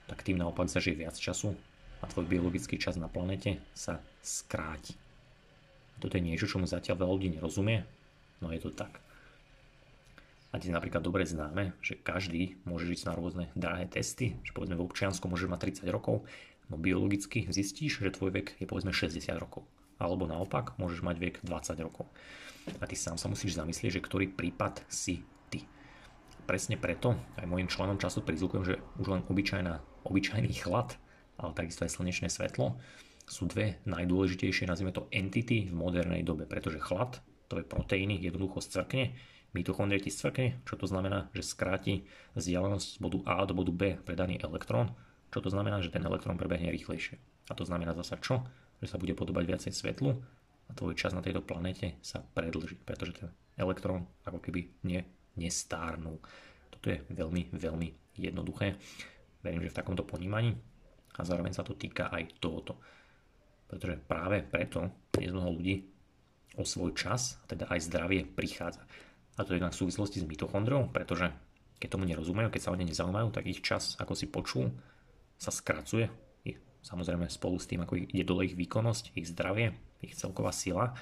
tak tým naopak zažije viac času a tvoj biologický čas na planete sa skráti. Toto je niečo, čo mu zatiaľ veľa ľudí nerozumie, no je to tak. A dnes napríklad dobre známe, že každý môže žiť na rôzne drahé testy, že povedzme v občianskom môže mať 30 rokov, no biologicky zistíš, že tvoj vek je povedzme 60 rokov. Alebo naopak, môžeš mať vek 20 rokov. A ty sám sa musíš zamyslieť, že ktorý prípad si ty. Presne preto aj mojim členom často prizvukujem, že už len obyčajná, obyčajný chlad, ale takisto aj slnečné svetlo sú dve najdôležitejšie, nazvime to entity v modernej dobe, pretože chlad, to je proteíny, jednoducho scvrkne, mitochondrie ti scvrkne, čo to znamená, že skráti vzdialenosť z bodu A do bodu B pre daný elektrón, čo to znamená, že ten elektrón prebehne rýchlejšie. A to znamená zasa čo? Že sa bude podobať viacej svetlu a tvoj čas na tejto planete sa predlží, pretože ten elektrón ako keby ne, nestárnul. Toto je veľmi, veľmi jednoduché. Verím, že v takomto ponímaní a zároveň sa to týka aj tohoto. Pretože práve preto dnes mnoho ľudí o svoj čas, teda aj zdravie prichádza. A to je v súvislosti s mitochondriou, pretože keď tomu nerozumejú, keď sa o ne nezaujímajú, tak ich čas, ako si počul, sa skracuje. Samozrejme spolu s tým, ako ide dole ich výkonnosť, ich zdravie, ich celková sila,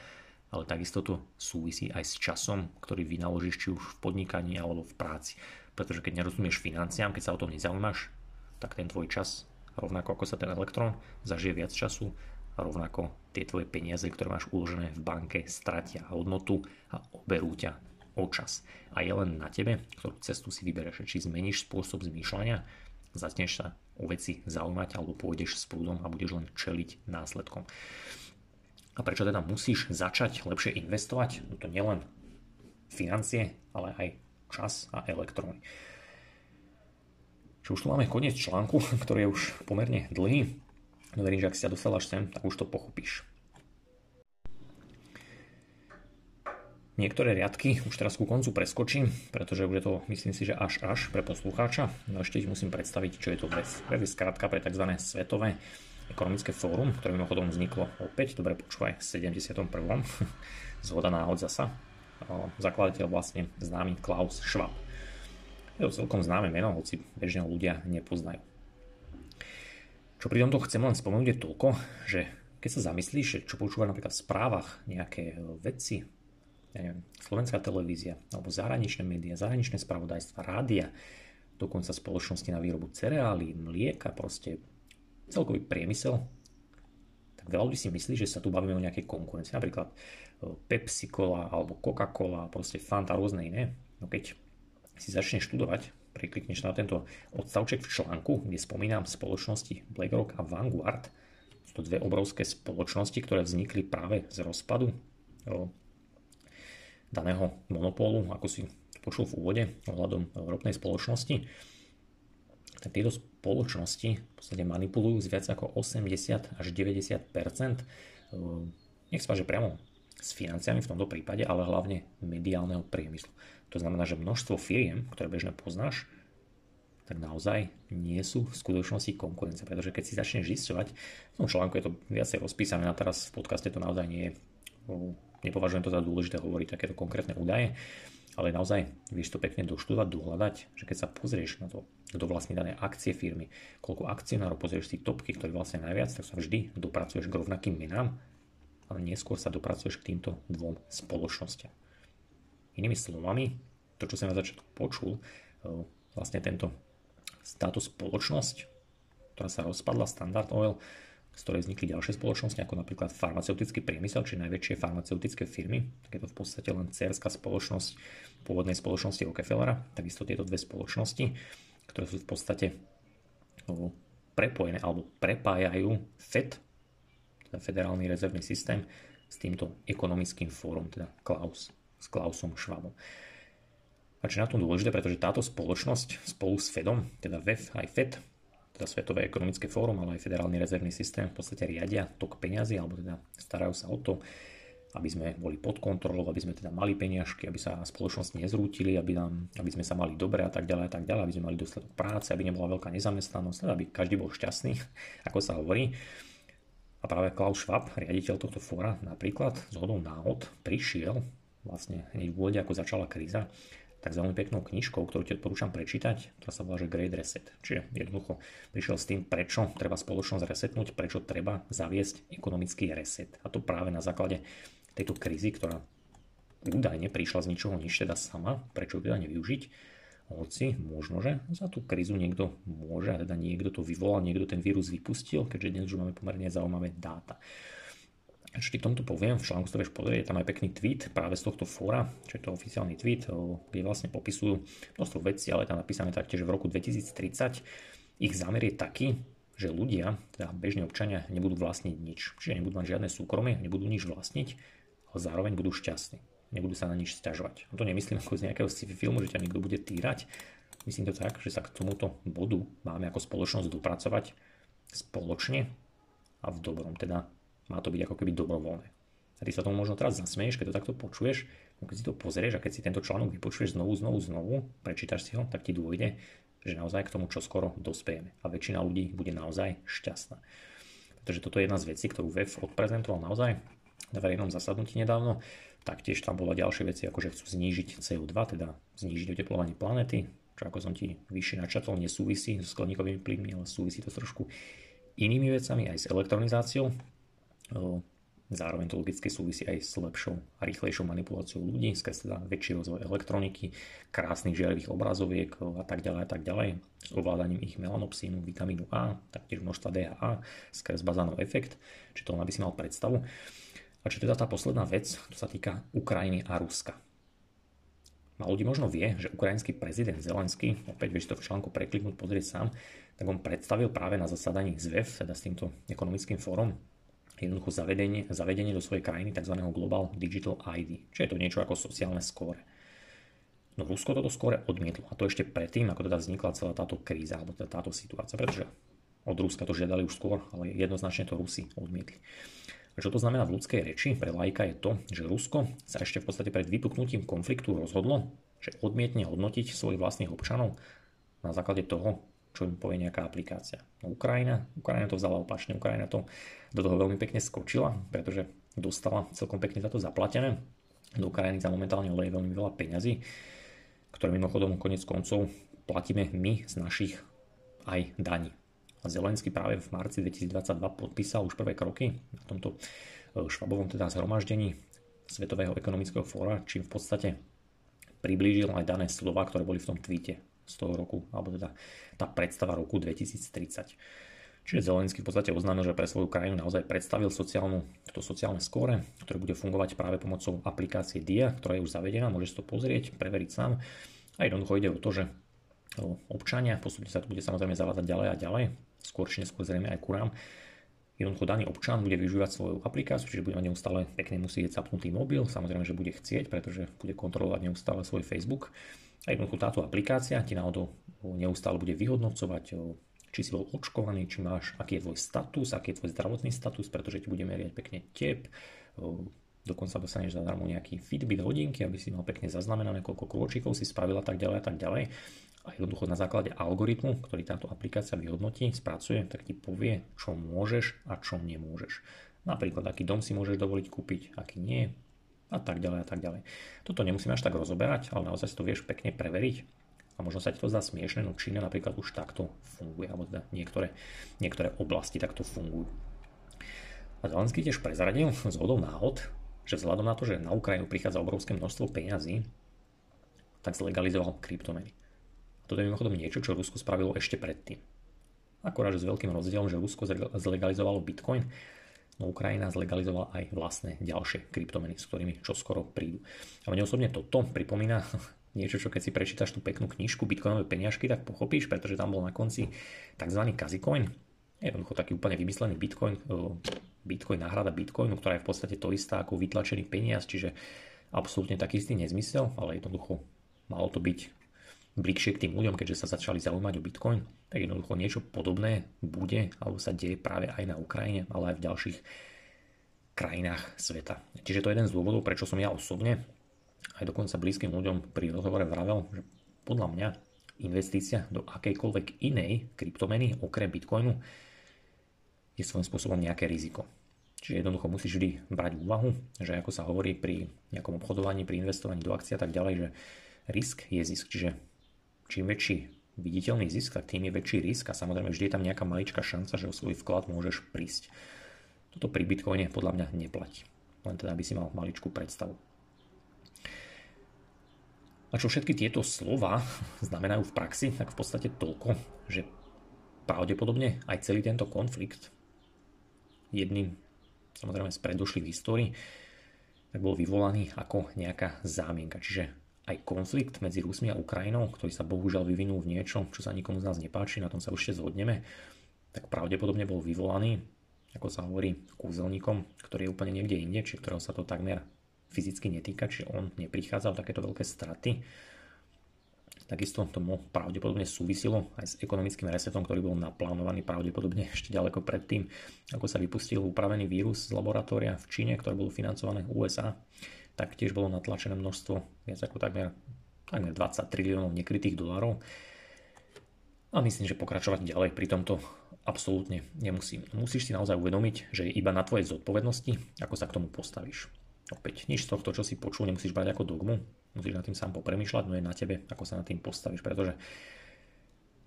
ale takisto to súvisí aj s časom, ktorý vynaložíš či už v podnikaní alebo v práci. Pretože keď nerozumieš financiám, keď sa o tom nezaujímaš, tak ten tvoj čas, rovnako ako sa ten elektrón, zažije viac času, a rovnako tie tvoje peniaze, ktoré máš uložené v banke, stratia hodnotu a oberú ťa o čas. A je len na tebe, ktorú cestu si vybereš. Či zmeníš spôsob zmýšľania, začneš sa o veci zaujímať alebo pôjdeš s prúdom a budeš len čeliť následkom. A prečo teda musíš začať lepšie investovať? No to nielen financie, ale aj čas a elektróny. Čo už tu máme koniec článku, ktorý je už pomerne dlhý. No verím, že ak si sa dostal až sem, tak už to pochopíš. Niektoré riadky už teraz ku koncu preskočím, pretože bude to, myslím si, že až až pre poslucháča. No ešte musím predstaviť, čo je to VEF. VEF je skrátka pre tzv. svetové ekonomické fórum, ktoré mimochodom vzniklo opäť, dobre počúvaj, v 71. Zhoda náhod zasa. Zakladateľ vlastne známy Klaus Schwab. Je to celkom známe meno, hoci bežne ľudia nepoznajú. Čo pri tomto chcem len spomenúť je toľko, že keď sa zamyslíš, čo počúva napríklad v správach nejaké veci, ja neviem, slovenská televízia, alebo zahraničné médiá, zahraničné spravodajstva, rádia, dokonca spoločnosti na výrobu cereálií, mlieka, proste celkový priemysel, tak veľa ľudí si myslí, že sa tu bavíme o nejakej konkurencii. Napríklad e, Pepsi Cola alebo Coca-Cola, proste Fanta, rôzne iné. No keď si začneš študovať, priklikneš na tento odstavček v článku, kde spomínam spoločnosti BlackRock a Vanguard, sú to dve obrovské spoločnosti, ktoré vznikli práve z rozpadu daného monopólu, ako si počul v úvode ohľadom ropnej spoločnosti, tak tieto spoločnosti v podstate manipulujú z viac ako 80 až 90% nech sa že priamo s financiami v tomto prípade, ale hlavne mediálneho priemyslu. To znamená, že množstvo firiem, ktoré bežne poznáš, tak naozaj nie sú v skutočnosti konkurencia. Pretože keď si začneš zisťovať, v tom článku je to viacej rozpísané a teraz v podcaste to naozaj nie je nepovažujem to za dôležité hovoriť takéto konkrétne údaje, ale naozaj vieš to pekne doštudovať, dohľadať, že keď sa pozrieš na to, kto vlastne dané akcie firmy, koľko akcionárov pozrieš si topky, ktorí vlastne najviac, tak sa vždy dopracuješ k rovnakým menám, ale neskôr sa dopracuješ k týmto dvom spoločnostiam. Inými slovami, to, čo som na začiatku počul, e, vlastne tento, táto spoločnosť, ktorá sa rozpadla, Standard Oil, z ktorej vznikli ďalšie spoločnosti, ako napríklad farmaceutický priemysel, či najväčšie farmaceutické firmy. Tak je to v podstate len cerská spoločnosť pôvodnej spoločnosti Rockefellera. Takisto tieto dve spoločnosti, ktoré sú v podstate prepojené alebo prepájajú FED, teda Federálny rezervný systém, s týmto ekonomickým fórum, teda Klaus, s Klausom Schwabom. A čo na tom dôležité, pretože táto spoločnosť spolu s Fedom, teda VEF aj FED, teda Svetové ekonomické fórum, ale aj Federálny rezervný systém v podstate riadia tok peňazí, alebo teda starajú sa o to, aby sme boli pod kontrolou, aby sme teda mali peniažky, aby sa spoločnosť nezrútili, aby, nám, aby sme sa mali dobre a tak ďalej a tak ďalej, aby sme mali dostatok práce, aby nebola veľká nezamestnanosť, teda aby každý bol šťastný, ako sa hovorí. A práve Klaus Schwab, riaditeľ tohto fóra, napríklad z hodou náhod prišiel vlastne hneď v úvode, ako začala kríza, tak veľmi peknou knižkou, ktorú ti odporúčam prečítať, ktorá sa volá že Great Reset. Čiže jednoducho prišiel s tým, prečo treba spoločnosť resetnúť, prečo treba zaviesť ekonomický reset. A to práve na základe tejto krízy, ktorá údajne prišla z ničoho nič teda sama, prečo ju teda nevyužiť, hoci možno, že za tú krízu niekto môže, a teda niekto to vyvolal, niekto ten vírus vypustil, keďže dnes už máme pomerne zaujímavé dáta. Čo ti k tomuto poviem, v článku sa vieš pozrieť, je tam aj pekný tweet práve z tohto fóra, čo je to oficiálny tweet, kde vlastne popisujú množstvo vecí, ale tam napísané taktiež, v roku 2030 ich zámer je taký, že ľudia, teda bežní občania, nebudú vlastniť nič. Čiže nebudú mať žiadne súkromie, nebudú nič vlastniť, ale zároveň budú šťastní. Nebudú sa na nič stiažovať. A to nemyslím ako z nejakého sci-fi filmu, že ťa niekto bude týrať. Myslím to tak, že sa k tomuto bodu máme ako spoločnosť dopracovať spoločne a v dobrom. Teda má to byť ako keby dobrovoľné. A ty sa tomu možno teraz zasmeješ, keď to takto počuješ, keď si to pozrieš a keď si tento článok vypočuješ znovu, znovu, znovu, prečítaš si ho, tak ti dôjde, že naozaj k tomu čoskoro dospejeme. A väčšina ľudí bude naozaj šťastná. Pretože toto je jedna z vecí, ktorú VEF odprezentoval naozaj na verejnom zasadnutí nedávno. Taktiež tam bola ďalšie veci, ako že chcú znížiť CO2, teda znížiť oteplovanie planety, čo ako som ti vyššie načatol, nesúvisí s skleníkovými plynmi, ale súvisí to trošku inými vecami, aj s elektronizáciou, Zároveň to logicky súvisí aj s lepšou a rýchlejšou manipuláciou ľudí, skrz teda väčší rozvoj elektroniky, krásnych žiarivých obrazoviek a tak ďalej a tak ďalej, ovládaním ich melanopsínu, vitamínu A, taktiež množstva DHA, skrz bazánov efekt, či to aby si mal predstavu. A čo teda tá posledná vec, to sa týka Ukrajiny a Ruska. Malo ľudí možno vie, že ukrajinský prezident Zelenský, opäť vieš to v článku prekliknúť, pozrieť sám, tak on predstavil práve na zasadaní ZVEF, teda s týmto ekonomickým fórom, jednoducho zavedenie, zavedenie do svojej krajiny tzv. Global Digital ID, čo je to niečo ako sociálne skóre. No Rusko toto skóre odmietlo a to ešte predtým, ako teda vznikla celá táto kríza alebo teda táto situácia, pretože od Ruska to žiadali už skôr, ale jednoznačne to Rusi odmietli. Čo to znamená v ľudskej reči pre lajka je to, že Rusko sa ešte v podstate pred vypuknutím konfliktu rozhodlo, že odmietne hodnotiť svojich vlastných občanov na základe toho, čo im povie nejaká aplikácia. No Ukrajina, Ukrajina to vzala opačne, Ukrajina to do toho veľmi pekne skočila, pretože dostala celkom pekne za to zaplatené. Do Ukrajiny za momentálne oleje veľmi veľa peňazí, ktoré mimochodom konec koncov platíme my z našich aj daní. A Zelensky práve v marci 2022 podpísal už prvé kroky na tomto e, švabovom teda zhromaždení Svetového ekonomického fóra, čím v podstate priblížil aj dané slova, ktoré boli v tom tweete z toho roku, alebo teda tá predstava roku 2030. Čiže Zelensky v podstate oznámil, že pre svoju krajinu naozaj predstavil sociálnu, toto sociálne skóre, ktoré bude fungovať práve pomocou aplikácie DIA, ktorá je už zavedená, môžeš to pozrieť, preveriť sám. A jednoducho ide o to, že občania, postupne sa to bude samozrejme zavádzať ďalej a ďalej, skôr či neskôr zrejme aj kurám. Jednoducho daný občan bude využívať svoju aplikáciu, čiže bude mať neustále pekne musieť zapnutý mobil, samozrejme, že bude chcieť, pretože bude kontrolovať neustále svoj Facebook. A jednoducho táto aplikácia ti náhodou neustále bude vyhodnocovať, či si bol očkovaný, či máš, aký je tvoj status, aký je tvoj zdravotný status, pretože ti bude meriať pekne tep, dokonca dostaneš zadarmo nejaký Fitbit hodinky, aby si mal pekne zaznamenané, koľko krôčikov si spravil a tak ďalej a tak ďalej a jednoducho na základe algoritmu, ktorý táto aplikácia vyhodnotí, spracuje, tak ti povie, čo môžeš a čo nemôžeš. Napríklad, aký dom si môžeš dovoliť kúpiť, aký nie a tak ďalej a tak ďalej. Toto nemusíme až tak rozoberať, ale naozaj si to vieš pekne preveriť a možno sa ti to zdá smiešne, no Čína napríklad už takto funguje, alebo teda niektoré, niektoré oblasti takto fungujú. A Zelenský tiež prezradil z hodou náhod, že vzhľadom na to, že na Ukrajinu prichádza obrovské množstvo peňazí, tak zlegalizoval kryptomeny. Toto je mimochodom niečo, čo Rusko spravilo ešte predtým. Akorát, že s veľkým rozdielom, že Rusko zlegalizovalo Bitcoin, no Ukrajina zlegalizovala aj vlastné ďalšie kryptomeny, s ktorými čoskoro prídu. A mne osobne toto pripomína niečo, čo keď si prečítaš tú peknú knižku Bitcoinové peniažky, tak pochopíš, pretože tam bol na konci tzv. Kazicoin, jednoducho taký úplne vymyslený Bitcoin, Bitcoin náhrada Bitcoinu, ktorá je v podstate to istá ako vytlačený peniaz, čiže absolútne taký istý nezmysel, ale jednoducho malo to byť bližšie k tým ľuďom, keďže sa začali zaujímať o Bitcoin, tak jednoducho niečo podobné bude alebo sa deje práve aj na Ukrajine, ale aj v ďalších krajinách sveta. Čiže to je jeden z dôvodov, prečo som ja osobne aj dokonca blízkym ľuďom pri rozhovore vravel, že podľa mňa investícia do akejkoľvek inej kryptomeny okrem Bitcoinu je svojím spôsobom nejaké riziko. Čiže jednoducho musíš vždy brať úvahu, že ako sa hovorí pri nejakom obchodovaní, pri investovaní do akcií a tak ďalej, že risk je zisk. Čiže čím väčší viditeľný zisk, tak tým je väčší risk a samozrejme vždy je tam nejaká maličká šanca, že o svoj vklad môžeš prísť. Toto pri Bitcoine podľa mňa neplatí. Len teda, aby si mal maličkú predstavu. A čo všetky tieto slova znamenajú v praxi, tak v podstate toľko, že pravdepodobne aj celý tento konflikt jedným samozrejme z predošlých histórií tak bol vyvolaný ako nejaká zámienka. Čiže aj konflikt medzi Rusmi a Ukrajinou, ktorý sa bohužiaľ vyvinul v niečom, čo sa nikomu z nás nepáči, na tom sa ešte zhodneme, tak pravdepodobne bol vyvolaný, ako sa hovorí, kúzelníkom, ktorý je úplne niekde inde, či ktorého sa to takmer fyzicky netýka, či on neprichádza o takéto veľké straty. Takisto tomu pravdepodobne súvisilo aj s ekonomickým resetom, ktorý bol naplánovaný pravdepodobne ešte ďaleko predtým, ako sa vypustil upravený vírus z laboratória v Číne, ktoré bolo financované USA tak tiež bolo natlačené množstvo, viac ako takmer, takmer 20 triliónov nekrytých dolarov. A myslím, že pokračovať ďalej pri tomto absolútne nemusím. Musíš si naozaj uvedomiť, že je iba na tvojej zodpovednosti, ako sa k tomu postavíš. Opäť, nič z tohto, čo si počul, nemusíš brať ako dogmu, musíš nad tým sám popremýšľať, no je na tebe, ako sa nad tým postavíš, pretože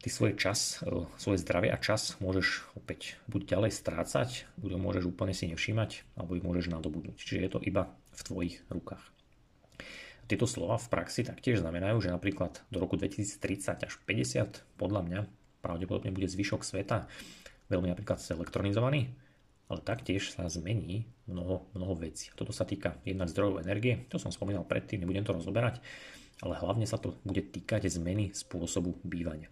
ty svoj čas, e, svoje zdravie a čas môžeš opäť buď ďalej strácať, buď ho môžeš úplne si nevšímať, alebo ich môžeš nadobudnúť. Čiže je to iba v tvojich rukách. Tieto slova v praxi taktiež znamenajú, že napríklad do roku 2030 až 50 podľa mňa pravdepodobne bude zvyšok sveta veľmi napríklad elektronizovaný, ale taktiež sa zmení mnoho, mnoho vecí. Toto sa týka jednak zdrojov energie, to som spomínal predtým, nebudem to rozoberať, ale hlavne sa to bude týkať zmeny spôsobu bývania.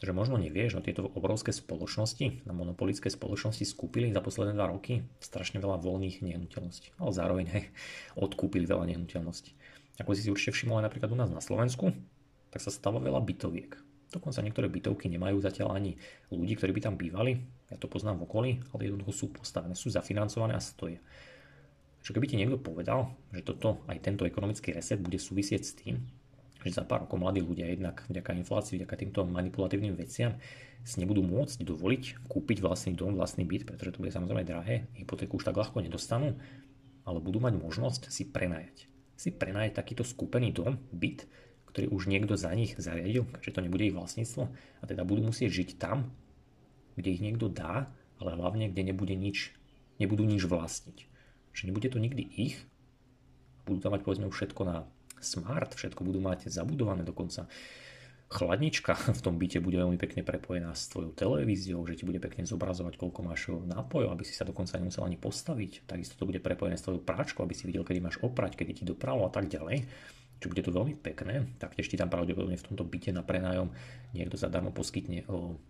Pretože možno nevieš, no tieto obrovské spoločnosti, na monopolické spoločnosti skúpili za posledné dva roky strašne veľa voľných nehnuteľností. Ale zároveň aj odkúpili veľa nehnuteľností. Ako si si určite všimol aj napríklad u nás na Slovensku, tak sa stáva veľa bytoviek. Dokonca niektoré bytovky nemajú zatiaľ ani ľudí, ktorí by tam bývali. Ja to poznám v okolí, ale jednoducho sú postavené, sú zafinancované a stoja. Čo keby ti niekto povedal, že toto, aj tento ekonomický reset bude súvisieť s tým, že za pár rokov mladí ľudia jednak vďaka inflácii, vďaka týmto manipulatívnym veciam si nebudú môcť dovoliť kúpiť vlastný dom, vlastný byt, pretože to bude samozrejme drahé, hypotéku už tak ľahko nedostanú, ale budú mať možnosť si prenajať. Si prenajať takýto skúpený dom, byt, ktorý už niekto za nich zariadil, keďže to nebude ich vlastníctvo a teda budú musieť žiť tam, kde ich niekto dá, ale hlavne kde nebude nič, nebudú nič vlastniť. Že nebude to nikdy ich, budú tam mať povedzme všetko na smart, všetko budú mať zabudované dokonca. Chladnička v tom byte bude veľmi pekne prepojená s tvojou televíziou, že ti bude pekne zobrazovať, koľko máš nápojov, aby si sa dokonca nemusel ani postaviť. Takisto to bude prepojené s tvojou práčkou, aby si videl, kedy máš oprať, kedy ti dopravo a tak ďalej čo bude to veľmi pekné, taktiež ti tam pravdepodobne v tomto byte na prenájom niekto zadarmo poskytne o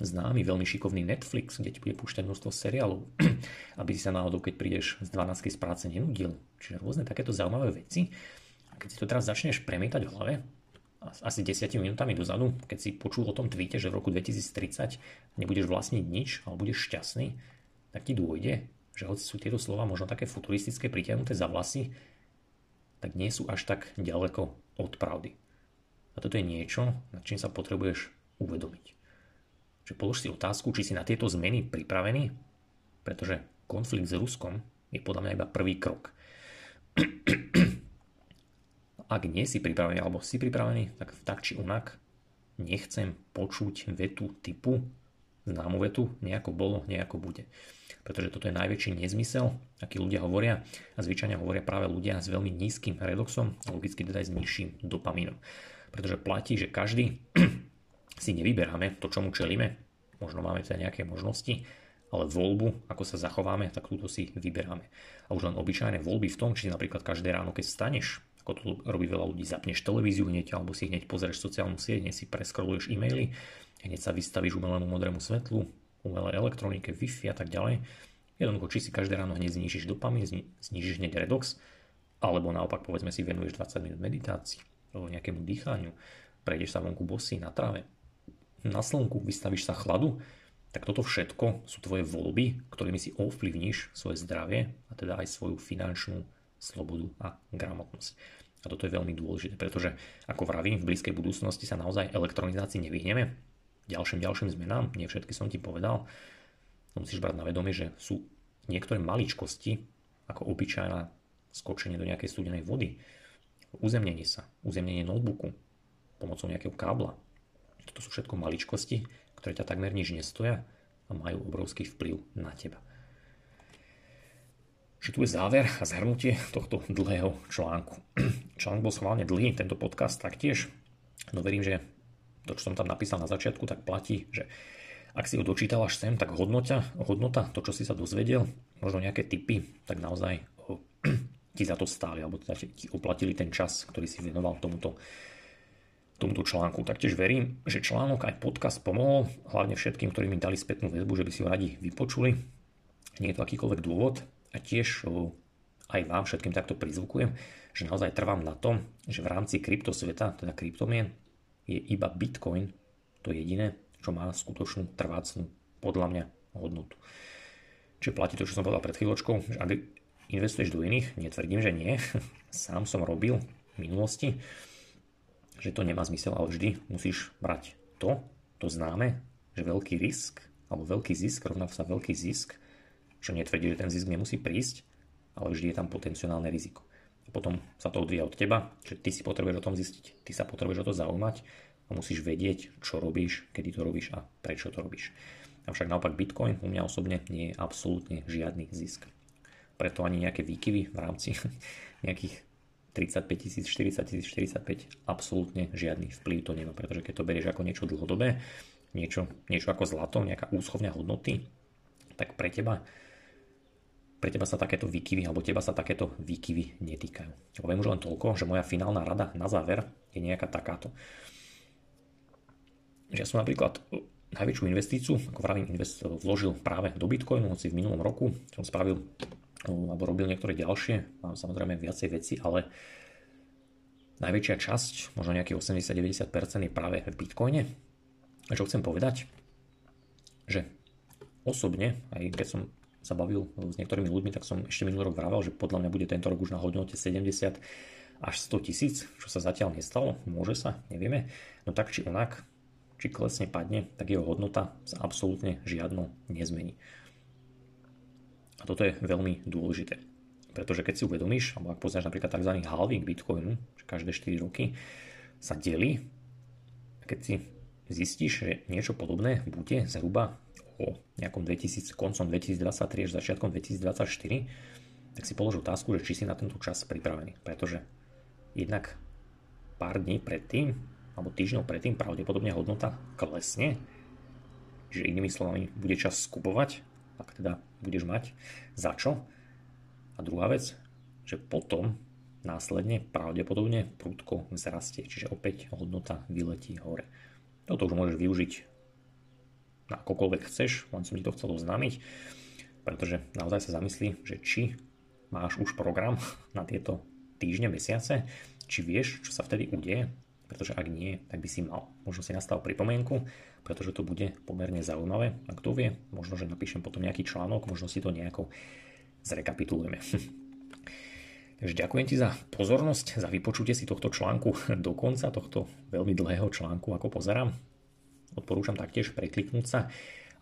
známy, veľmi šikovný Netflix, kde ti bude púšťať množstvo seriálov, aby si sa náhodou, keď prídeš z 12 z práce, nenudil. Čiže rôzne takéto zaujímavé veci. Keď si to teraz začneš premietať v hlave, asi 10 minútami dozadu, keď si počul o tom tweete, že v roku 2030 nebudeš vlastniť nič, ale budeš šťastný, tak ti dôjde, že hoci sú tieto slova možno také futuristické, pritiahnuté za vlasy, tak nie sú až tak ďaleko od pravdy. A toto je niečo, nad čím sa potrebuješ uvedomiť. Že polož si otázku, či si na tieto zmeny pripravený, pretože konflikt s Ruskom je podľa mňa iba prvý krok. Ak nie si pripravený, alebo si pripravený, tak tak či onak nechcem počuť vetu typu, známu vetu, nejako bolo, nejako bude pretože toto je najväčší nezmysel, aký ľudia hovoria a zvyčajne hovoria práve ľudia s veľmi nízkym redoxom logicky teda aj s nižším dopamínom. Pretože platí, že každý si nevyberáme to, čomu čelíme, možno máme teda nejaké možnosti, ale voľbu, ako sa zachováme, tak túto si vyberáme. A už len obyčajné voľby v tom, či napríklad každé ráno, keď staneš, ako to robí veľa ľudí, zapneš televíziu hneď, alebo si hneď pozrieš sociálnu sieť, hneď si preskroluješ e-maily, hneď sa vystavíš umelému modrému svetlu, umelej elektronike, Wi-Fi a tak ďalej. Jednoducho, či si každé ráno hneď znižíš dopamín, znižíš hneď redox, alebo naopak povedzme si venuješ 20 minút meditácii alebo nejakému dýchaniu, prejdeš sa vonku bosy na tráve, na slnku, vystavíš sa chladu, tak toto všetko sú tvoje voľby, ktorými si ovplyvníš svoje zdravie a teda aj svoju finančnú slobodu a gramotnosť. A toto je veľmi dôležité, pretože ako vravím, v blízkej budúcnosti sa naozaj elektronizácii nevyhneme, ďalším ďalším zmenám, nie všetky som ti povedal, musíš brať na vedomie, že sú niektoré maličkosti, ako obyčajná skočenie do nejakej studenej vody, uzemnenie sa, uzemnenie notebooku pomocou nejakého kábla. Toto sú všetko maličkosti, ktoré ťa takmer nič nestoja a majú obrovský vplyv na teba. Že tu je záver a zhrnutie tohto dlhého článku. Článok bol schválne dlhý, tento podcast taktiež, no verím, že to, čo som tam napísal na začiatku, tak platí, že ak si ho dočítal až sem, tak hodnota, hodnota, to, čo si sa dozvedel, možno nejaké typy, tak naozaj ti za to stáli, alebo teda ti oplatili ten čas, ktorý si venoval tomuto, tomuto článku. Taktiež verím, že článok aj podcast pomohol, hlavne všetkým, ktorí mi dali spätnú väzbu, že by si ho radi vypočuli. Nie je to akýkoľvek dôvod a tiež aj vám všetkým takto prizvukujem, že naozaj trvám na tom, že v rámci kryptosveta, teda kryptomien, je iba Bitcoin to jediné, čo má skutočnú trvácnú, podľa mňa, hodnotu. Čiže platí to, čo som povedal pred chvíľočkou, že ak investuješ do iných, netvrdím, že nie, sám som robil v minulosti, že to nemá zmysel, ale vždy musíš brať to, to známe, že veľký risk, alebo veľký zisk rovná sa veľký zisk, čo netvrdí, že ten zisk nemusí prísť, ale vždy je tam potenciálne riziko. A potom sa to odvíja od teba, že ty si potrebuješ o tom zistiť, ty sa potrebuješ o to zaujímať a musíš vedieť, čo robíš, kedy to robíš a prečo to robíš. Avšak naopak Bitcoin u mňa osobne nie je absolútne žiadny zisk. Preto ani nejaké výkyvy v rámci nejakých 35 tisíc, 40 tisíc, 45 absolútne žiadny vplyv to nemá, pretože keď to berieš ako niečo dlhodobé, niečo, niečo ako zlato, nejaká úschovňa hodnoty, tak pre teba pre teba sa takéto výkyvy, alebo teba sa takéto výkyvy netýkajú. Poviem už len toľko, že moja finálna rada na záver je nejaká takáto. Že ja som napríklad najväčšiu investíciu, ako vravím, invest, vložil práve do Bitcoinu, hoci v minulom roku som spravil alebo robil niektoré ďalšie, mám samozrejme viacej veci, ale najväčšia časť, možno nejakých 80-90% je práve v Bitcoine. A čo chcem povedať? Že osobne, aj keď som sa bavil s niektorými ľuďmi, tak som ešte minulý rok vravel, že podľa mňa bude tento rok už na hodnote 70 až 100 tisíc, čo sa zatiaľ nestalo, môže sa, nevieme. No tak či onak, či klesne padne, tak jeho hodnota sa absolútne žiadno nezmení. A toto je veľmi dôležité. Pretože keď si uvedomíš, alebo ak poznáš napríklad tzv. halving Bitcoinu, že každé 4 roky sa delí, keď si zistíš, že niečo podobné bude zhruba o nejakom 2000, koncom 2023 až začiatkom 2024, tak si polož otázku, že či si na tento čas pripravený. Pretože jednak pár dní predtým, alebo týždňov predtým pravdepodobne hodnota klesne, že inými slovami bude čas skupovať, ak teda budeš mať za čo. A druhá vec, že potom následne pravdepodobne prudko vzrastie, čiže opäť hodnota vyletí hore. Toto už môžeš využiť na akokoľvek chceš, len som ti to chcel oznámiť, pretože naozaj sa zamyslí, že či máš už program na tieto týždne, mesiace, či vieš, čo sa vtedy udeje, pretože ak nie, tak by si mal. Možno si nastal pripomienku, pretože to bude pomerne zaujímavé. A kto vie, možno, že napíšem potom nejaký článok, možno si to nejako zrekapitulujeme. Takže ďakujem ti za pozornosť, za vypočutie si tohto článku do konca, tohto veľmi dlhého článku, ako pozerám. Odporúčam taktiež prekliknúť sa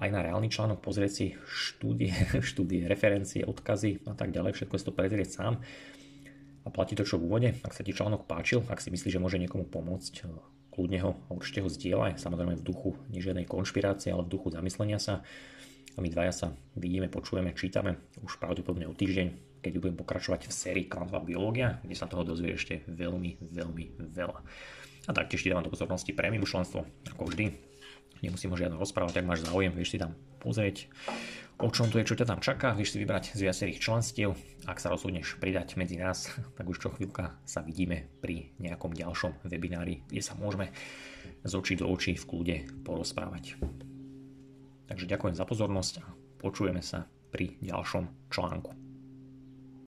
aj na reálny článok, pozrieť si štúdie, štúdie, referencie, odkazy a tak ďalej, všetko si to prezrieť sám. A platí to, čo v úvode. Ak sa ti článok páčil, ak si myslíš, že môže niekomu pomôcť, kľudne ho a určite ho zdieľaj, samozrejme v duchu nežiadnej konšpirácie, ale v duchu zamyslenia sa. A my dvaja sa vidíme, počujeme, čítame už pravdepodobne o týždeň, keď budem pokračovať v sérii Kvantová biológia, kde sa toho dozvie ešte veľmi, veľmi veľa. A taktiež ti dávam do pozornosti prémium členstvo, ako vždy nemusím ho žiadno rozprávať, ak máš záujem, vieš si tam pozrieť, o čom to je, čo ťa tam čaká, vieš si vybrať z viacerých členstiev. Ak sa rozhodneš pridať medzi nás, tak už čo chvíľka sa vidíme pri nejakom ďalšom webinári, kde sa môžeme z očí do očí v kľude porozprávať. Takže ďakujem za pozornosť a počujeme sa pri ďalšom článku.